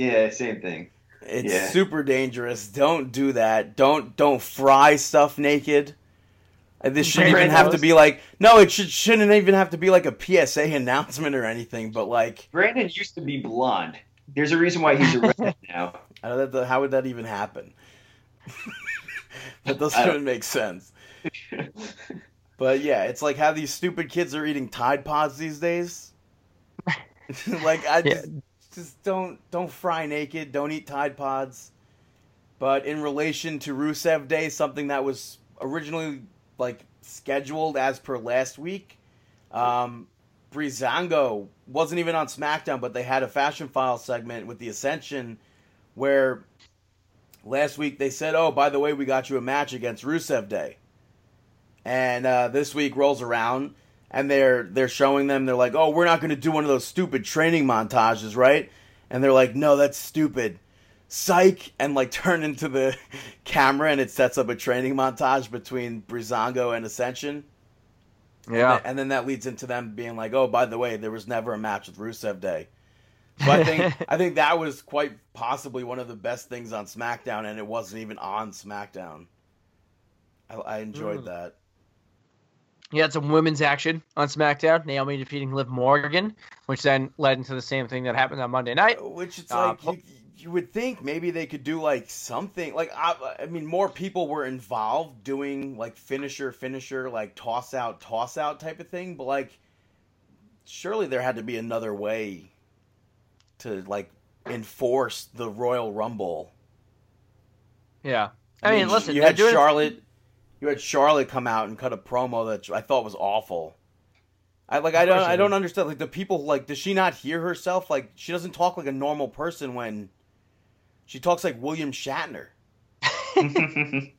Yeah, same thing. It's Yeah. super dangerous. Don't do that. Don't don't fry stuff naked. This shouldn't even Brandon have to be like no. It should shouldn't even have to be like a PSA announcement or anything. But like, Brandon used to be blonde. There's a reason why he's a redhead now. I don't know, how would that even happen? that doesn't even make sense. But yeah, it's like how these stupid kids are eating Tide Pods these days. like I Yeah. Just, don't don't fry naked, don't eat Tide Pods. But in relation to Rusev Day, something that was originally like scheduled as per last week, um, Breezango wasn't even on SmackDown, but they had a Fashion File segment with the Ascension where last week they said, "Oh, by the way, we got you a match against Rusev Day." And uh, this week rolls around, and they're they're showing them. They're like, "Oh, we're not going to do one of those stupid training montages, right?" And they're like, "No, that's stupid." Psych, and like turn into the camera, and it sets up a training montage between Breezango and Ascension. yeah. And then that leads into them being like, "Oh, by the way, there was never a match with Rusev Day." So I think I think that was quite possibly one of the best things on SmackDown, and it wasn't even on SmackDown. I, I enjoyed Mm. that. You had some women's action on SmackDown. Naomi defeating Liv Morgan, which then led into the same thing that happened on Monday night. Which it's Uh, like you, you would think maybe they could do like something like I, I mean more people were involved doing like finisher finisher like toss out toss out type of thing, but like surely there had to be another way to like enforce the Royal Rumble. Yeah. I mean, listen, you had doing Charlotte you had Charlotte come out and cut a promo that I thought was awful. I like I don't I don't understand like the people like does she not hear herself like she doesn't talk like a normal person when she talks like William Shatner.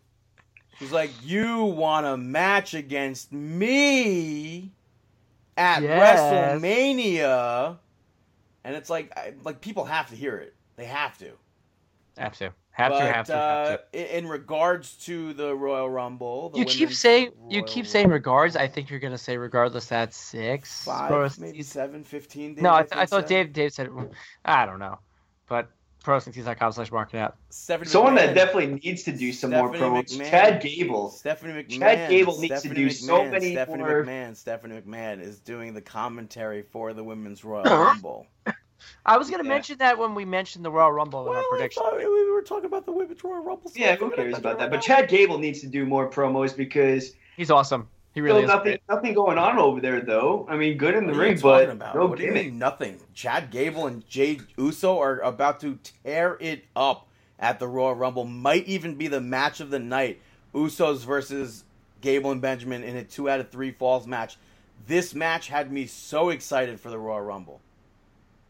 She's like you want a match against me at Yes. WrestleMania and it's like I, like people have to hear it. They have to. Have to. Have but, to. Have to. uh, have to. i- in regards to the Royal Rumble, the You keep women's saying you Royal keep saying regards. I think you're gonna say regardless. That's six. five, Pro- maybe seven, fifteen. No, I, th- I thought said. Dave Dave said. I don't know, but pro.com slash marking out. Stephanie Someone that definitely needs to do some more Stephanie promos. McMahon. Chad Gable. Stephanie McMahon. Chad Gable needs to Stephanie do so McMahon, many Stephanie more- McMahon. Stephanie McMahon is doing the commentary for the Women's Royal Rumble. I was gonna Yeah. mention that when we mentioned the Royal Rumble in well, our prediction. thought we were talking about the Women's Royal Rumble. so Yeah, who cares about that? But. Chad Gable needs to do more promos because He's awesome. He still really is. nothing great. nothing going on over there though. I mean, good in the What are you ring, but about? no what do you gimmick. mean nothing? Chad Gable and Jay Uso are about to tear it up at the Royal Rumble. Might even be the match of the night. Usos versus Gable and Benjamin in a two out of three falls match. This match had me so excited for the Royal Rumble.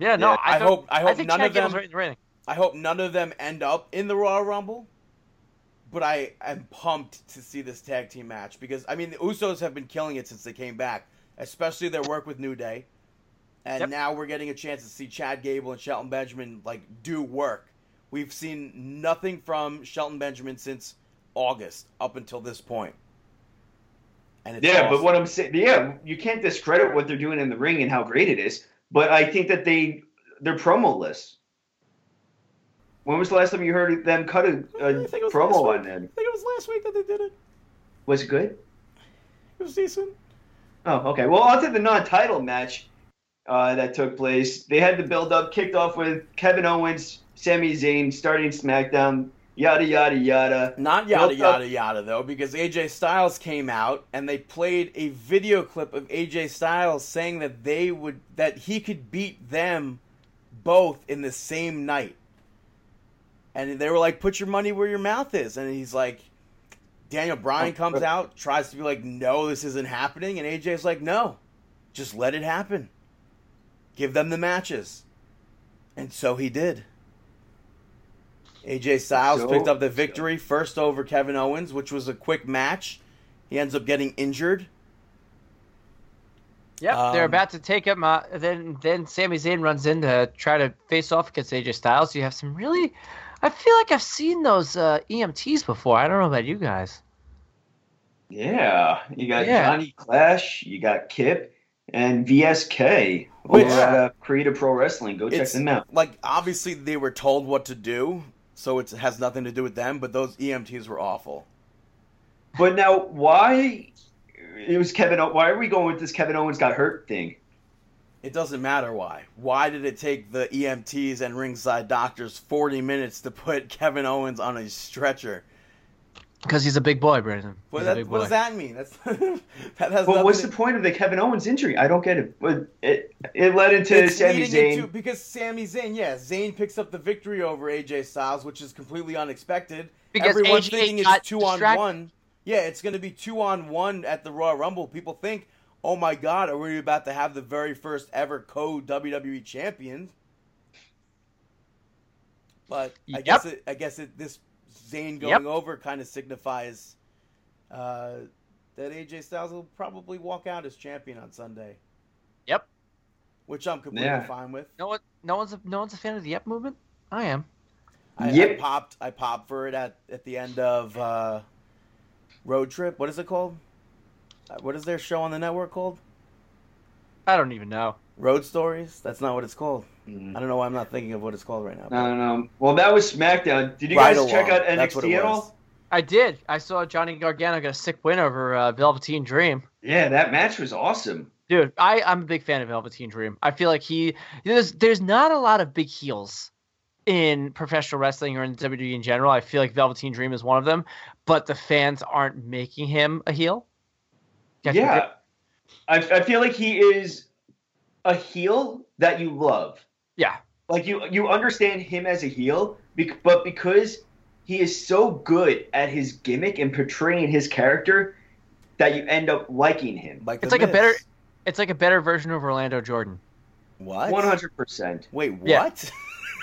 Yeah, no. Yeah, I, I thought- hope- I hope think none Chad of them- right in the ring. I hope none of them end up in the Royal Rumble. But I am pumped to see this tag team match because I mean the Usos have been killing it since they came back, especially their work with New Day. And Yep. now we're getting a chance to see Chad Gable and Shelton Benjamin like do work. We've seen nothing from Shelton Benjamin since August up until this point. And it's Yeah, but what I'm saying, yeah, you can't discredit what they're doing in the ring and how great it is. But I think that they their promo list. When was the last time you heard them cut a, was promo on them? I think it was last week that they did it. Was it good? It was decent. Oh, okay. Well, on to the non-title match uh, that took place. They had the build-up, kicked off with Kevin Owens, Sami Zayn starting SmackDown, yada yada yada. Not yada yada yada though, because AJ Styles came out and they played a video clip of AJ Styles saying that they would that he could beat them both in the same night. And they were like, "Put your money where your mouth is," and he's like, Daniel Bryan comes out, tries to be like, "No, this isn't happening," and AJ's like, "No, just let it happen. Give them the matches," and so he did. AJ Styles So- picked up the victory first over Kevin Owens, which was a quick match. He ends up getting injured. Yep, Um, they're about to take him. Uh, then, then Sami Zayn runs in to try to face off against AJ Styles. You have some really, I feel like I've seen those uh, EMTs before. I don't know about you guys. Yeah, you got Yeah. Johnny Clash, you got Kip, and VSK Which- over at uh, Create A Pro Wrestling. Go check them out. like obviously they were told what to do, so it has nothing to do with them. But those EMTs were awful. But now, why it was Kevin? Why are we going with this Kevin Owens got hurt thing? It doesn't matter why. Why did it take the EMTs and ringside doctors forty minutes to put Kevin Owens on a stretcher? Because he's a big boy, Brandon. What, that, big what does that mean? That's that has But what's to- the point of the Kevin Owens injury? I don't get it. But it it led into It's Sami Zayn. into- because Sami Zayn, yeah, Zayn picks up the victory over AJ Styles, which is completely unexpected. Because Everyone's AJ thinking it's two on one. Yeah, it's going to be two on one at the Royal Rumble. People think, oh my God, are we about to have the very first ever co WWE champion? But I guess it, I guess it, this Zayn going Yep. over kind of signifies uh, that AJ Styles will probably walk out as champion on Sunday, Yep. which I'm completely Yeah. fine with. No one, no one's, a, no one's a fan of the Yep movement. I am. I, I Yep. popped I popped for it at, at the end of uh, Road Trip. What is it called? Uh, What is their show on the network called? I don't even know. Road Stories? That's not what it's called. Mm. I don't know why I'm not thinking of what it's called right now. I don't know. Well, that was SmackDown. Did you Right guys check out That's what it NXT at all? I did. I saw Johnny Gargano get a sick win over uh, Velveteen Dream. Yeah, that match was awesome. Dude, I, I'm a big fan of Velveteen Dream. I feel like he there's there's not a lot of big heels in professional wrestling or in WWE in general. I feel like Velveteen Dream is one of them, but the fans aren't making him a heel. Yeah, I, I feel like he is a heel that you love. Yeah. Like you, you understand him as a heel, but because he is so good at his gimmick and portraying his character that you end up liking him. Like It's The like a better- It's like a better version of Orlando Jordan. what? One hundred percent. Wait, Yeah. what?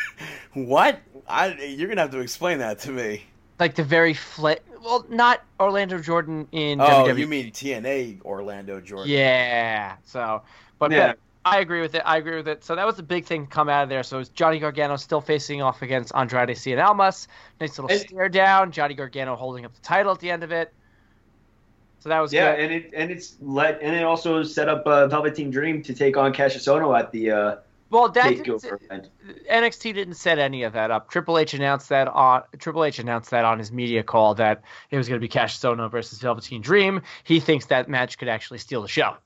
what? I, you're gonna have to explain that to me. Like the very flat. Well, not Orlando Jordan in Oh, WWE. you mean TNA Orlando Jordan? Yeah. So, but Yeah. but I agree with it. I agree with it. So that was the big thing to come out of there. So it's Johnny Gargano still facing off against Andrade Cien Almas. Nice little And- stare down. Johnny Gargano holding up the title at the end of it. So that was Yeah, good. and it and it's let and it also set up uh, Velveteen Dream to take on Cassius Ohno at the uh, well, that didn't. NXT didn't set any of that up. Triple H announced that on Triple H announced that on his media call that it was going to be Cassius Ohno versus Velveteen Dream. He thinks that match could actually steal the show.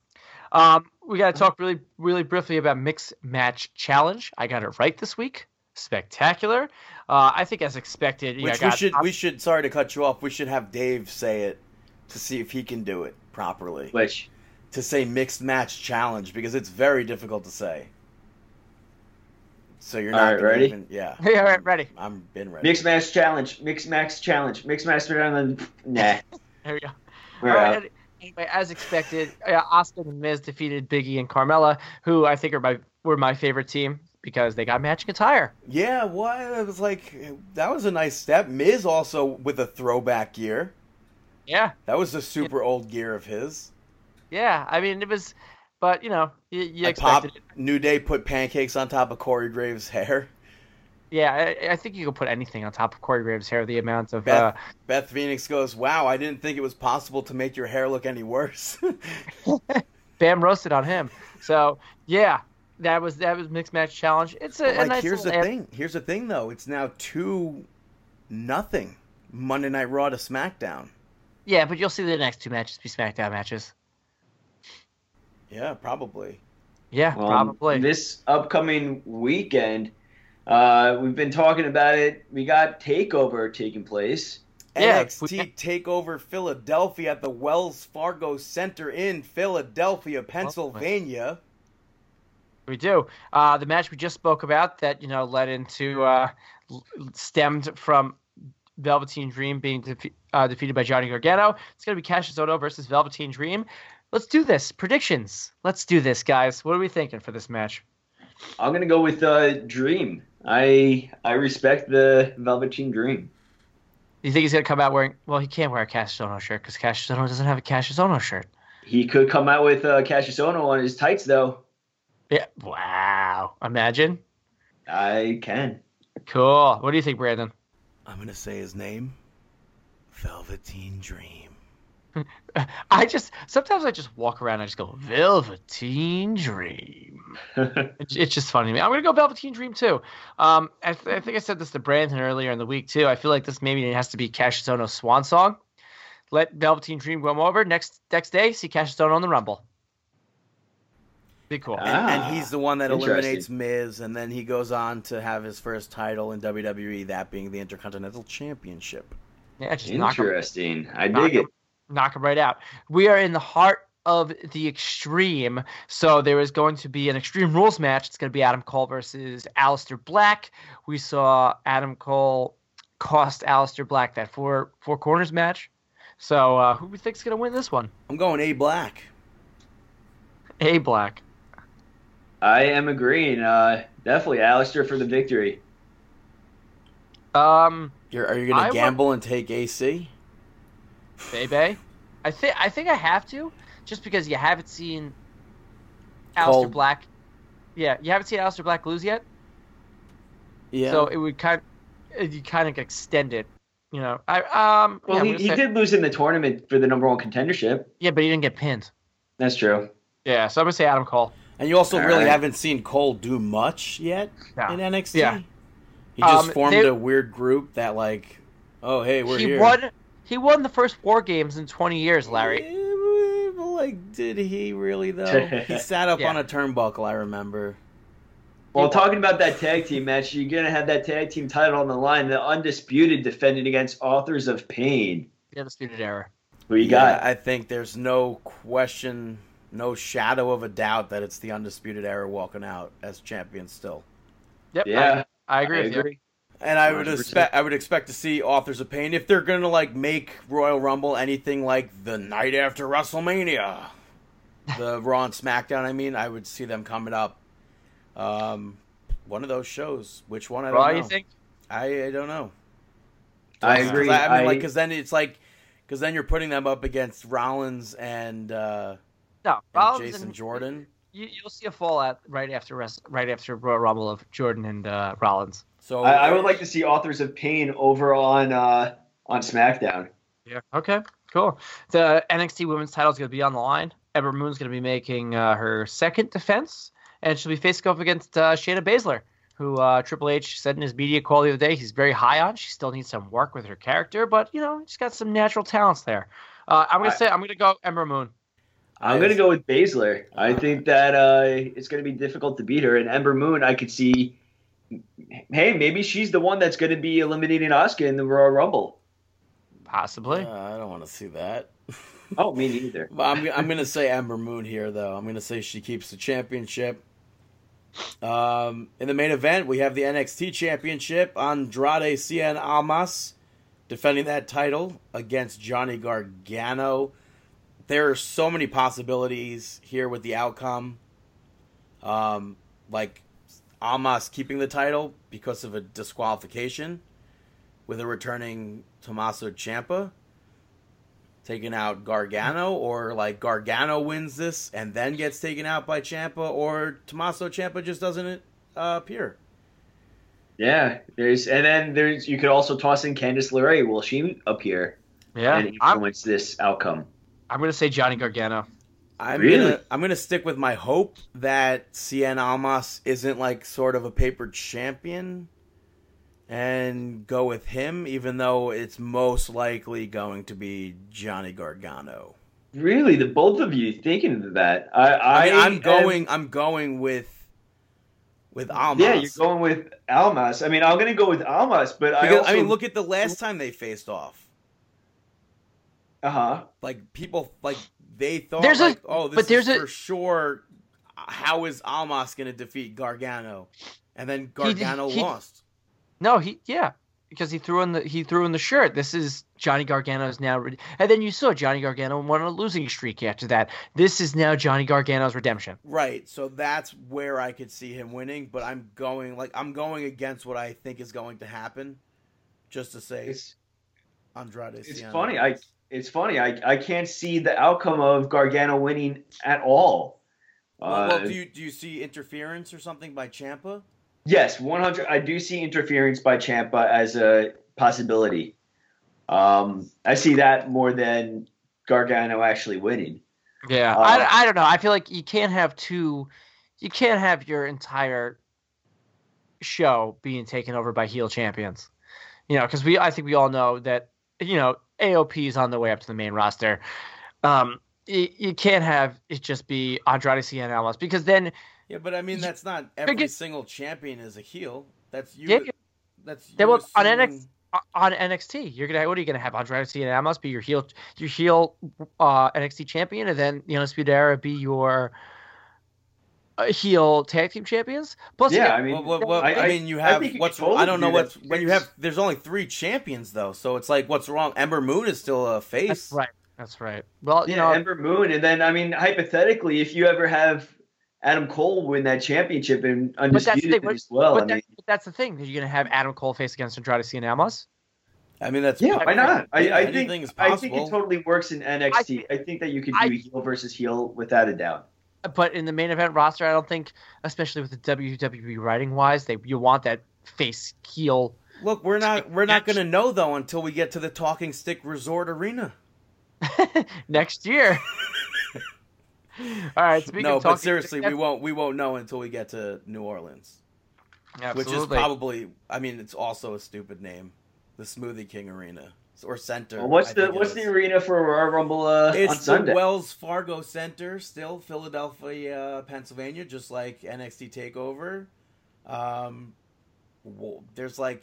Um, we got to talk really, really briefly about mixed match challenge. I got it right this week. Spectacular. Uh, I think as expected. Which know, we got- should we should sorry to cut you off. We should have Dave say it to see if he can do it properly. Which To say mixed match challenge because it's very difficult to say. So you're not right, gonna ready? Even, yeah. Yeah, all right, ready. I'm been ready. mixed match challenge, mixed match challenge, mixed match challenge. Nah, There we go. we're All out. right, Anyway, as expected, uh, Asuka and Miz defeated Biggie and Carmella, who I think are my were my favorite team because they got matching attire. Yeah, what? It was like that was a nice step. Miz also with a throwback gear. Yeah, That was a super old gear of his. yeah. I mean, it was, but you know, you, you I pop, expected it. New Day put pancakes on top of Corey Graves' hair. Yeah, I, I think you could put anything on top of Corey Graves' hair. The amount of Beth, uh, Beth Phoenix goes, "Wow, I didn't think it was possible to make your hair look any worse." Bam roasted on him. So yeah, that was that was mixed match challenge. It's a, But, a nice here's the little thing. Here's the thing, though. It's now two, nothing. Monday Night Raw to SmackDown. Yeah, but you'll see the next two matches be SmackDown matches. Yeah, probably. Yeah, Um, probably. This upcoming weekend, uh, we've been talking about it. We got Takeover taking place. Yeah, NXT we- Takeover Philadelphia at the Wells Fargo Center in Philadelphia, Pennsylvania. We do. Uh, the match we just spoke about that you know led into uh, stemmed from Velveteen Dream being defe- uh, defeated by Johnny Gargano. It's going to be Cassius Ohno versus Velveteen Dream. Let's do this. Predictions. Let's do this, guys. What are we thinking for this match? I'm gonna go with uh, Dream. I I respect the Velveteen Dream. Do you think he's going to come out wearing? Well, he can't wear a Cassius Ohno shirt because Cassius Ohno doesn't have a Cassius Ohno shirt. He could come out with uh, Cassius Ohno on his tights, though. Yeah. Wow. Imagine. I can. Cool. What do you think, Brandon? I'm gonna say his name. Velveteen Dream. I just sometimes I just walk around and I just go Velveteen Dream. It's, it's just funny to me. I'm gonna go Velveteen Dream too. Um, I, th- I think I said this to Brandon earlier in the week too. I feel like this maybe has to be Cassius Ohno's swan song. Let Velveteen Dream come over next next day. See Cassius Ohno on the Rumble. Be cool. And, Ah, and he's the one that eliminates Miz, and then he goes on to have his first title in WWE, that being the Intercontinental Championship. yeah, just knock him, Interesting. I knock dig it. Him, knock him right out. We are in the heart of the extreme. So there is going to be an extreme rules match. It's going to be Adam Cole versus Aleister Black. We saw Adam Cole cost Aleister Black that four four corners match. So uh, who we think's going to win this one? I'm going A Black. A Black. I am agreeing. Uh, definitely Aleister for the victory. Um, You're, are you going to gamble and take AC? Bebe. I think I think I have to, just because you haven't seen Aleister Cole. Black. Yeah, you haven't seen Aleister Black lose yet. Yeah. So it would kind, you kind of extend it. You know, I um. Well, yeah, he, he say- did lose in the tournament for the number one contendership. Yeah, but he didn't get pinned. That's true. Yeah, so I'm gonna say Adam Cole. and you also All really right. haven't seen Cole do much yet No. in NXT. Yeah. He just Um, formed they- a weird group that, like, oh, hey, we're he here. won. He won the first War Games in 20 years, Larry. But, like, did he really, though? he sat up Yeah. on a turnbuckle, I remember. Well, talking about that tag team match, you're gonna have that tag team title on the line. The undisputed defending against Authors of Pain. The undisputed era. Who you Yeah, got? I think there's no question, no shadow of a doubt that it's the Undisputed Era walking out as champion still. Yep. Yeah, I, I agree I with agree. And I would 100%. expect I would expect to see authors of pain if they're gonna like make Royal Rumble anything like the night after WrestleMania, the Raw and SmackDown. I mean, I would see them coming up. Um, one of those shows. Which one? I don't Raw, know. you think? I, I don't know. I agree. I, I mean, I- like, because then it's like, because then you're putting them up against Rollins and, uh, No, and Rollins Jason and- Jordan. You, you'll see a fallout right after rest, right after Royal Rumble of Jordan and uh, Rollins. So I, I would like to see Authors of Pain over on uh, on SmackDown. Yeah. Okay. Cool. The NXT Women's title is going to be on the line. Ember Moon's going to be making uh, her second defense, and she'll be facing off against uh, Shayna Baszler, who uh, Triple H said in his media call the other day he's very high on. She still needs some work with her character, but you know she's got some natural talents there. Uh, I'm I- to say I'm going to go Ember Moon. I'm going to go with Baszler. I think that uh, it's going to be difficult to beat her. And Ember Moon, I could see, hey, maybe she's the one that's going to be eliminating Asuka in the Royal Rumble. Possibly. Uh, I don't want to see that. Oh, me neither. I'm, I'm going to say Ember Moon here, though. I'm going to say she keeps the championship. Um, in the main event, we have the NXT Championship. Andrade Cien Almas defending that title against Johnny Gargano. There are so many possibilities here with the outcome. Um, like Almas keeping the title because of a disqualification with a returning Tommaso Ciampa taking out Gargano, or like Gargano wins this and then gets taken out by Ciampa, or Tommaso Ciampa just doesn't uh, appear. Yeah, there's and then there's you could also toss in Candice LeRae. Will she appear Yeah. and I'm, influence this outcome? I'm going to say Johnny Gargano. I'm Really? gonna I'm gonna stick with my hope that Cien Almas isn't like sort of a paper champion, and go with him, even though it's most likely going to be Johnny Gargano. Really, the both of you thinking of that? I, I, I, mean, am- going I'm going with with Almas. Yeah, you're going with Almas. I mean, I'm going to go with Almas, but I also I mean, look at the last time they faced off. Uh huh. like people like they thought There's a- oh this but there's is a- for sure how is Almas going to defeat Gargano and then Gargano he- lost No, he yeah, because he threw in the he threw in the shirt. This is Johnny Gargano's now, re- and then you saw Johnny Gargano went on a losing streak after that. This is now Johnny Gargano's redemption. right so that's where I could see him winning but I'm going like I'm going against what I think is going to happen just to say It's Andrade it's Cien funny. I it's funny. I I can't see the outcome of Gargano winning at all. well, well, Uh, do you do you see interference or something by Ciampa Yes, 100. I do see interference by Ciampa as a possibility. Um, I see that more than Gargano actually winning. Yeah, Uh, I, I don't know. I feel like you can't have two, you can't have your entire show being taken over by heel champions. You know, because we I think we all know that you know AOP is on the way up to the main roster. Um, you, you can't have it just be Andrade Cien because then yeah but I mean that's not every single champion is a heel that's you Yeah. that's you well, on NXT on NXT, you're gonna what are you gonna have Andrade Cien Almas be your heel your heel uh, NXT champion, and then the Undisputed Era be your Uh, heel tag team champions. Plus, Yeah, got- I mean, well, well, well, I- I, I- mean, you have think you what's could totally I don't know do what's that. when you have. There's only three champions though, so it's like what's wrong? Ember Moon is still a face. that's right. That's right. Well, you yeah, know, Ember Moon, and then I mean, hypothetically, if you ever have Adam Cole win that championship and that's the undisputed thing, as well, but, I that, mean, but that's the thing. You're gonna have Adam Cole face against Andrade Cien Almas. I mean, that's yeah, why not? I, I think is I think it totally works in NXT. I, think that you could do I- heel versus heel without a doubt. But in the main event roster, I don't think, especially with the WWE writing wise, they you want that face heel. Look, we're not we're not going to know though until we get to the Talking Stick Resort Arena. next year. All right. Speaking no, but seriously, we won't we won't know until we get to New Orleans, which is probably. I mean, it's also a stupid name, the Smoothie King Arena or Center. Well, what's I the what's the arena for Royal Rumble uh, on It's the Sunday? Wells Fargo Center, still Philadelphia, Pennsylvania, just like NXT Takeover. Um, well, there's like,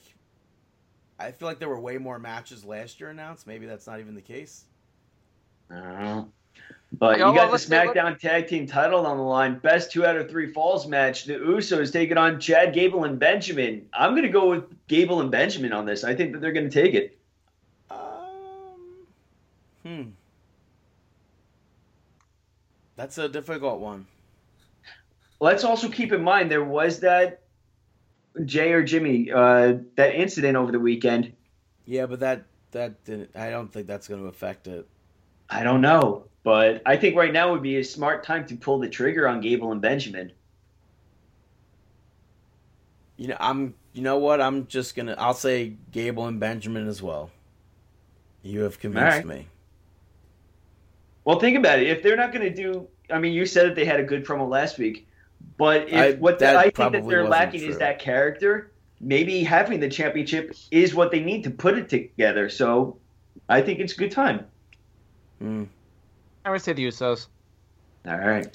I feel like there were way more matches last year announced. Maybe that's not even the case. I don't know. But Yeah, you got let's the say- let- SmackDown Tag Team title on the line. Best two out of three falls match. The Usos taking on Chad Gable and Benjamin. I'm going to go with Gable and Benjamin on this. I think that they're going to take it. Hmm. That's a difficult one. Let's also keep in mind there was that Jay or Jimmy uh, that incident over the weekend. Yeah, but that that didn't. I don't think that's going to affect it. I don't know, but I think right now would be a smart time to pull the trigger on Gable and Benjamin. You know, I'm. You know what? I'm just gonna. I'll say Gable and Benjamin as well. You have convinced Alright. me. Well, think about it. If they're not going to do, I mean, you said that they had a good promo last week, but if I- what that I think that they're lacking true. is that character, maybe having the championship is what they need to put it together. So, I think it's a good time. Hmm. I would say the Usos. All right.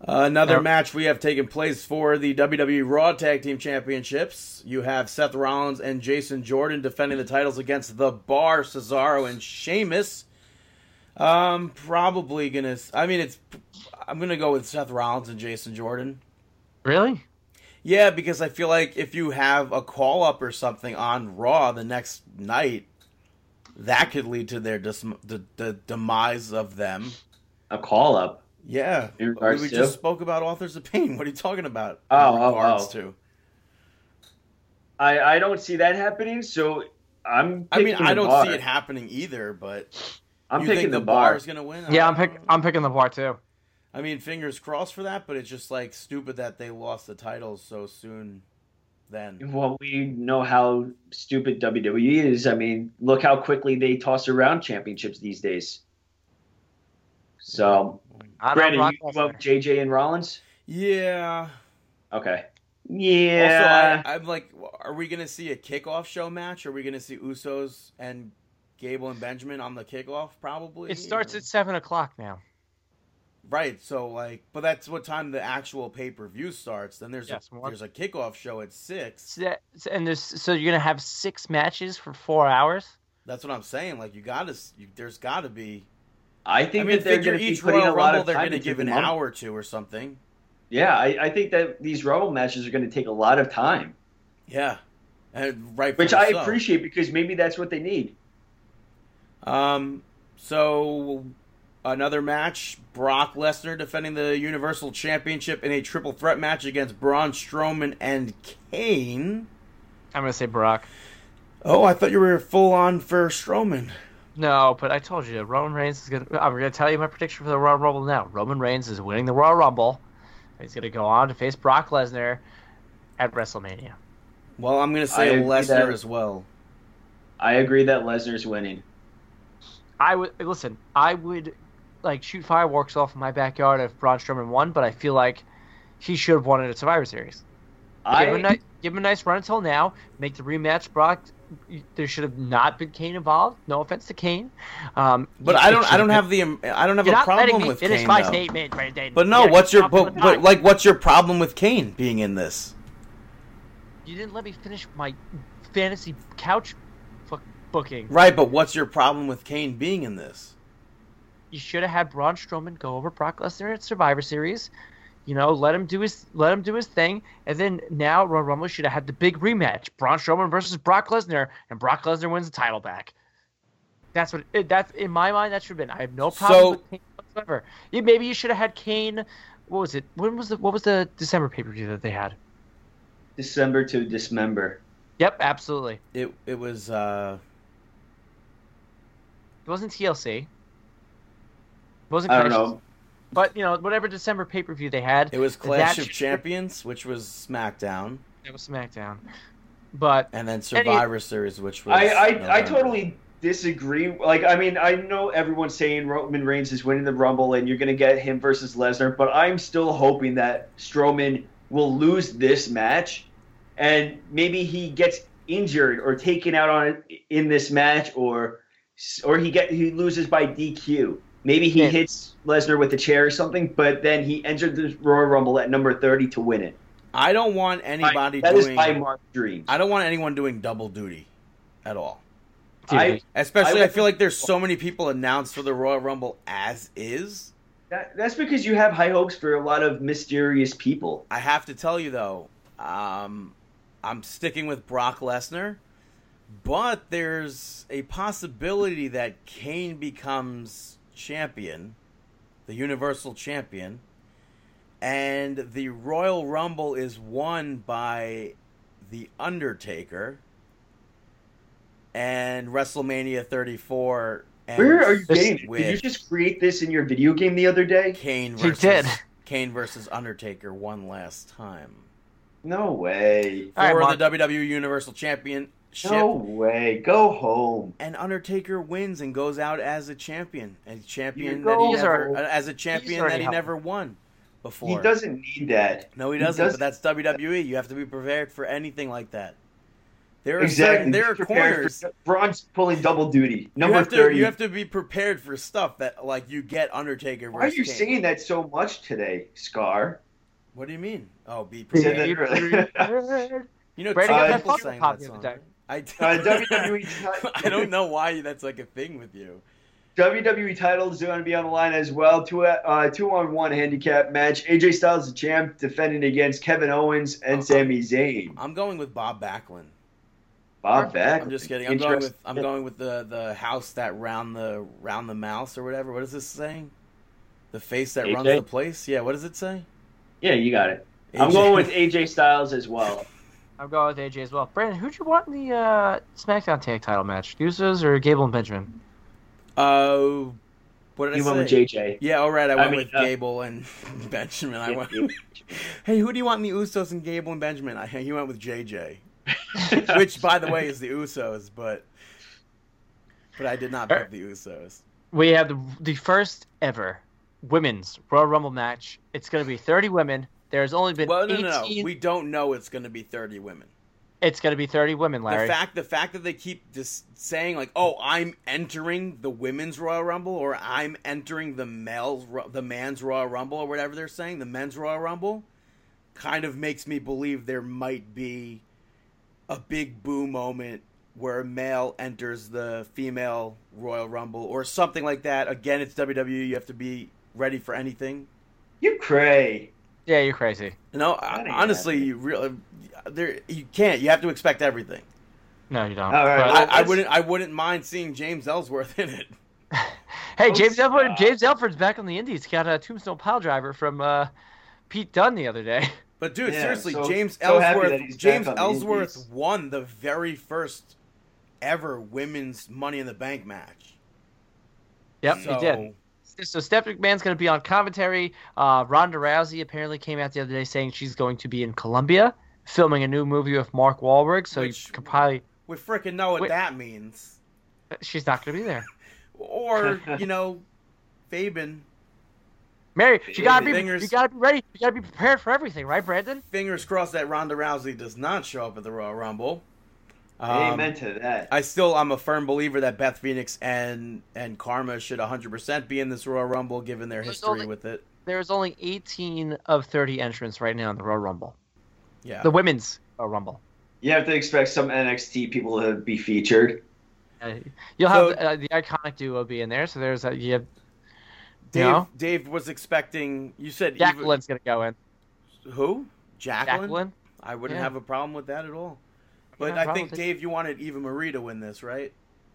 Uh, another Yep. match we have taken place for the WWE Raw Tag Team Championships. You have Seth Rollins and Jason Jordan defending the titles against The Bar, Cesaro, and Sheamus. Um, probably gonna. I mean, it's. I'm gonna go with Seth Rollins and Jason Jordan. Really? Yeah, because I feel like if you have a call up or something on Raw the next night, that could lead to their dis- the, the demise of them. A call up. Yeah, In we, regards we to? just spoke about Authors of Pain. What are you talking about? Oh, in oh, regards oh. to. I, I don't see that happening, so I'm. I mean, I don't bar. see it happening either. But I'm you picking think the, the bar. is gonna win? Yeah, I'm pick. I'm picking the bar too. I mean, fingers crossed for that, but it's just like stupid that they lost the titles so soon. Then Well, we know how stupid WWE is. I mean, look how quickly they toss around championships these days. So, I Brandon, Brock you Lesnar. love JJ and Rollins? yeah. Okay. Yeah. Also, I, I'm like, are we gonna see a kickoff show match? Are we gonna see Usos and Gable and Benjamin on the kickoff? Probably. It starts or- at seven o'clock now. right. So like, but that's what time the actual pay per view starts. Then there's Yes, a more- there's a kickoff show at six. So that- And there's so you're gonna have six matches for four hours. That's what I'm saying. Like, you gotta, you, there's gotta be. I think I mean, that they're figure going to be each putting Royal a lot Rumble of they're time gonna give an month. hour or two or something. Yeah, I, I think that these Rumble matches are going to take a lot of time, Yeah, and right. which I appreciate because maybe that's what they need. Um, so another match: Brock Lesnar defending the Universal Championship in a triple threat match against Braun Strowman and Kane. I'm gonna say Brock. Oh, I thought you were full on for Strowman. No, but I told you Roman Reigns is gonna. I'm gonna tell you my prediction for the Royal Rumble now. Roman Reigns is winning the Royal Rumble. He's gonna go on to face Brock Lesnar at WrestleMania. Well, I'm gonna say Lesnar as well. I agree that Lesnar's winning. I would listen. I would like shoot fireworks off my backyard if Braun Strowman won, but I feel like he should have won it at Survivor Series. Give him, a I give him a nice run until now. Make the rematch, Brock. There should have not been Kane involved. No offense to Kane, um, But it I don't. I don't have the. I don't have a problem me with finish Kane. my though. statement, Brandon. But no, what's your but, but like what's your problem with Kane being in this? You didn't let me finish my fantasy couch booking. Right, but what's your problem with Kane being in this? You should have had Braun Strowman go over Brock Lesnar at Survivor Series. You know, let him do his let him do his thing, and then now Royal Rumble should have had the big rematch: Braun Strowman versus Brock Lesnar, and Brock Lesnar wins the title back. That's what it, that's in my mind. That should have been. I have no problem So- with Kane whatsoever. Yeah, maybe you should have had Kane. What was it? When was the what was the December pay per view that they had? December to dismember. Yep, absolutely. It it was uh It wasn't TLC. It wasn't. I don't Clash- know. But you know, whatever December pay per view they had, it was Clash of should- Champions, which was SmackDown, It was SmackDown. But and then Survivor Series, which was I, I, I totally disagree. Like, I mean, I know everyone's saying Roman Reigns is winning the Rumble and you're going to get him versus Lesnar, but I'm still hoping that Strowman will lose this match and maybe he gets injured or taken out on in this match or or he get he loses by DQ. Maybe he Yeah. hits Lesnar with a chair or something, but then he entered the Royal Rumble at number 30 to win it. I don't want anybody That is doing. my Mark dreams. I don't want anyone doing double duty at all. I, Especially, I I, feel like there's so many people announced for the Royal Rumble as is That, that's because you have high hopes for a lot of mysterious people. I have to tell you though, um, I'm sticking with Brock Lesnar, but there's a possibility that Kane becomes champion, the Universal Champion, and the Royal Rumble is won by the Undertaker, and WrestleMania 34. ends Where are you getting Did you just create this in your video game the other day? Kane He versus did. Kane versus Undertaker one last time No way. For Mark. the WWE Universal Championship. No way. Go home. And Undertaker wins and goes out as a champion, a champion that he never, home. uh, as a champion that he helped. never won before. He doesn't need that. No, he He doesn't. But that's WWE. You have to be prepared for anything like that. There are Exactly. certain, there are Be prepared corners. for- Braun's pulling double duty. You Number have to thirty. you have to be prepared for stuff that like you get Undertaker. Why are you Kane. saying that so much today, Scar? What do you mean? Oh, be prepared. You know, Brady two got that people fucking sang that song. I Uh, WWE I don't know why that's like a thing with you. WWE titles are going to be on the line as well. Two uh, two on one handicap match. AJ Styles, the champ, defending against Kevin Owens and Uh-huh. Sami Zayn. I'm going with Bob Backlund. Bob Back. I'm just kidding. I'm going with I'm going with the the house that round the round the mouse or whatever. What is this saying? The face that runs the place. Yeah. What does it say? Yeah, you got it. I'm going with AJ Styles as well. I'm going with AJ as well. Brandon, who'd you want in the uh, SmackDown Tag Title match? Usos or Gable and Benjamin? Uh, what did You I went with? JJ. Yeah. All right. I I went mean, with uh, Gable and Benjamin. I went. hey, who do you want in the Usos and Gable and Benjamin? I he went with JJ, which by the way is the Usos, but but I did not pick the Usos. We have the, the first ever women's Royal Rumble match. It's going to be 30 women. There's only been Well, no, 18. no, no. We don't know it's going to be 30 women. It's going to be 30 women, Larry. The fact, the fact that they keep just saying like, "Oh, I'm entering the women's Royal Rumble," or "I'm entering the male's, the man's Royal Rumble," or whatever they're saying, the men's Royal Rumble, kind of makes me believe there might be a big boo moment where a male enters the female Royal Rumble, or something like that. Again, it's WWE. You have to be ready for anything. You cray. Yeah, you're crazy. No, That ain't honestly, you really, there you can't. You have to expect everything. No, you don't. All right, But- I, I wouldn't. I wouldn't mind seeing James Ellsworth in it. hey, Oh, James Elford. James Elford's back on the Indies. He got a tombstone pile driver from uh, Pete Dunne the other day. But dude, Yeah, seriously, so- James so Ellsworth. that he's back James on the Ellsworth won the very first ever women's Money in the Bank match. Yep, so, he did. So Steph McMahon's going to be on commentary. Uh, Ronda Rousey apparently came out the other day saying she's going to be in Colombia filming a new movie with Mark Wahlberg. So Which- you could probably We freaking know what Wait. that means. she's not going to be there. Or you know, Fabian. Mary, you gotta be Fingers- you gotta be ready. You gotta be prepared for everything, right, Brandon? Fingers crossed that Ronda Rousey does not show up at the Royal Rumble. Um, Amen to that. I still I'm a firm believer that Beth Phoenix and and Karma should 100% be in this Royal Rumble given their There's history only- with it. There's only 18 of 30 entrants right now in the Royal Rumble, Yeah. the women's Royal Rumble. you have to expect some NXT people to be featured. Uh, you'll have So- uh, the iconic duo be in there. So there's a, you have Dave know? Dave was expecting you said Eva- Jacqueline's gonna go in. who? Jacqueline? Jacqueline. I wouldn't Yeah. have a problem with that at all. But have a I think. Dave you wanted Eva Marie to win this, right?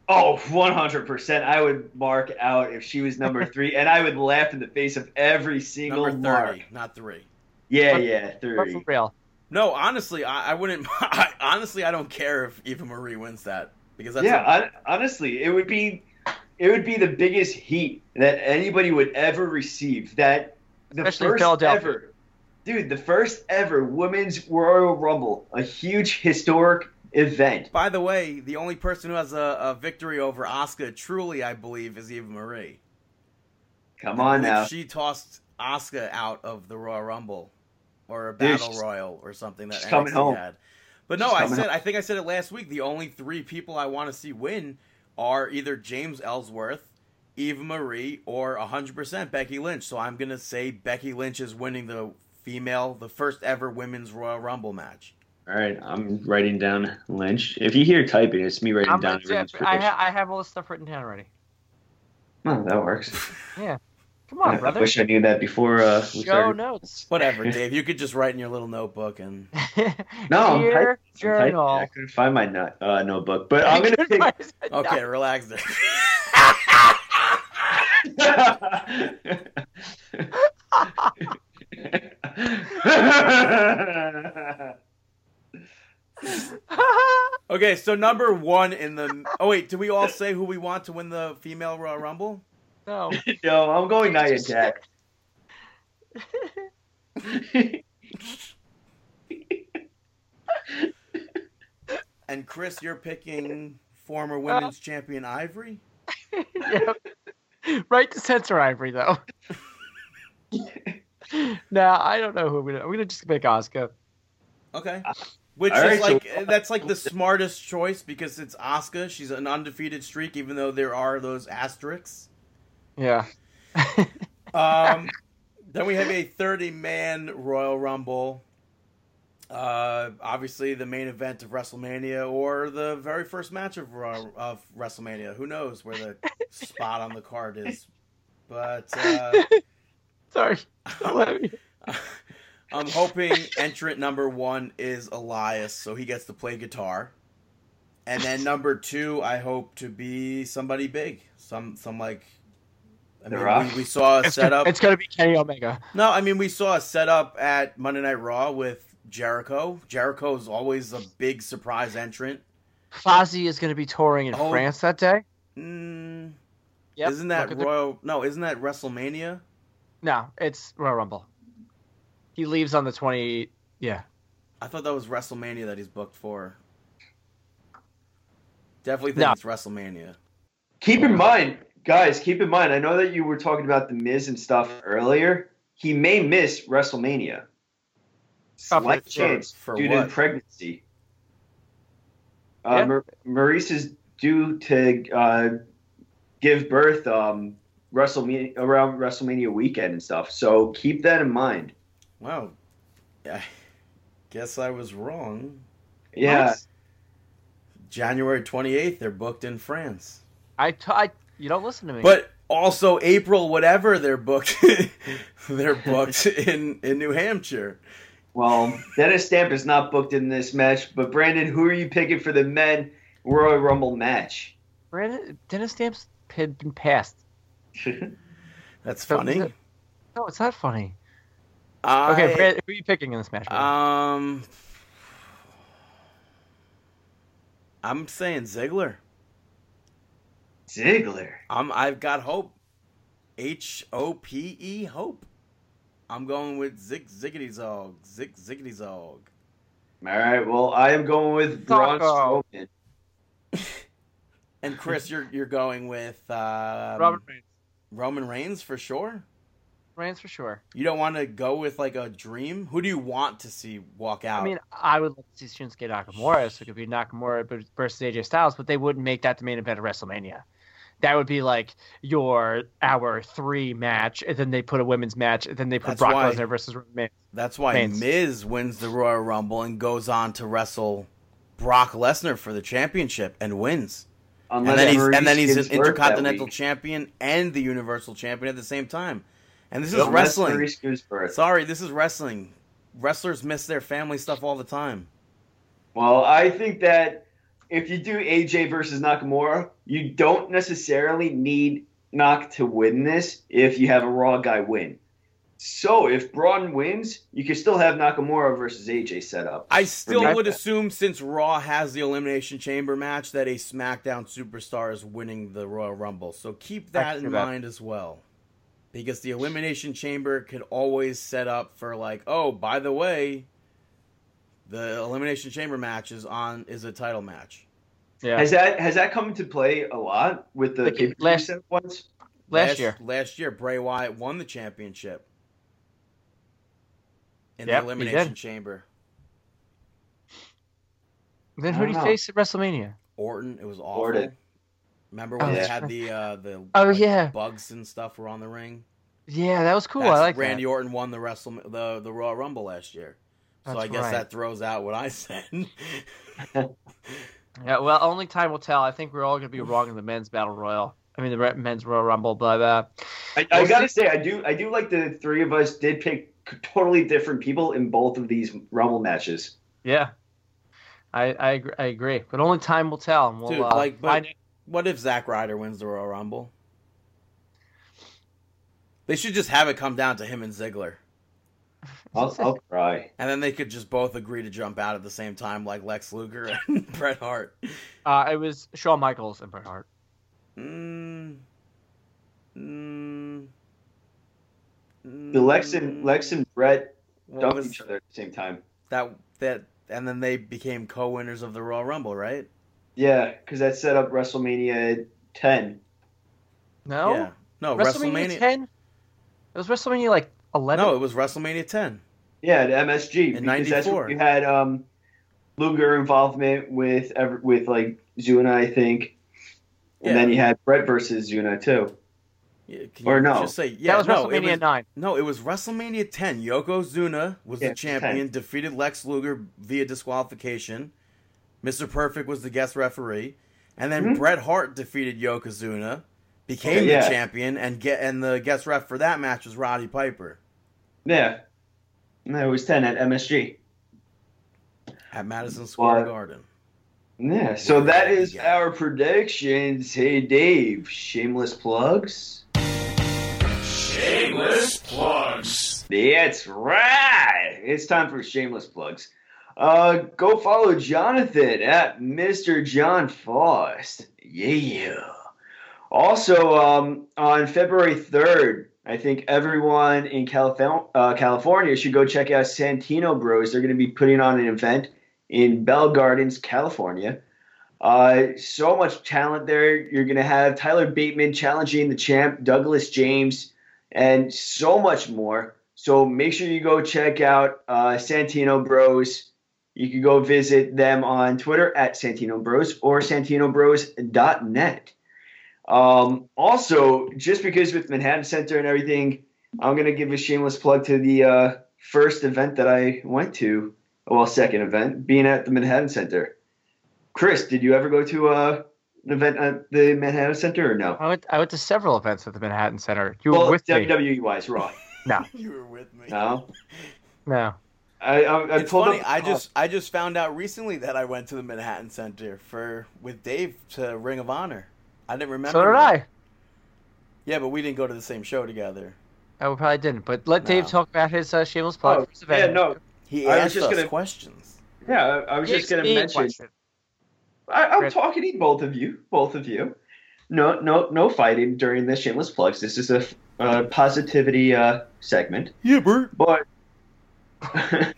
Oh, 100%. I would mark out if she was number three, and I would laugh in the face of every single Number 30, mark. not 3. Yeah, But- yeah, But for real, No, honestly, I, I wouldn't I, honestly I don't care if Eva Marie wins that because that's yeah, a- hon- honestly, it would be it would be the biggest heat that anybody would ever receive. That the Especially first Philadelphia. ever, dude, the first ever women's Royal Rumble, a huge historic event. By the way, the only person who has a, a victory over Oscar truly, I believe, is Eva Marie. Come on now, She tossed Oscar out of the Royal Rumble or a Battle she's- Royal or something that NXT coming home. had. But no, She's I said home. I think I said it last week. The only three people I want to see win are either James Ellsworth, Eva Marie, or 100% Becky Lynch. So I'm gonna say Becky Lynch is winning the female, the first ever women's Royal Rumble match. All right, I'm writing down Lynch. If you hear typing, it's me writing I'm, down. I, everyone's I, prediction. ha- I have all this stuff written down already. Oh, that works. Yeah. Come on, I brother. I wish I knew that before uh, we Show started. notes. Whatever, Dave. You could just write in your little notebook and No, I'm Dear typing- I'm typing. journal. I couldn't find my no- uh, notebook, but I'm gonna pick. okay, relax there. Okay, so number one in the. Oh wait, do we all say who we want to win the female Royal Rumble? no. no, I'm going Nia Jax. And Chris, you're picking former uh, women's champion Ivory. Yep. Right to censor Ivory though. nah, I don't know who we're gonna. We're gonna just pick Oscar. Okay. Uh, Which All is right, like so- that's like the smartest choice because it's Asuka. She's an undefeated streak, even though there are those asterisks. Yeah. Um, then we have a 30 man Royal Rumble. Uh, obviously, the main event of WrestleMania or the very first match of Ro- of WrestleMania. Who knows where the spot on the card is? But uh, Sorry. Let me- I'm hoping entrant number one is Elias, so he gets to play guitar. And then number two, I hope to be somebody big, some some like. I mean, we, we saw a It's gonna, setup. it's gonna be Kenny Omega. No, I mean we saw a setup at Monday Night Raw with Jericho. Jericho is always a big surprise entrant. Fozzy is gonna be touring in Oh. France that day. Mm, Yep. Isn't that Look at the- Royal? No, isn't that WrestleMania? No, it's Royal Rumble. He leaves on the twenty. Yeah. I thought that was WrestleMania that he's booked for. Definitely think No. it's WrestleMania. Keep in mind, guys. Keep in mind. I know that you were talking about the Miz and stuff earlier. He may miss WrestleMania. Oh, Slight for- chance for due what? to pregnancy. Uh, Yeah. Mar- Maryse is due to uh, give birth um, WrestleMania around WrestleMania weekend and stuff. So keep that in mind. Wow. I guess I was wrong. Yeah. What? January 28th, they're booked in France. I, t- I you don't listen to me. But also April, whatever they're booked, they're booked in in New Hampshire. Well, Dennis Stamp is not booked in this match, but Brandon, who are you picking for the men Royal Rumble match? Brandon Dennis Stamps had been passed. That's So- funny. No, it's not funny. I, Okay, Brandon, who are you picking in this match? Brandon? Um, I'm saying Ziggler. Ziggler. I'm. I've got hope. H O P E hope. I'm going with Zig Ziggity Zog. Zig Ziggity Zog. All right. Well, I am going with Braun Strowman. And Chris, you're you're going with um, Robert Reigns. Roman Reigns for sure. Reigns for sure. You don't want to go with like a dream. Who do you want to see walk out? I mean, I would like to see Shinsuke Nakamura, so it could be Nakamura versus AJ Styles, but they wouldn't make that the main event of WrestleMania. That would be like your hour three match, and then they put a women's match, and then they put That's Brock why- Lesnar versus Roman Reigns. That's why Reigns. Miz wins the Royal Rumble and goes on to wrestle Brock Lesnar for the championship and wins. Unless and then he's and then he's an intercontinental champion and the universal champion at the same time. And this is wrestling. Maryse. Sorry, this is wrestling. Wrestlers miss their family stuff all the time. Well, I think that if you do AJ versus Nakamura, you don't necessarily need Nak to win this if you have a Raw guy win. So if Braun wins, you can still have Nakamura versus AJ set up. I still Okay. would assume since Raw has the Elimination Chamber match that a SmackDown superstar is winning the Royal Rumble. So keep that in see that. mind as well. Because the Elimination Chamber could always set up for like, oh, by the way, the Elimination Chamber match is on is a title match. Yeah, Has that has that come into play a lot with the Like, pay-per-view last- ones? last year. Last year, Bray Wyatt won the championship in Yep, the Elimination. Chamber. Then who do you face at WrestleMania? Orton, it was awful. Orton. Remember when Oh, they had right. the uh, the Oh, like, yeah. bugs and stuff were on the ring? Yeah, that was cool. That's- I like Randy that. Orton won the Wrestle the the Royal Rumble last year. So That's I guess right. that throws out what I said. Yeah, well, only time will tell. I think we're all going to be wrong in the men's battle royal. I mean the men's Royal Rumble, but uh, I, I gotta say, I do, I do like the three of us did pick totally different people in both of these Rumble matches. yeah, I I, agree, I agree. But only time will tell, and we'll Dude, uh, like, but- find it. What if Zack Ryder wins the Royal Rumble? They should just have it come down to him and Ziggler. I'll, I'll cry. And then they could just both agree to jump out at the same time, like Lex Luger and Bret Hart. Uh, it was Shawn Michaels and Bret Hart. Mm, mm, The Lex and Lex and Brett what dumped was each other at the same time. that that and then they became co-winners of the Royal Rumble, right? Yeah, because that set up WrestleMania 10. No, Yeah. No, WrestleMania, WrestleMania. ten. It was WrestleMania like eleven. No, it was WrestleMania 10. Yeah, the MSG. In because that's 94. when you had um, Luger involvement with ever with like Zuna, I think, and Yeah. then you had Brett versus Zuna too. Yeah, can Or no. Just say yeah. that was no, it WrestleMania was, nine. No, it was WrestleMania 10. Yokozuna was Yeah, the champion, defeated Lex Luger via disqualification. Mr. Perfect was the guest referee, and then Mhm. Bret Hart defeated Yokozuna, became Okay, yeah. the champion, and get and the guest ref for that match was Roddy Piper Yeah, no, it was 10 at MSG. at Madison Square What? Garden. Yeah, so that is Yeah. our predictions. Hey, Dave, shameless plugs. Shameless plugs. That's right. It's time for shameless plugs. Uh, go follow Jonathan at Mr. John Faust. Yeah. Also, um, on February 3rd, I think everyone in uh, California should go check out Santino Bros. They're going to be putting on an event in Bell Gardens, California. Uh, so much talent there. You're going to have Tyler Bateman challenging the champ, Douglas James, and so much more. So make sure you go check out uh, Santino Bros. You can go visit them on Twitter at Santino Bros or SantinoBros.net. Um, also, just because with Manhattan Center and everything, I'm going to give a shameless plug to the uh, first event that I went to. Well, second event, being at the Manhattan Center. Chris, did you ever go to uh, an event at the Manhattan Center or no? I went. I went to several events at the Manhattan Center. You were Well, with me. WWE wise, Raw. You were with me. No, No. I, I, I It's funny. up. I just I just found out recently that I went to the Manhattan Center for with Dave to Ring of Honor. I didn't remember. So did that. I. Yeah, but we didn't go to the same show together. I probably didn't. But let Dave talk about his uh, shameless plug. Oh, for his event. yeah, no, He I was asked just us gonna- questions. yeah, I, I was He just going to me mention. question. I, I'm Chris. talking to both of you, both of you. No, no, no fighting during the shameless plugs. This is a uh, positivity uh, segment, Yeah, Bert. but Oh,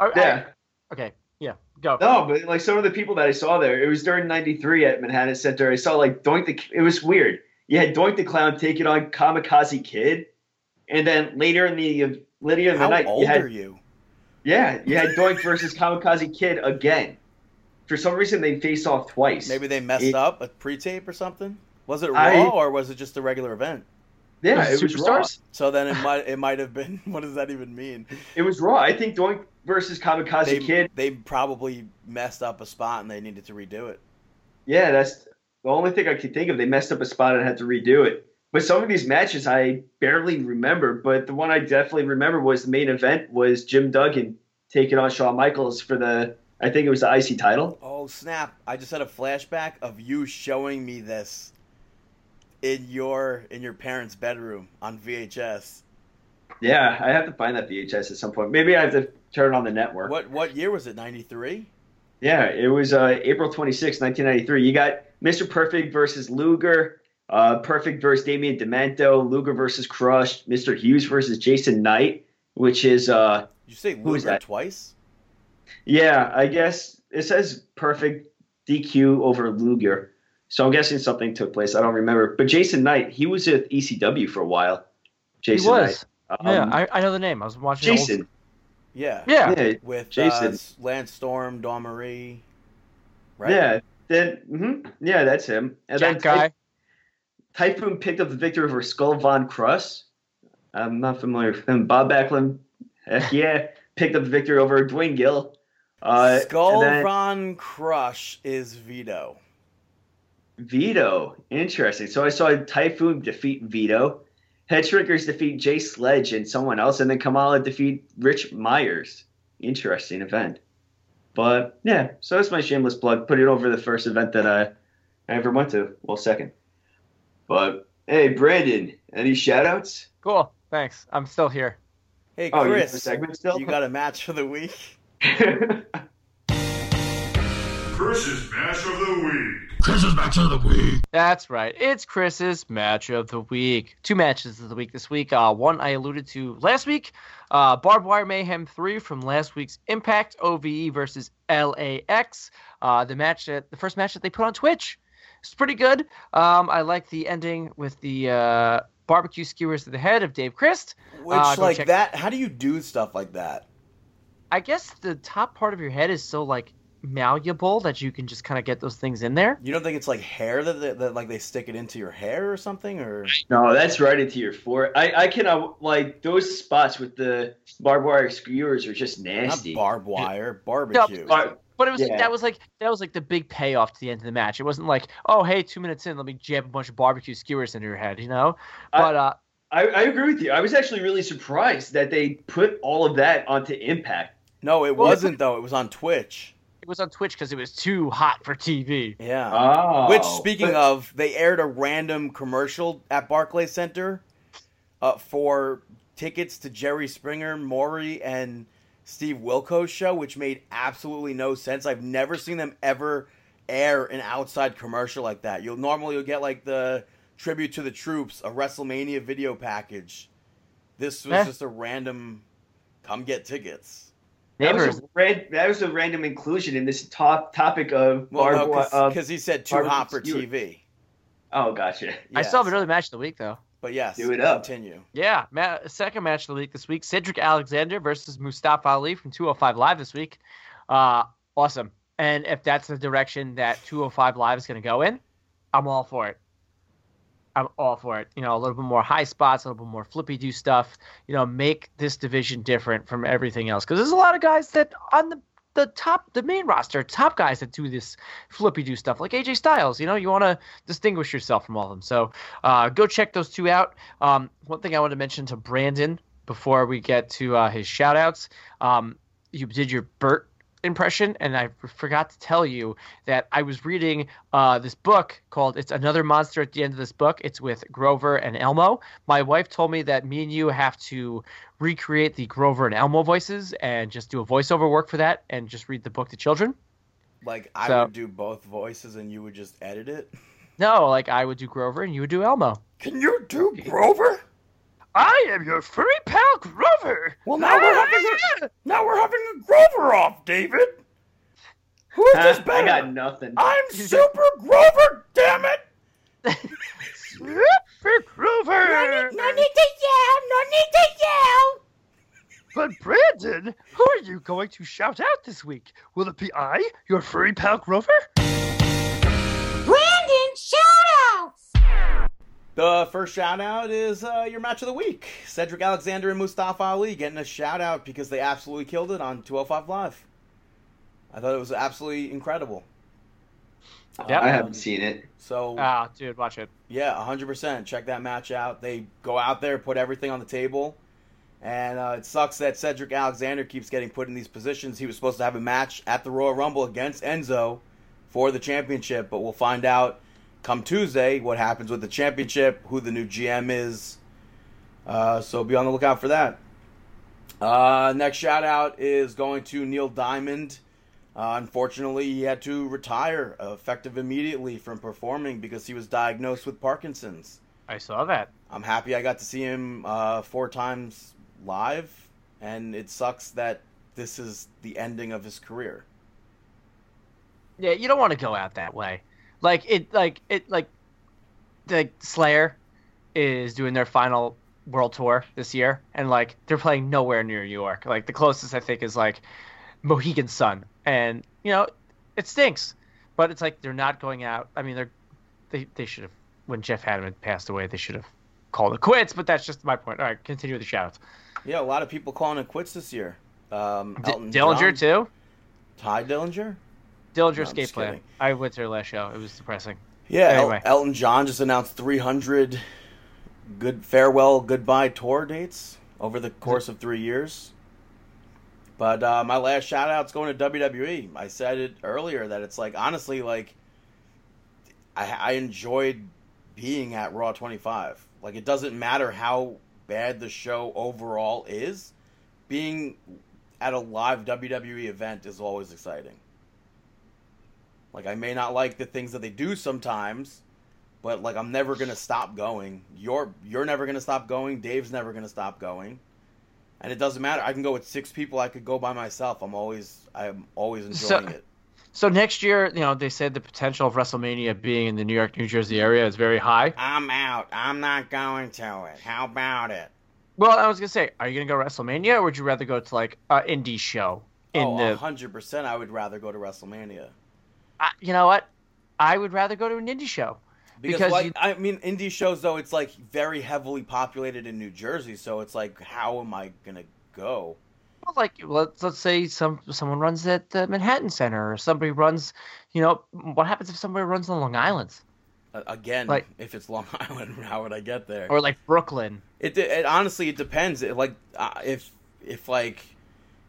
I- yeah, okay. Yeah. Go. no, but like some of the people that I saw there, it was during '93 at Manhattan Center. I saw like Doink the. It was weird. You had Doink the Clown taking on Kamikaze Kid, and then later in the later in the How night, old you had are you? yeah, you had Doink versus Kamikaze Kid again. For some reason, they faced off twice. Maybe they messed It- up a pre-tape or something. Was it Raw I- or was it just a regular event? Yeah, Was it it was Raw. Superstars? So then it might it might have been. What does that even mean? It was Raw. I think Doink versus Kamikaze They Kid. they probably messed up a spot and they needed to redo it. Yeah, that's the only thing I could think of. They messed up a spot and had to redo it. But some of these matches I barely remember. But the one I definitely remember was the main event was Jim Duggan taking on Shawn Michaels for the I think it was the IC title. Oh snap! I just had a flashback of you showing me this in your in your parents' bedroom on VHS. Yeah, I have to find that VHS at some point. Maybe I have to turn on the network. What what year was it? Ninety three. Yeah, it was uh, April 26, 1993. You got Mr. Perfect versus Luger, uh, Perfect versus Damian Demento, Luger versus Crush, Mr. Hughes versus Jason Knight, which is, uh, you say Luger that? twice? yeah, I guess it says Perfect DQ over Luger. So I'm guessing something took place. I don't remember. But Jason Knight, he was at ECW for a while. He Jason was. Knight. yeah, Um, I, I know the name. I was watching. old- Jason. Yeah. Yeah. Yeah, With Jason. Uh, Lance Storm, Dawn Marie. Right. yeah. Then, mhm, yeah, that's him. And Jack then guy. Typhoon picked up the victory over Skull Von Krush. I'm not familiar with him. Bob Backlund, heck yeah, picked up the victory over Duane Gill. Uh, Skull then- Von Krush is Vito. Vito. Interesting. So I saw Typhoon defeat Vito. Head Shrinkers defeat Jay Sledge and someone else, and then Kamala defeat Rich Myers. Interesting event. But yeah, so that's my shameless plug. Put it over the first event that I, I ever went to. Well, second. But hey, Brandon, any shout outs? Cool. Thanks. I'm still here. Hey, Oh, you have Chris, a segment still? you got a match for the week? Chris's match of the week. Chris's match of the week. That's right. It's Chris's match of the week. Two matches of the week this week. Uh, one I alluded to last week. Uh, Barbed Wire Mayhem 3 from last week's Impact OVE versus LAX. Uh, the match that the first match that they put on Twitch. It's pretty good. Um, I like the ending with the uh, barbecue skewers to the head of Dave Crist. Which, Uh, like check- that, how do you do stuff like that? I guess the top part of your head is so like malleable that you can just kind of get those things in there. You don't think it's like hair that, that, that like they stick it into your hair or something, or no, that's right into your forehead. I, I cannot like those spots with the barbed wire skewers are just not nasty. barbed wire, barbecue? Bar- But it was Yeah. that was like that was like the big payoff to the end of the match. It wasn't like, oh hey, two minutes in, let me jab a bunch of barbecue skewers into your head, you know? I- But uh I, I agree with you. I was actually really surprised that they put all of that onto Impact. no, it Well, wasn't though. It was on Twitch. It was on Twitch because it was too hot for TV. Yeah. Oh, Which, speaking but- of, they aired a random commercial at Barclays Center uh, for tickets to Jerry Springer, Maury, and Steve Wilkos show, which made absolutely no sense. I've never seen them ever air an outside commercial like that. You'll normally you'll get like the tribute to the troops, a WrestleMania video package. This was Eh. just a random come get tickets. That was, Neighbors, a ran, that was a random inclusion in this top topic of Well, barbed no, uh, because he said too barbecue hot for. TV. oh, gotcha. I still have Yes. another match of the week though. But yes, Do it up. continue. Yeah, ma- second match of the week this week: Cedric Alexander versus Mustafa Ali from 205 Live this week. Uh, awesome. And if that's the direction that 205 Live is going to go in, I'm all for it. I'm all for it. You know, a little bit more high spots, a little bit more flippy do stuff. You know, make this division different from everything else because there's a lot of guys that on the the top, the main roster, top guys that do this flippy do stuff, like AJ Styles. You know, you want to distinguish yourself from all of them. So uh, go check those two out. Um, one thing I want to mention to Brandon before we get to uh, his shout outs. Um, you did your Bert impression, and I forgot to tell you that I was reading uh, this book called It's Another Monster at the end of this book. It's with Grover and Elmo. My wife told me that me and you have to recreate the Grover and Elmo voices and just do a voiceover work for that and just read the book to children. Like I So- would do both voices and you would just edit it. No, like I would do Grover and you would do Elmo. Can you do Grover? I am your furry pal Grover. Well, now we're ah, having a now we're having a Grover off, David. Who is this I got nothing. I'm Super Grover. Damn it! Super Grover. No need to yell. No need to yell. But Brandon, who are you going to shout out this week? Will it be I, your furry pal Grover? The first shout out is uh, your match of the week. Cedric Alexander and Mustafa Ali getting a shout out because they absolutely killed it on 205 Live. I thought it was absolutely incredible. Yep. I haven't seen it. So Ah, dude, watch it. Yeah, 100%. Check that match out. They go out there, put everything on the table. And uh, it sucks that Cedric Alexander keeps getting put in these positions. He was supposed to have a match at the Royal Rumble against Enzo for the championship, but we'll find out come Tuesday what happens with the championship, who the new GM is. Uh, so be on the lookout for that. Uh, next shout out is going to Neil Diamond. Uh, unfortunately, he had to retire effective immediately from performing because he was diagnosed with Parkinson's. I saw that. I'm happy I got to see him uh, four times live, and it sucks that this is the ending of his career. Yeah, you don't want to go out that way. Like it, like it, like the Slayer is doing their final world tour this year, and like they're playing nowhere near New York. Like the closest I think is like Mohegan Sun, and you know it stinks. But it's like they're not going out. I mean, they're they they should have when Jeff Hanneman passed away, they should have called it quits. But that's just my point. All right, continue with the shoutouts. Yeah, a lot of people calling it quits this year. Um, D- Dillinger John, too. Tye Dillinger. Dillinger Escape Plan. I went to their last show. It was depressing. Yeah, El- Anyway. Elton John just announced 300 good farewell goodbye tour dates over the course of three years. But uh, my last shout out's going to WWE. I said it earlier that it's like honestly like I, I enjoyed being at Raw 25. Like it doesn't matter how bad the show overall is, being at a live WWE event is always exciting. Like I may not like the things that they do sometimes, but like I'm never gonna stop going. You're you're never gonna stop going. Dave's never gonna stop going. And it doesn't matter. I can go with six people. I could go by myself. I'm always I'm always enjoying So- it. So next year, you know, they said the potential of WrestleMania being in the New York, New Jersey area is very high. I'm out. I'm not going to it. How about it? Well, I was gonna say, are you gonna go to WrestleMania, or would you rather go to like an indie show in oh, the? hundred percent. I would rather go to WrestleMania I- you know what? I would rather go to an indie show. because, Because like you- I mean, indie shows though it's like very heavily populated in New Jersey, so it's like how am I gonna go? Well, like let's let's say some someone runs at the Manhattan Center, or somebody runs. You know, what happens if somebody runs on Long Island Uh, again, Like- if it's Long Island, how would I get there? or like Brooklyn? It, it honestly it depends. It, like uh, if if like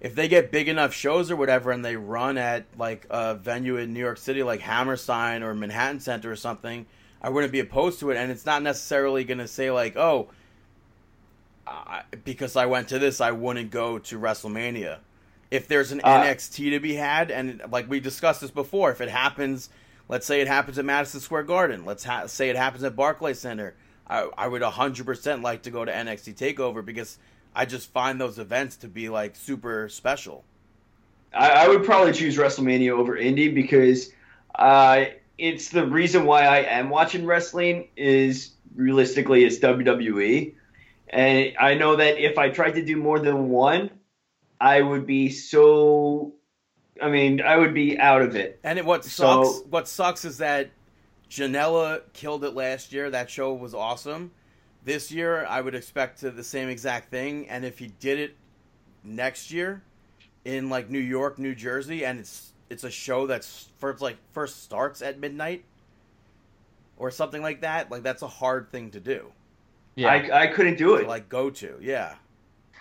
if they get big enough shows or whatever, and they run at like a venue in New York City, like Hammerstein or Manhattan Center or something, I wouldn't be opposed to it. And it's not necessarily going to say like, oh, uh, because I went to this, I wouldn't go to WrestleMania. If there's an Uh, NXT to be had, and like we discussed this before, if it happens, let's say it happens at Madison Square Garden, let's ha- say it happens at Barclays Center, I, I would 100% like to go to NXT TakeOver because I just find those events to be like super special. I, I would probably choose WrestleMania over Indy because uh, it's the reason why I am watching wrestling is realistically it's WWE, and I know that if I tried to do more than one, I would be so. I mean, I would be out of it. And it, what So- sucks, what sucks is that Janela killed it last year. That show was awesome. This year, I would expect the same exact thing. And if he did it next year in like New York, New Jersey, and it's it's a show that's first like first starts at midnight or something like that, like that's a hard thing to do. Yeah, I, I couldn't do To it. like go to, yeah.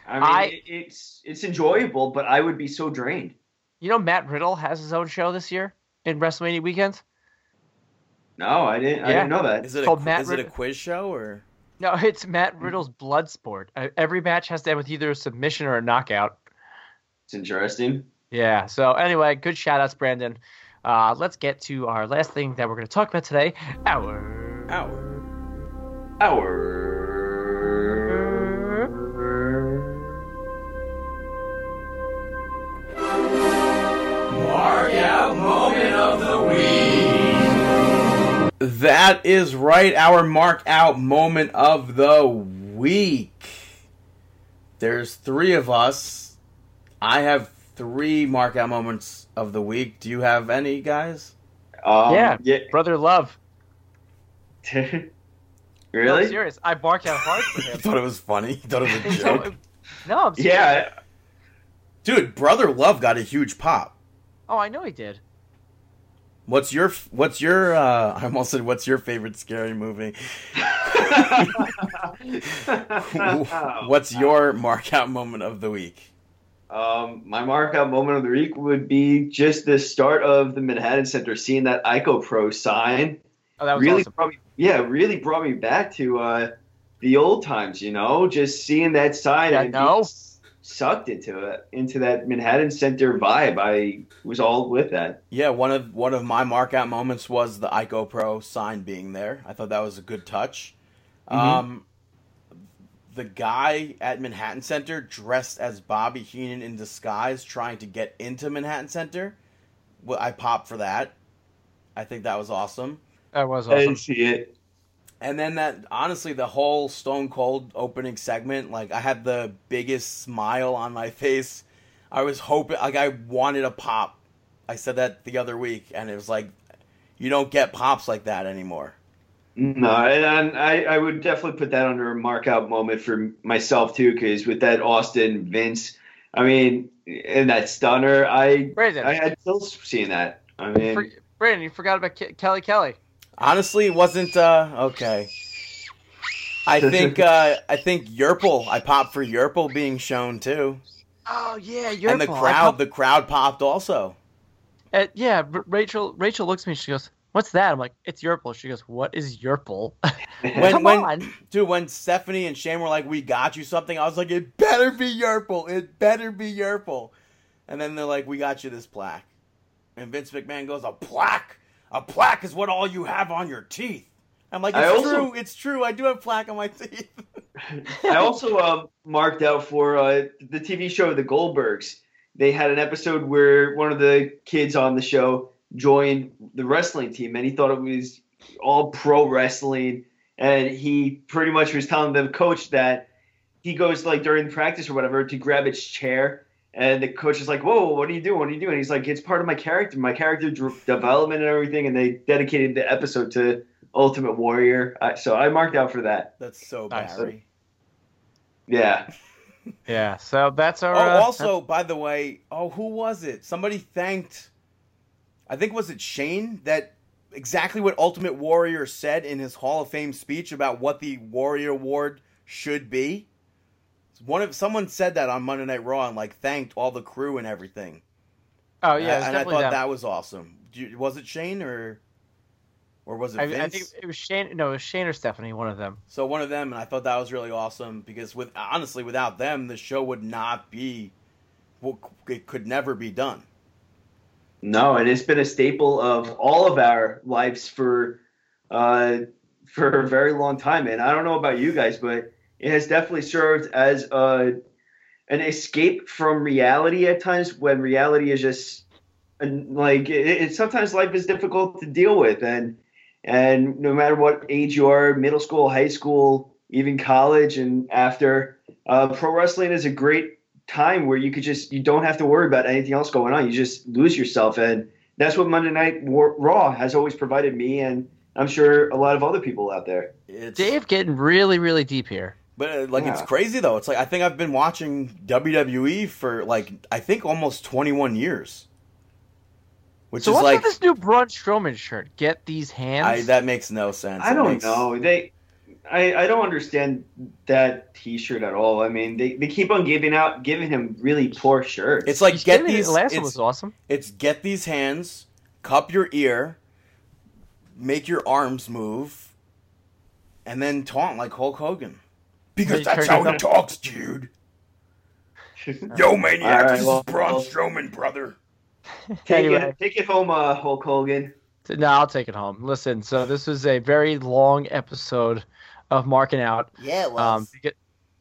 I mean, I- it's it's enjoyable, but I would be so drained. you know, Matt Riddle has his own show this year in WrestleMania weekend. No, I didn't. I didn't know that. Is it a, called Matt is it a quiz show or? No, it's Matt Riddle's blood sport. Every match has to end with either a submission or a knockout. It's interesting. Yeah. So anyway, good shout outs, Brandon. Uh, let's get to our last thing that we're going to talk about today. Our our Our That is right, our mark out moment of the week. There's three of us. I have three mark out moments of the week. Do you have any, guys? Um, Yeah. yeah. brother love. really? No, I'm serious. I barked out hard for You him. thought it was funny? You thought it was a joke? no, I'm serious. Yeah. Dude, Brother Love got a huge pop. Oh, I know he did. What's your what's your uh I almost said what's your favorite scary movie? what's your mark out moment of the week? Um, my markout moment of the week would be just the start of the Manhattan Center, seeing that Ico Pro sign. Oh, that was really awesome. brought me, yeah, really brought me back to uh, the old times. You know, just seeing that sign Yeah, and no. being sucked into it, into that Manhattan Center vibe. I was all with that. Yeah, one of one of my mark out moments was the Ico Pro sign being there. I thought that was a good touch. Um, the guy at Manhattan Center dressed as Bobby Heenan in disguise, trying to get into Manhattan Center. Well, I popped for that. I think that was awesome. That was I awesome. didn't see it. And then that honestly, the whole Stone Cold opening segment, like I had the biggest smile on my face. I was hoping, like I wanted a pop. I said that the other week, and it was like, you don't get pops like that anymore. No, and, and I, I would definitely put that under a markout moment for myself too, because with that Austin Vince, I mean, and that stunner, I Brandon, I had still seeing that. I mean, for, Brandon, you forgot about Ke- Kelly Kelly. Honestly, it wasn't uh okay. I think uh I think Yerple. I popped for Yerple being shown too, Oh yeah, you're and the crowd. The crowd popped also. Uh, yeah, Rachel. Rachel looks at me. She goes, "What's that?" I'm like, "It's Yerple." She goes, "What is Yerple?" When Come when on. dude, when Stephanie and Shane were like, "We got you something," I was like, "It better be Yerple. It better be Yerple." And then they're like, "We got you this plaque," and Vince McMahon goes, "A plaque? A plaque is what all you have on your teeth." I'm like, I "It's also- true. It's true. I do have plaque on my teeth." I also um, marked out for uh, the TV show The Goldbergs. They had an episode where one of the kids on the show joined the wrestling team, and he thought it was all pro wrestling. And he pretty much was telling the coach that he goes like during practice or whatever to grab its chair, and the coach is like, "Whoa, what are you doing? What are you doing?" He's like, "It's part of my character, my character dr- development and everything." And they dedicated the episode to Ultimate Warrior. I, so I marked out for that. That's so Nice. Barry. Yeah. yeah. So that's our. Oh, uh, also, by the way, oh, who was it? Somebody thanked. I think was it Shane that exactly what Ultimate Warrior said in his Hall of Fame speech about what the Warrior Award should be. One of someone said that on Monday Night Raw and like thanked all the crew and everything. oh yeah, it's and I thought them. that was awesome. You- Was it Shane or or was it I, Vince? I think it was Shane. No, it was Shane or Stephanie. One of them. So one of them, and I thought that was really awesome because with honestly, without them, the show would not be. Well, it could never be done. No, and it's been a staple of all of our lives for uh, for a very long time. And I don't know about you guys, but it has definitely served as a, an escape from reality at times when reality is just and like it, it, sometimes life is difficult to deal with and and no matter what age you are middle school high school even college and after uh, pro wrestling is a great time where you could just you don't have to worry about anything else going on. You just lose yourself, and that's what Monday Night War, Raw has always provided me, and I'm sure a lot of other people out there. It's, Dave getting really, really deep here. But uh, like it's crazy though. It's like I think I've been watching WWE for like I think almost 21 years, which so is what's like with this new Braun Strowman shirt? Get these hands. I, that makes no sense. I It don't makes- know. They, I, I don't understand that T-shirt at all. I mean, they, they keep on giving out, giving him really poor shirts. It's like He's get getting it. these. The last one it's- was awesome. It's get these hands, cup your ear, make your arms move, and then taunt like Hulk Hogan. Because They that's turn how it he talks, dude. Yo, maniac, All right, this well- is Braun well- Strowman, brother. take anyway. it, take it home, uh, Hulk Hogan. No, I'll take it home. Listen, so this was a very long episode of marking out. Yeah, it Um, beca-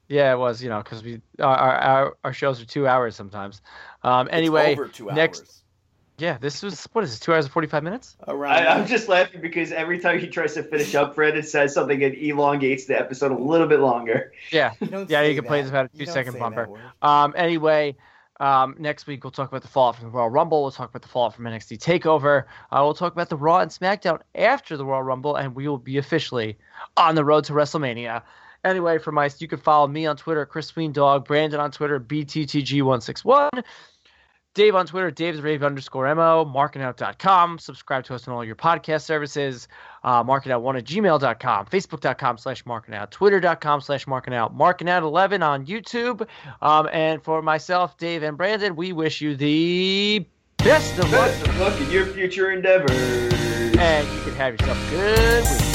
yeah, it was. You know, because we our, our our shows are two hours sometimes. Um, anyway, over two next- hours. Yeah, this was what is this? Two hours and forty five minutes. Around I, I'm just laughing because every time he tries to finish up, Brandon says something and elongates the episode a little bit longer. Yeah, Don't yeah, say you can play this about a You two don't second say bumper. Um, anyway, um, next week we'll talk about the fallout from the Royal Rumble. We'll talk about the fallout from NXT Takeover. Uh, we'll talk about the Raw and SmackDown after the Royal Rumble, and we will be officially on the road to WrestleMania. Anyway, for my, you can follow me on Twitter, Chris Dog, Brandon on Twitter, BTTG161. Dave on Twitter, Dave's Rave underscore MO, markingout.com. Subscribe to us on all your podcast services. Uh, markingout1 at gmail.com, facebook.com slash markingout, twitter.com slash markingout, markingout11 on YouTube. Um, and for myself, Dave, and Brandon, we wish you the best of luck. Best of luck in your future endeavors. And you can have yourself a good week.